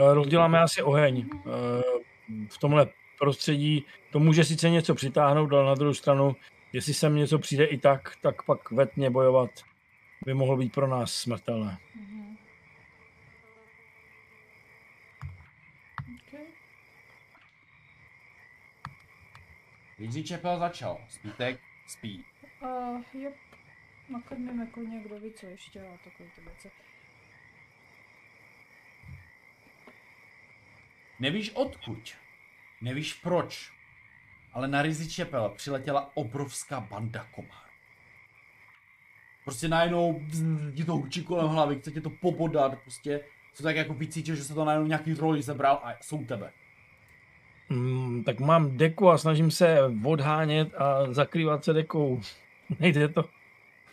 Eh, Rozděláme asi oheň. Eh, V tomhle prostředí to může sice něco přitáhnout, ale na druhou stranu, jestli sem něco přijde i tak, tak pak vetně bojovat by mohlo být pro nás smrtelné. Mhm. Okay. Jiří Čepel začal, Spítek spí. Uh, jop. Nakrmíme koně, kdo ví co ještě a takové ty věci. Nevíš odkud, nevíš proč, ale na Rizi Čepel přiletěla obrovská banda komárů. Prostě najednou ti to hučí kolem hlavy, chce tě to pobodat, prostě co tak jako vycítil, že se to najednou nějaký roli zebral a jsou tebe. Mm, tak mám deku a snažím se odhánět a zakrývat se dekou. Nejde to.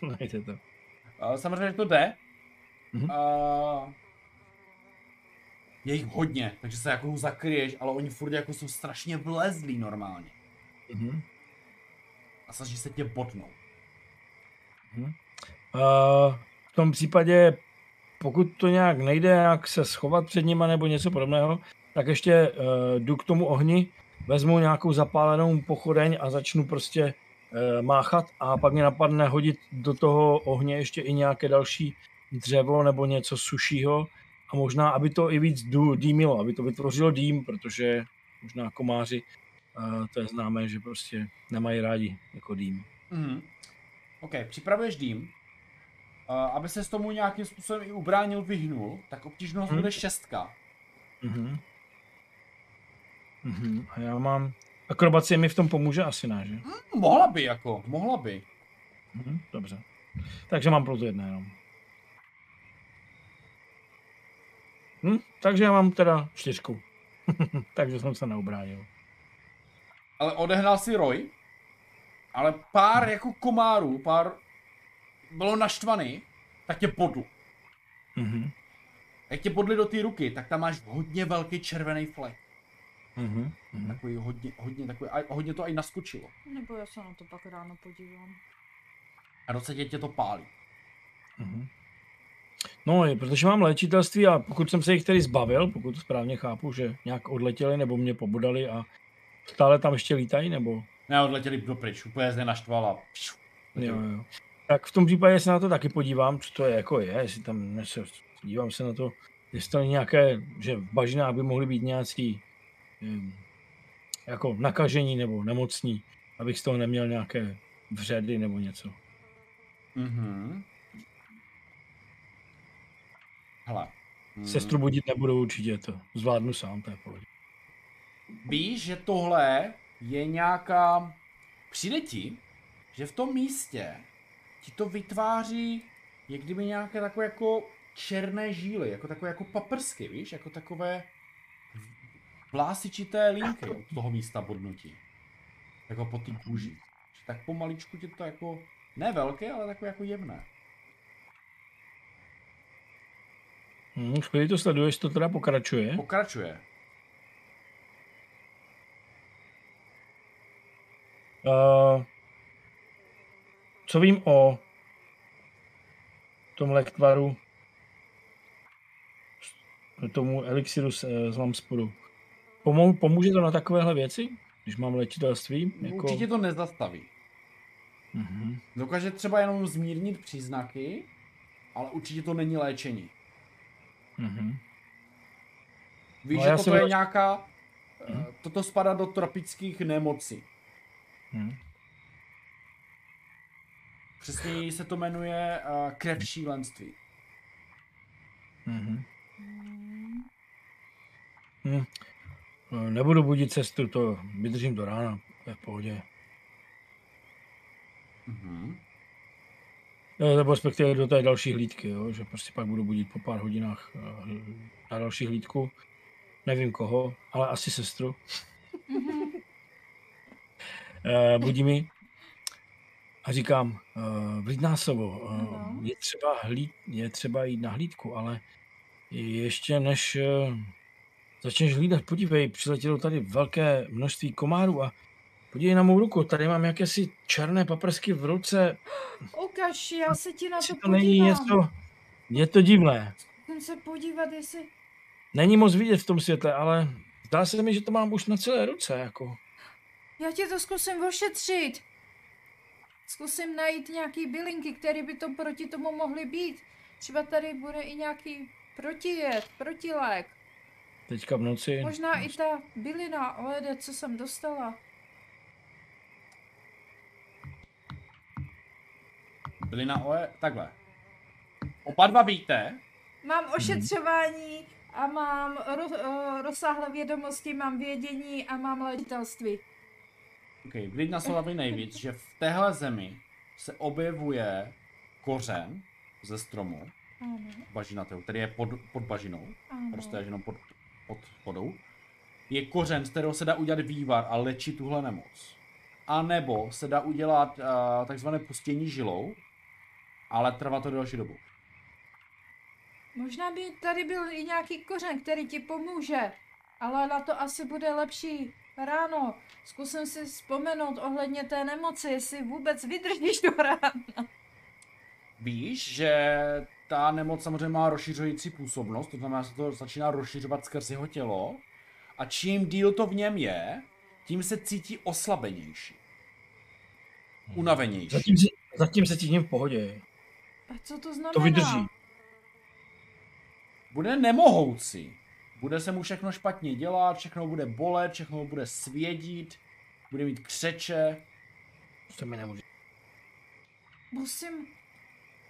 Nejde to. Uh, samozřejmě že to jde. Mhm. Uh, je jich hodně, takže se jako zakryješ, ale oni furt jako jsou strašně vlezlí normálně. Mhm. A snaží se tě botnout. Uh, v tom případě, pokud to nějak nejde, jak se schovat před nima nebo něco podobného, tak ještě uh, jdu k tomu ohni, vezmu nějakou zapálenou pochodeň a začnu prostě uh, máchat a pak mě napadne hodit do toho ohně ještě i nějaké další dřevo nebo něco sušího a možná, aby to i víc dýmilo, aby to vytvořilo dým, protože možná komáři, uh, to je známé, že prostě nemají rádi jako dým. Mhm. OK, připravuješ dým. Uh, aby se s tomu nějakým způsobem i ubránil, vyhnul, tak obtížnost Mhm. bude šestka. Mhm. Mhm. A já mám... Akrobacie mi v tom pomůže asi ne, že? Mohla by jako, mohla by. Mhm. Dobře. Takže mám plus jedna jenom. Hm? Takže já mám teda čtyřku. Takže jsem se neubránil. Ale odehnal si Roy. Ale pár jako komárů, pár bylo naštvaný, tak tě podl. Mhm. Jak tě podli do té ruky, tak tam máš hodně velký červený flek. Mhm. Mhm. Takový hodně, hodně takový, a hodně to i naskočilo. Nebo já se na to pak ráno podívám. A docela tě to pálí. Mhm. No, je, protože mám léčitelství a pokud jsem se jich tedy zbavil, pokud správně chápu, že nějak odletěli nebo mě pobodali a stále tam ještě lítají, nebo Ne, odletěli dopryč, úplně zde naštval a... pšu, Jo, jo. Tak v tom případě se na to taky podívám, co to je, jako je, jestli tam, se, dívám se na to, jestli to není nějaké, že v bažinách by mohly být nějací jako nakažení nebo nemocní, abych z toho neměl nějaké vředy nebo něco. Mhm. Hele. mm, Sestru budit nebudu určitě, to zvládnu sám, to je pohodě. Víš, že tohle je nějaká... Přijde ti, že v tom místě ti to vytváří jak kdyby nějaké takové jako černé žíly, jako takové jako paprsky, víš, jako takové vlásičité linky od toho místa bodnutí. Jako po té kůži. Tak pomaličku ti to jako, ne velké, ale takové jako jemné. Hm, chvíli to sleduješ, to teda pokračuje. Pokračuje. Uh, co vím o tom lektvaru, tomu elixiru z, z Lamsporu? Pomou, pomůže to na takovéhle věci, když mám léčitelství? Jako... Určitě to nezastaví. Mhm. Dokáže třeba jenom zmírnit příznaky, ale určitě to není léčení. Mhm. Víš, No, že toto je roz- nějaká... Mhm. eh, Toto spadá do tropických nemocí. Mhm. Přesněji se to jmenuje uh, krev šílenství. Mhm. Hm. Eh, Nebudu budit cestu, to vydržím do rána, to je v pohodě. Mhm. Eh, Nebo respektive do té další hlídky, jo? že prostě pak budu budit po pár hodinách eh, na další hlídku. Nevím koho, ale asi sestru. Eh, Budí mi a říkám, uh, Vlídnásovo, je, třeba hlíd, je třeba jít na hlídku, ale ještě než začneš hlídat, podívej, přiletělo tady velké množství komárů a podívej na mou ruku, tady mám jakési černé paprsky v ruce, Ukaž, já se ti na to to podívám. není něco, je to divné. Musím se podívat, jestli... Není moc vidět v tom světle, ale zdá se mi, že to mám už na celé ruce, jako. Já ti to zkusím ošetřit. Zkusím najít nějaký bylinky, které by to proti tomu mohly být. Třeba tady bude i nějaký protijed, protilék. Teďka v noci. Možná i ta bylina olede, co jsem dostala. Byli na OE, takhle. Oba dva víte, Mám ošetřování a mám ro, uh, rozsáhlé vědomosti, mám vědění a mám léčitelství. ok, vy na Solavi nejvíc, že v téhle zemi se objevuje kořen ze stromu, Ano, bažinatého, který je pod, pod bažinou, ano. prostě jenom pod, pod vodou. Je kořen, z kterého se dá udělat vývar a léčit tuhle nemoc. A nebo se dá udělat uh, takzvané pustění žilou, ale trvá to delší dobu. Možná by tady byl i nějaký kořen, který ti pomůže, ale na to asi bude lepší ráno. Zkusím si vzpomenout ohledně té nemoci, jestli vůbec vydržíš do rána. Víš, že ta nemoc samozřejmě má rozšiřující působnost, to znamená, že se to začíná rozšiřovat skrz jeho tělo a čím díl to v něm je, tím se cítí oslabenější. Unavenější. Zatím, si, zatím se cítím v pohodě. A co to znamená? To vydrží. Bude nemohoucí. Bude se mu všechno špatně dělat, všechno bude bolet, všechno bude svědit, bude mít křeče. To mi nemůže. Musím,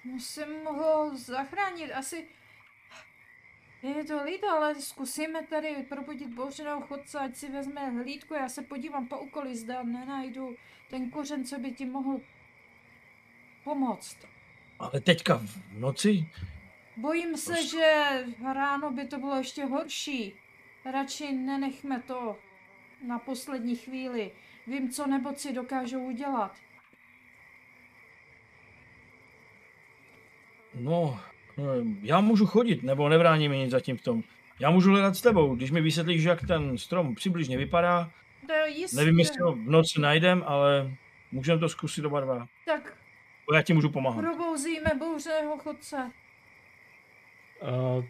musím ho zachránit. Asi je to líto, ale zkusíme tady probudit bouřeného chodce, ať si vezme hlídku. Já se podívám po úkoli, zda nenajdu ten kořen, co by ti mohl pomoct. Ale teďka v noci? Bojím se, Prostě. že ráno by to bylo ještě horší. Radši nenechme to na poslední chvíli. Vím, co nemoci dokážou udělat. No, eh, já můžu chodit, nebo nevrání mi nic zatím v tom. Já můžu hledat s tebou, když mi vysvětlíš, jak ten strom přibližně vypadá. To je jistě. Nevím, jestli ho v noci najdem, ale můžeme to zkusit oba dva. Tak já ti můžu pomáhat. probouzíme bouřeného chodce. Uh,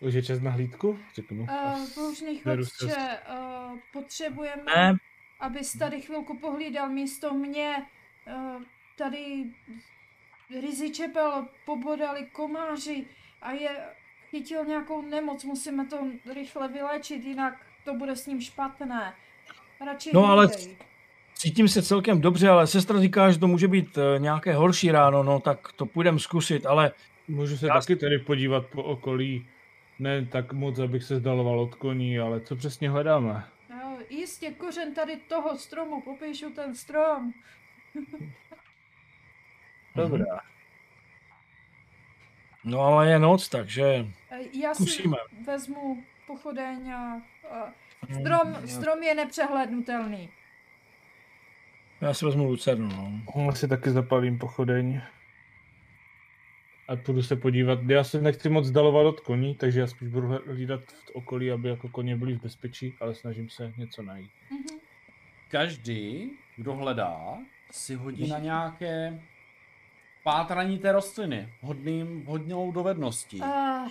už je čas na hlídku? Řeknu. Uh, bouřný chodče, uh, potřebujeme, Ne, abys tady chvilku pohlídal místo mě. Uh, tady Rizí čepel pobodali komáři a je chytil nějakou nemoc, musíme to rychle vylečit, jinak to bude s ním špatné. Radši No, ale-. Cítím se celkem dobře, ale sestra říká, že to může být eh, nějaké horší ráno, no tak to půjdem zkusit, ale Můžu se Já- taky tedy podívat po okolí. Ne tak moc, abych se zdaloval od koní, ale co přesně hledáme? No, jistě, kořen tady toho stromu, popíšu ten strom. Dobrá. no ale je noc, takže E, Já si Zkusíme. vezmu pochodeň a, a strom, strom je nepřehlednutelný. já si vezmu lucernu, no. Já si taky zapalím pochodeň. A půjdu se podívat. Já se nechci moc zdalovat od koní, takže já spíš budu hlídat v okolí, aby jako koně byli v bezpečí, ale snažím se něco najít. Mhm. Každý, kdo hledá, si hodí na nějaké pátraní té rostliny. Hodným, hodnou dovedností. Uh,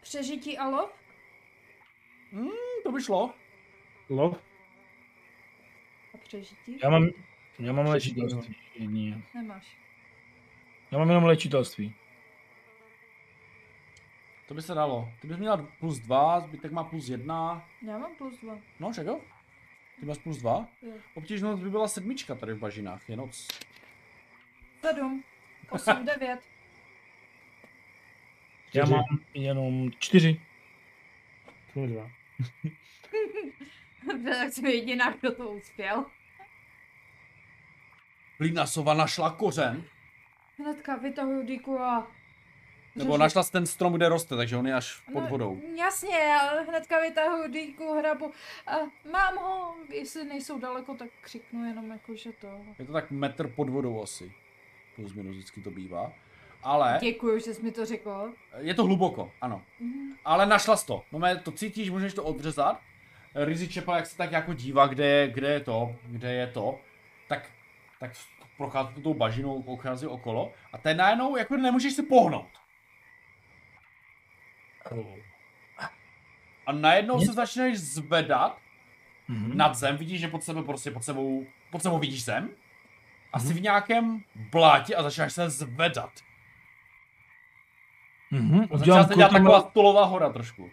přežití a lov? Hmm, to by šlo. Lov? A přežití? Já mám, já mám léčitelství. Jedině. Nemáš. Já mám jenom léčitelství. To by se dalo. Ty bys měla plus dva, zbytek má plus jedna. Já mám plus dva. No, čekal? Ty máš plus dva? Jo. Obtížnost by byla sedmička tady v bažinách, je noc. Sedm, osm, devět. Já Čtyři. mám jenom čtyři. Kurva. tak jsem jediná, kdo to uspěl. Hlídna sova našla kořen, Hnedka vytahuju díku a... nebo našla ten strom, kde roste, takže on je až pod No, vodou. Jasně, já hnedka vytahuju dýku, hrabu. A mám ho, jestli nejsou daleko, tak křiknu jenom jako, že to... Je to tak metr pod vodou asi. Plus minus vždycky to bývá. Ale Děkuju, že jsi mi to řekl. je to hluboko, ano. Mhm. Ale našla jsi to. No to cítíš, můžeš to odřezat. Rizzy Čepa, jak se tak jako dívá, kde je, kde je to, kde je to, tak, tak prochází tou bažinou, prochází okolo a ten najednou jako nemůžeš se pohnout. A najednou se začneš zvedat Mhm. nad zem, vidíš, že pod sebou prostě pod sebou, pod sebou vidíš zem. A jsi v nějakém blátě a začínáš se zvedat. Mhm. A začíná se dělat taková stolová hora trošku.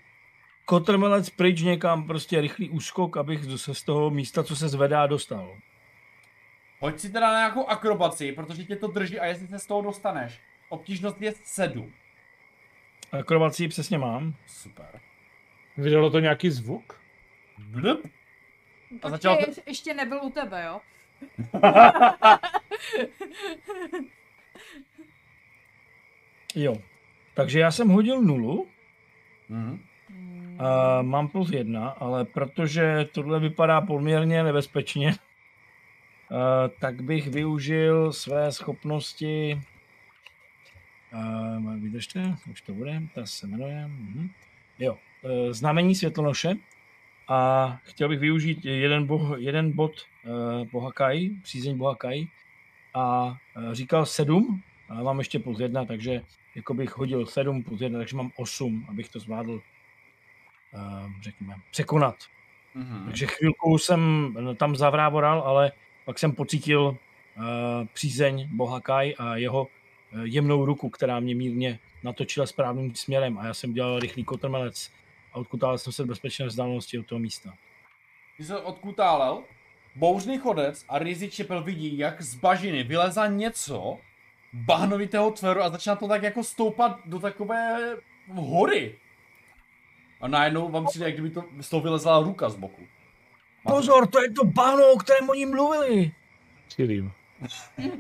kotrmelec pryč někam, prostě rychlý úskok, abych se z toho místa, co se zvedá, dostal. Hoď si teda na nějakou akrobaci, protože tě to drží a jestli se z toho dostaneš. Obtížnost je 7. Akrobací přesně mám. Super. Vydalo to nějaký zvuk? Blup. A začal začal... ještě nebyl u tebe, jo? Jo. Takže já jsem hodil nulu, Mhm. a mám plus jedna, ale protože tohle vypadá poměrně nebezpečně, a, tak bych využil své schopnosti. Uh, vydržte, už to bude, ta se jmenuje. Mhm. Jo, e, znamení světlonoše. A chtěl bych využít jeden, boh, jeden bod uh, boha Kai, přízeň boha Kai. A uh, říkal sedm, a mám ještě plus jedna, takže jako bych hodil sedm plus jedna, takže mám osm, abych to zvládl uh, řekněme, překonat. Mhm. Takže chvilku jsem tam zavrávoral, ale pak jsem pocítil uh, přízeň boha Kai a jeho jemnou ruku, která mě mírně natočila správným směrem a já jsem dělal rychlý kotrmelec a odkutal jsem se do bezpečné vzdálenosti od toho místa. Ty se odkutálel, bouřný chodec a Rizzy Čepel vidí, jak z bažiny vyleza něco bahnovitého tvaru a začíná to tak jako stoupat do takové hory. A najednou vám přijde, jak kdyby to, z toho vylezla ruka z boku. Máte- Pozor, to je to bahno, o kterém oni mluvili! Chilím.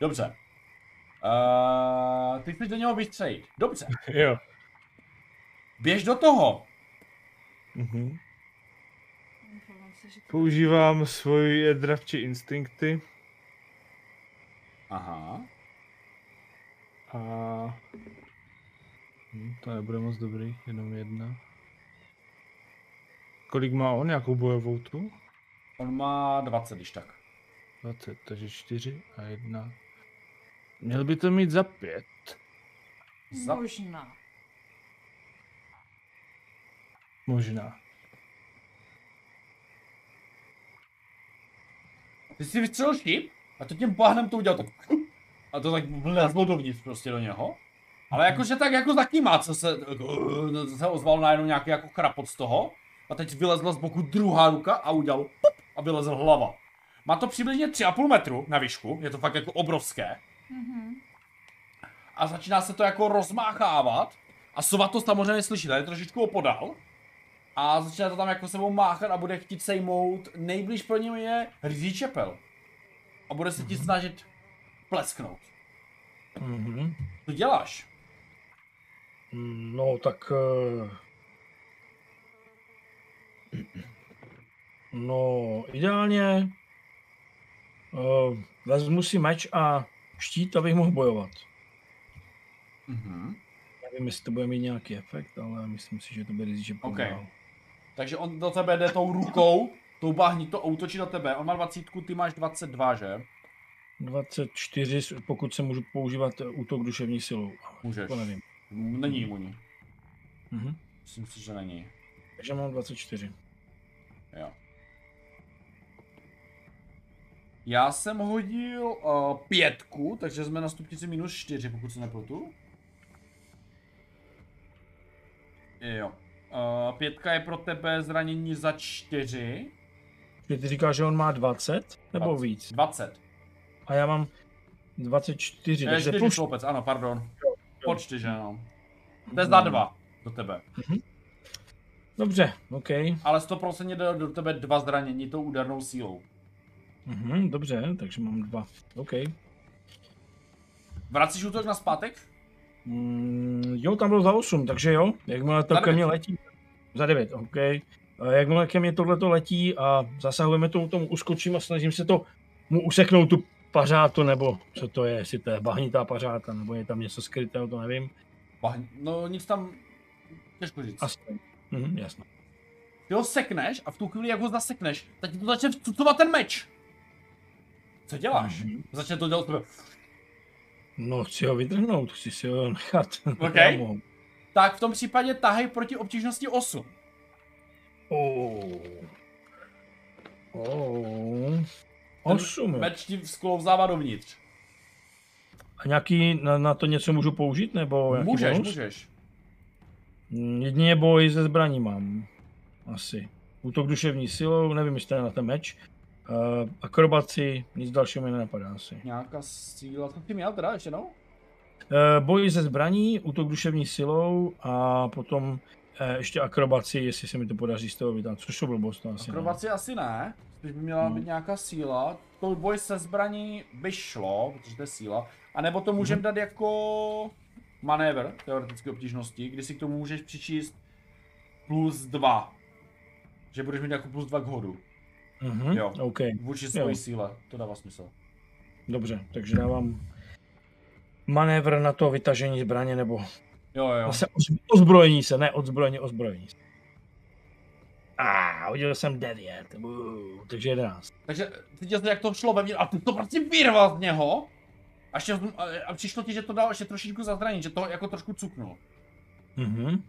Dobře. Uh, ty chceš do něho vystřelit. Dobře. Jo. Běž do toho. Mhm. Používám svoje dravčí instinkty Aha. a... Hm, to nebude moc dobrý, jenom jedna. Kolik má on, jakou bojovou tu? On má 20, když tak. 20, takže 4 a 1. Měl by to mít za 5. Za... Možná. Možná. Ty si vystřelil šíp a to tím bahnem to udělal tak. A to tak vlezlo dovnitř prostě do něho. Ale jakože tak jako zakýmá, co se, se ozval najednou nějaký jako chrapot z toho. A teď vylezla z boku druhá ruka a udělal pop a vylezl hlava. Má to přibližně 3,5 metru na výšku, je to fakt jako obrovské. A začíná se to jako rozmáchávat. A sova to samozřejmě slyší, tady trošičku opodal. A začíná to tam jako sebou máchat a bude chtít sejmout. Nejblíž pro něj je Rizí čepel. A bude se ti snažit plesknout. Mhm. Co děláš? No, tak... eh, No, ideálně uh, vezmu si meč a štít, abych mohl bojovat. Mhm. Nevím, jestli to bude mít nějaký efekt, ale myslím si, že to bude že OK. Takže on do tebe jde tou rukou, tou bahní, to útočí do tebe. On má 20, ty máš 22, že? 24, pokud se můžu používat eh, útok duševní silou. Můžeš. To nevím. Není imunní. Mhm. Myslím si, že není. Takže mám 24. Jo. Já jsem hodil uh, pětku, takže jsme na stupnici minus čtyři, pokud se nepletu. Jo. Uh, pětka je pro tebe zranění za čtyři. Že ty říkáš, že on má 20 nebo 20. víc? 20. A já mám 24, Je takže čtyři plus sloupec, ano, pardon. Po čtyři, no. To je za dva do tebe. Dobře, OK. Ale 100% jde do tebe dva zranění tou údernou sílou. Mhm, dobře, takže mám dva. OK. Vracíš útok na zpátek? Mm, jo, tam byl za 8, takže jo. Jakmile to ke mně letí. Za 9, OK. Jakmile ke mně tohleto letí a zasahujeme tomu, tomu uskočím a snažím se to mu useknout tu pařátu, nebo co to je, jestli to je bahnitá pařáta, nebo je tam něco skrytého, to nevím. Bah- No nic tam... Těžko říct. Asi. Mhm, jasno. Ty ho sekneš a v tu chvíli, jak ho zasekneš, tak ti to začne vcucovat ten meč. Co děláš? Mhm. Začne to dělat tebe. No, chci ho vytrhnout, chci si ho nechat. OK. Já mohu. Tak v tom případě tahej proti obtížnosti 8. Oh. Oh. Osm. jo. Meč ti sklouzává dovnitř. A nějaký na, na to něco můžu použít, nebo nějaký Můžeš, bonus? můžeš. Mm, Jedině boj ze zbraní mám. Asi. Útok duševní silou, nevím, jestli to je na ten meč. Uh, akrobaci, nic dalšího mi nenapadá asi. Nějaká síla, co ty měl teda ještě no? Uh, boj ze zbraní, útok duševní silou a potom uh, ještě akrobaci, jestli se mi to podaří z toho vytáhnout, což to blbost, to asi ne. Akrobaci asi ne, spíš by měla No. být nějaká síla. To boj se zbraní by šlo, protože to je síla. A nebo to můžeme Mhm. dát jako manévr teoretické obtížnosti, kdy si k tomu můžeš přičíst plus 2. Že budeš mít jako plus 2 k hodu. Mhm, Jo. OK, Vůči Jo. svojí síle. To dává smysl. dobře, takže dávám manévr na to vytažení zbraně, nebo Jo, jo. zase oz- ozbrojení se, ne odzbrojení, ozbrojení se. A hodil jsem 9, uh, takže 11. Takže teď jsi jak to šlo vevnitř a ty to prostě vyrval z něho. A, ještě, a, a přišlo ti, že to dal ještě trošičku za zranění, že to jako trošku cuknul. Mhm.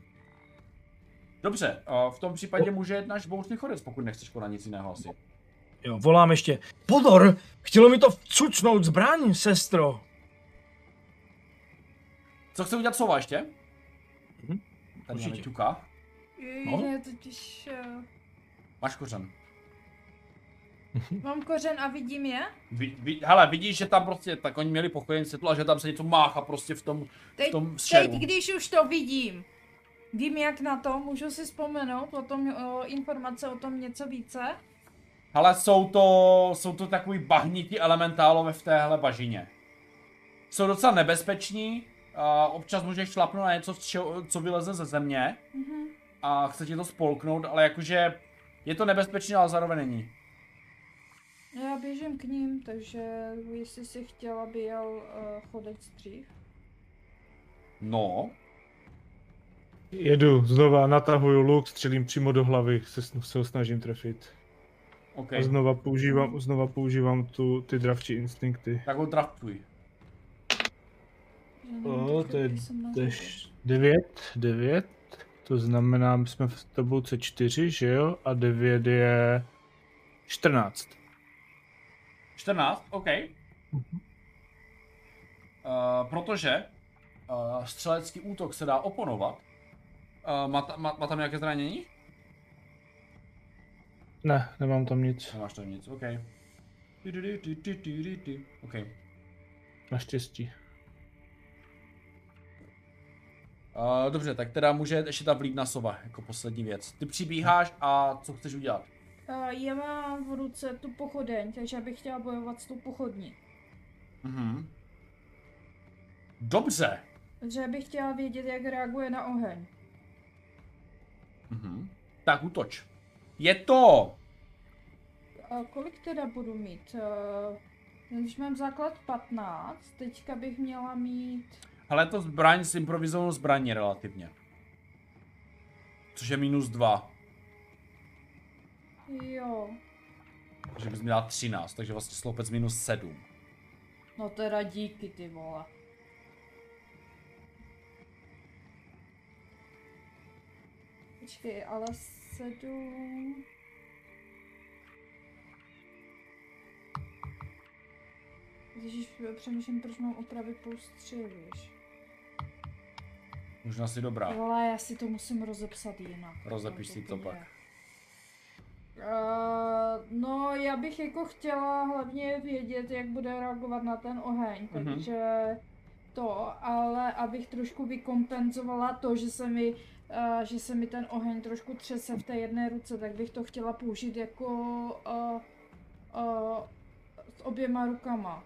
Dobře, a v tom případě může jet náš bouřný chodec, pokud nechceš konat nic jiného asi. Jo, volám ještě. Pozor, chtělo mi to vcucnout zbraň, sestro. Co chce udělat sova ještě? Mhm, Tady určitě. máme ťuka. No. Ne, totiž... eh, Máš kořen. Mám kořen a vidím je? Vy, vy, hele, vidíš, že tam prostě, tak oni měli pokojen světlo a že tam se něco mácha prostě v tom, v Teď, tom teď, šeru. když už to vidím, vím jak na to, můžu si vzpomenout o tom, o informace o tom něco více. Ale jsou to, jsou to takový bahnití elementálové v téhle bažině. Jsou docela nebezpeční, a občas můžeš šlapnout na něco, co vyleze ze země Mhm. a chce ti to spolknout, ale jakože je to nebezpečné, ale zároveň není. Já běžím k ním, takže jestli si chtěla, by jel uh, chodec dřív. No, Jedu, znova natahuju luk, střelím přímo do hlavy, se, se ho snažím trefit. OK. A znova používám, znova používám tu, ty dravčí instinkty. Tak ho draftuj. O, teď, to je, š- devět, devět. To znamená, my jsme v tabulce 4, že jo? A 9 je 14. 14, OK. Uh, protože uh, střelecký útok se dá oponovat. Uh, má, ta, má, má tam nějaké zranění? Ne, nemám tam nic. Nemáš tam nic, OK. OK. Naštěstí. Uh, dobře, tak teda může ještě ta vlídna sova jako poslední věc. Ty přibíháš a co chceš udělat? Uh, já mám v ruce tu pochodeň, takže já bych chtěla bojovat s tou pochodní. Mhm. Dobře. Takže bych chtěla vědět, jak reaguje na oheň. Mhm. Tak útoč. Je to! A kolik teda budu mít? Uh, když mám základ 15, teďka bych měla mít... Ale to zbraň s improvizovanou zbraní relativně. Což je minus 2. Jo, Takže bys měla 13, takže vlastně sloupec minus 7. no teda díky ty vole. Počkej, ale sedm... Ježíš, přemýšlím, proč mám opravit plus tři, víš. Možná si dobrá. Ale já si to musím rozepsat jinak. Rozepiš si to pak. Uh, no, já bych jako chtěla hlavně vědět, jak bude reagovat na ten oheň, Mhm. takže to, ale abych trošku vykompenzovala to, že se mi, uh, že se mi ten oheň trošku třese v té jedné ruce, tak bych to chtěla použít jako uh, uh, s oběma rukama.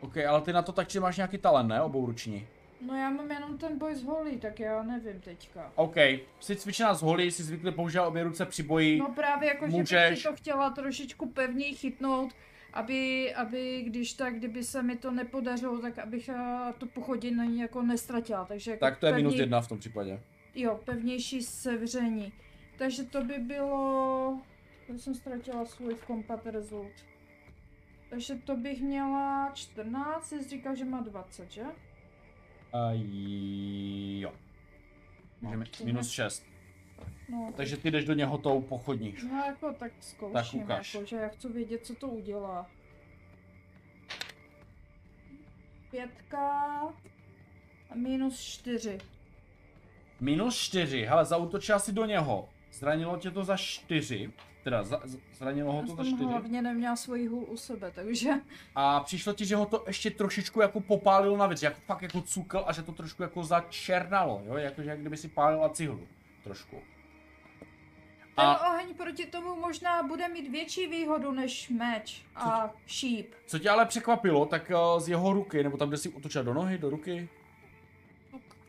OK, ale ty na to tak, že máš nějaký talent, ne? Obouruční. No já mám jenom ten boj z holí, tak já nevím teďka. OK, jsi cvičená z holí, jsi zvykle používat obě ruce při boji. No právě jako, že bych můžeš- si to chtěla trošičku pevněji chytnout, aby, aby když tak, kdyby se mi to nepodařilo, tak abych to pochodění jako nestratila, takže jako tak to je minus pevněj- jedna v tom případě. Jo, pevnější sevření. Takže to by bylo... Já jsem ztratila svůj v combat result. Takže to bych měla 14, jsi říkal, že má 20, že? Uh, jo. Mi- to minus ne- 6. No, Takže ty jdeš do něho tou pochodní. no jako tak zkouším, ukaž. jako, že já chci vědět, co to udělá. Pětka a minus čtyři. Minus 4, hele, zautočila si do něho. Zranilo tě to za 4. Teda za, zranilo ho to za jsem 4. hlavně neměla svoji hůl u sebe, takže... A přišlo ti, že ho to ještě trošičku jako popálilo na věc, jako fakt jako cukl a že to trošku jako začernalo, jo, jakože jak kdyby si pálila cihlu. Trošku. Ten A oheň proti tomu možná bude mít větší výhodu než meč a šíp. co tě ale překvapilo, tak eh, z jeho ruky, nebo tam, kde si utočila do nohy, do ruky,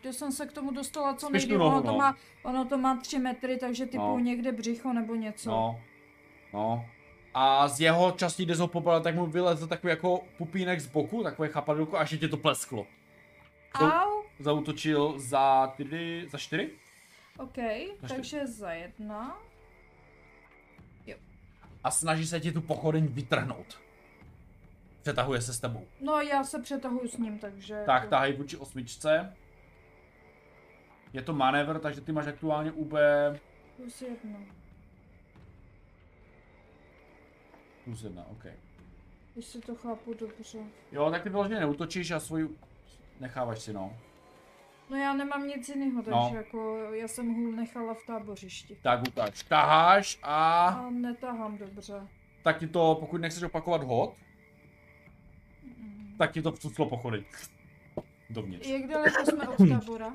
Kde jsem se k tomu dostala co Spíš nejdřív, ono, to no. má, ono to má 3 metry, takže typu No. někde břicho nebo něco. no, no. A z jeho ho popal, tak mu vylezl takový jako pupínek z boku, takové chapadilko a ještě tě to plesklo. Au, Zautočil za ty, za čtyři? OK, Za takže za jedna. A snaží se ti tu pochodeň vytrhnout. Přetahuje se s tebou. No já se přetahuju s ním, takže... Tak, tahej vůči osmičce. Je to manévr, takže ty máš aktuálně UB Plus jedna. plus jedna, OK. Když si to chápu dobře. Jo, tak ty vyloženě neutočíš a svůj necháváš si, no. No já nemám nic jiného, takže No. jako já jsem hůl nechala v tábořišti. Tak ukaž. Taháš a A netahám dobře. tak ti to, pokud nechceš opakovat hod, tak ti to vcuclo pochodeň. Dovnitř. Jak daleko jsme od tábora?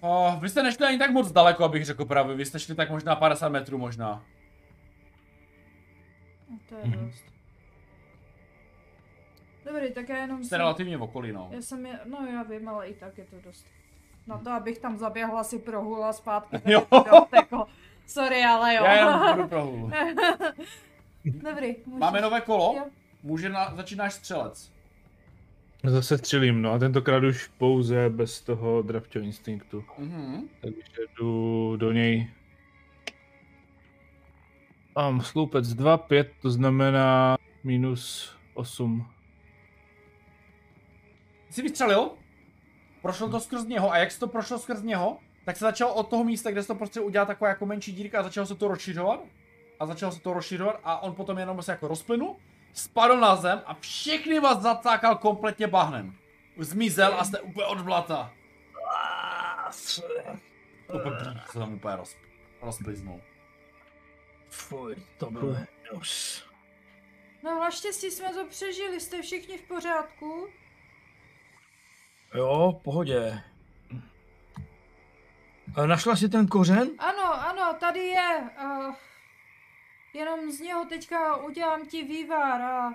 Oh, vy jste nešli ani tak moc daleko, abych řekl pravě. Vy jste šli tak možná 50 metrů možná. No, to je Mhm. dost. Dobrý, tak já jenom Jste jsem, relativně v okolí, no. já jsem je, no já vím, ale i tak je to dost. Na to, abych tam zaběhla si prohula zpátky, tak Jo. dost, jako, sorry, ale jo. Já jenom budu pro hůl. Dobrý, můžu. Máme nové kolo? Jo. Může na, začínáš střelec. Zase střelím, no a tentokrát už pouze bez toho dravčího instinktu. Mhm. Takže jdu do něj. Mám sloupec 2, 5, to znamená minus 8. Jsi vystřelil? Prošlo to skrz něho a jak se to prošlo skrz něho, tak se začalo od toho místa, kde se to prostě udělal taková jako menší dírka a začalo se to rozšiřovat. A začalo se to rozšiřovat a on potom jenom se jako rozplynul spadl na zem a všechny vás zacákal kompletně bahnem. Zmizel a jste úplně od blata. Úplně se tam úplně roz, rozpliznul. Fuj, to bylo hnus. No naštěstí jsme to přežili, jste všichni v pořádku? Jo, v pohodě. A našla jsi ten kořen? Ano, ano, tady je. Uh, jenom z něho teďka udělám ti vývar a...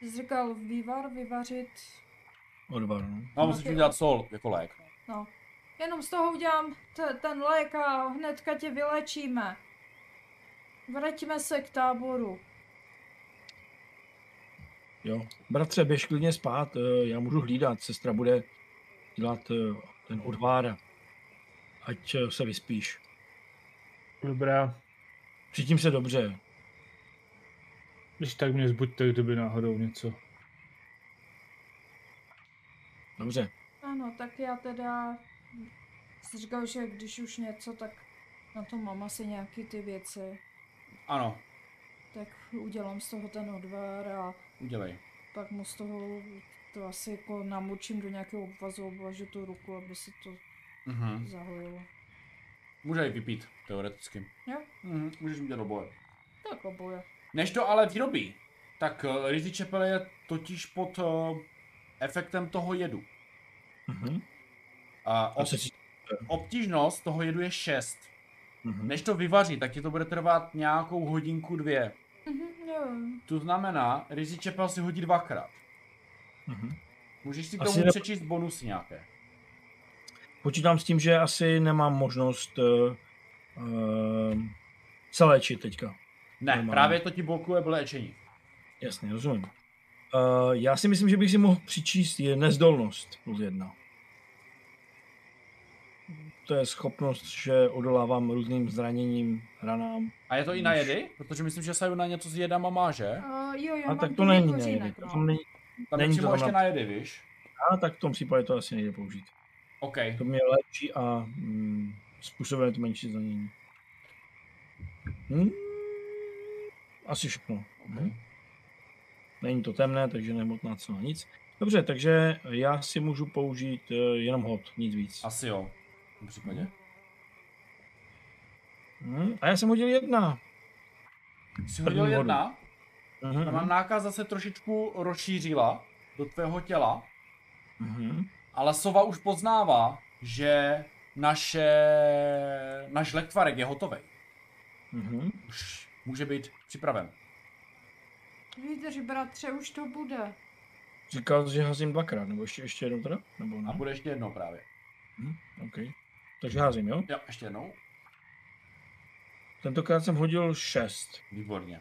Jsi říkal vývar, vyvařit... Odvar, no. No, musíš mi dělat sol, jako lék. No. Jenom z toho udělám t- ten lék a hnedka tě vylečíme. Vraťme se k táboru. Jo. Bratře, běž klidně spát, eh, já můžu hlídat, sestra bude dělat eh, ten odvár. Ať eh, se vyspíš. Dobrá, Cítím se dobře. když tak mě zbuďte, kdyby náhodou něco. Dobře. Ano, tak já teda... Jsi říkal, že když už něco, tak na to mám asi nějaký ty věci. Ano, Tak udělám z toho ten odvar a udělej. pak mu z toho to asi jako namočím do nějakého obvazu, obvažu tu ruku, aby se to Mhm. zahojilo. Může ji vypít, teoreticky. Jo? Mhm, můžeš jít do boje. Tak oboje. Než to ale vyrobí, tak uh, Rizzy Chapel je totiž pod uh, efektem toho jedu. Mhm. A A ob, obtížnost toho jedu je 6. Mhm. Než to vyvaří, tak ti to bude trvat nějakou hodinku, dvě. Mhm, jo. To znamená, Rizzy Chapel si hodí dvakrát. Mhm. Můžeš si k Asi tomu ne- přečíst bonusy nějaké. Počítám s tím, že asi nemám možnost uh, uh, se léčit teďka. Ne, Normálně. právě to ti blokuje léčení. Jasně, rozumím. Uh, já si myslím, že bych si mohl přičíst je nezdolnost plus jedna. To je schopnost, že odolávám různým zraněním, ranám. A je to i na jedy? Protože myslím, že se na něco s jedama má, že? Uh, jo, já A tak to není kořínek, nejde. no. To není, Tam Není to tam ještě na- na jedy, víš? a tak v tom případě to asi nejde použít. OK. To mě léčí a mm, způsobuje to menší zranění. Hmm, asi všechno. Mhm. Není to temné, takže nehmotná cena nic. Dobře, takže já si můžu použít eh, jenom hod, nic víc. Asi jo. V tom případě. Hmm, a já jsem hodil jedna. Jsi hodil jedna, Mhm, a mám nákaza se trošičku rozšířila do tvého těla, mhm. Ale sova už poznává, že naše, náš lektvarek je hotový. Mhm. Už může být připraven. Vydrž, bratře, už to bude. Říkal jsi, že házím dvakrát, nebo ještě, ještě jednou teda? Nebo ne? A bude ještě jednou právě. Hm, OK. Takže házím, jo? Jo, ještě jednou. Tentokrát jsem hodil šest. Výborně.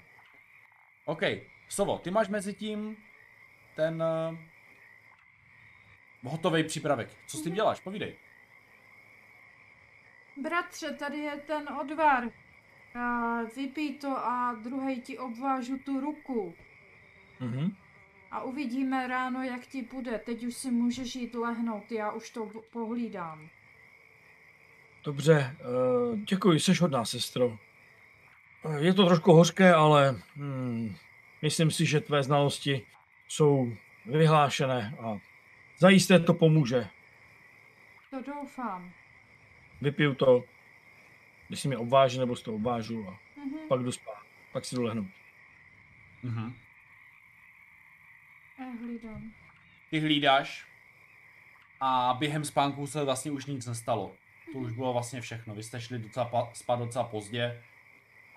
OK, Sovo, ty máš mezi tím ten uh, hotový přípravek. Co s tím děláš? Povídej. Bratře, tady je ten odvar. A vypij to a druhý ti obvážu tu ruku. Mhm. A uvidíme ráno, jak ti bude. Teď už si můžeš jít lehnout, já už to pohlídám. Dobře, uh, děkuji, jsi hodná, sestro. Eh, Je to trošku hořké, ale hmm, myslím si, že tvé znalosti jsou vyhlášené a zajisté to pomůže. To doufám. Vypiju to, když si mě obváží, nebo si to obvážu a Mhm. pak jdu spát. Pak si jdu lehnout. Mhm. Já hlídám. Ty hlídáš a během spánku se vlastně už nic nestalo. To už bylo vlastně všechno. Vy jste šli docela spát docela pozdě.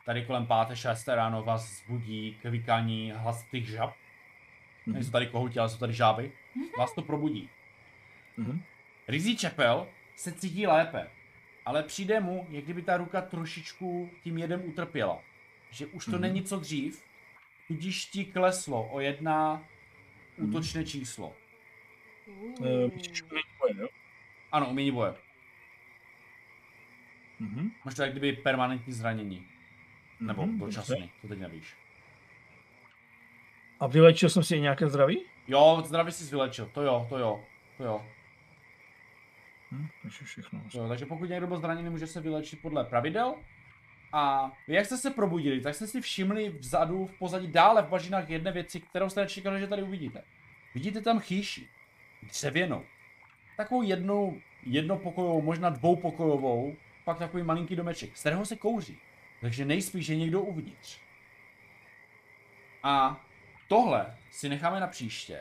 Tady kolem páté, šesté ráno vás zbudí kvikání hlasitých žab. Mhm. Nejsou tady kohouti, ale jsou tady žáby. Vás to probudí. Mhm. Rizí Čepel se cítí lépe, ale přijde mu, jak kdyby ta ruka trošičku tím jedem utrpěla. Že už to Mhm. není co dřív, tudíž ti kleslo o jedna Mhm. útočné číslo. Uh, jo? Ano, umění boje. Mhm. Máš to jak kdyby permanentní zranění. Nebo Mhm, dočasný, to teď nevíš. A vylečil jsem si nějaké zdraví? Jo, zdraví jsi vylečil, to jo, to jo, to jo. Hm, takže všechno. to jo. Takže pokud někdo byl zraněný, může se vylečit podle pravidel. A vy, jak jste se probudili, tak jste si všimli vzadu, v pozadí, dále v bažinách jedné věci, kterou jste nečekali, že tady uvidíte. Vidíte tam chýši, dřevěnou. Takovou jednou, jednopokojovou, možná dvoupokojovou, pak takový malinký domeček, z kterého se kouří. Takže nejspíš je někdo uvnitř. A tohle si necháme na příště.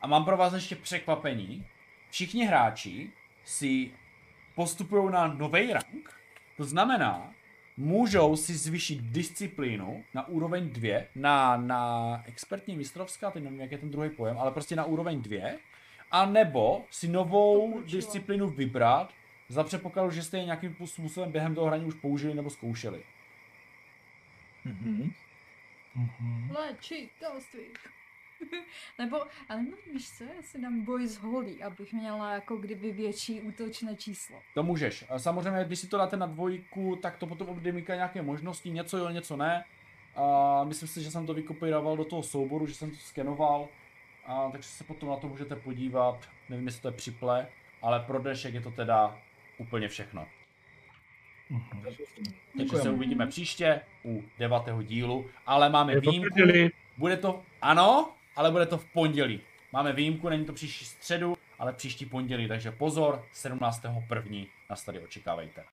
A mám pro vás ještě překvapení. Všichni hráči si postupují na nový rank. To znamená, můžou si zvýšit disciplínu na úroveň 2, na, na expertní mistrovská, teď nevím, jak je ten druhý pojem, ale prostě na úroveň 2, a nebo si novou disciplínu vybrat za předpokladu, že jste je nějakým způsobem během toho hraní už použili nebo zkoušeli. Mhm. Léčí. Nebo, ale no, víš co, já si dám boj s holí, abych měla jako kdyby větší útočné číslo. To můžeš. A Samozřejmě, když si to dáte na dvojku, tak to potom odemyká nějaké možnosti, něco jo, něco ne. A myslím si, že jsem to vykopíroval do toho souboru, že jsem to skenoval. A, takže se potom na to můžete podívat. Nevím, jestli to je připle, ale pro dnešek je to teda úplně všechno. Takže se uvidíme příště u devátého dílu, ale máme Je výjimku. Bude to, ano, ale bude to v pondělí. Máme výjimku, není to příští středu, ale příští pondělí, takže pozor, 17.1. nás tady očekávejte.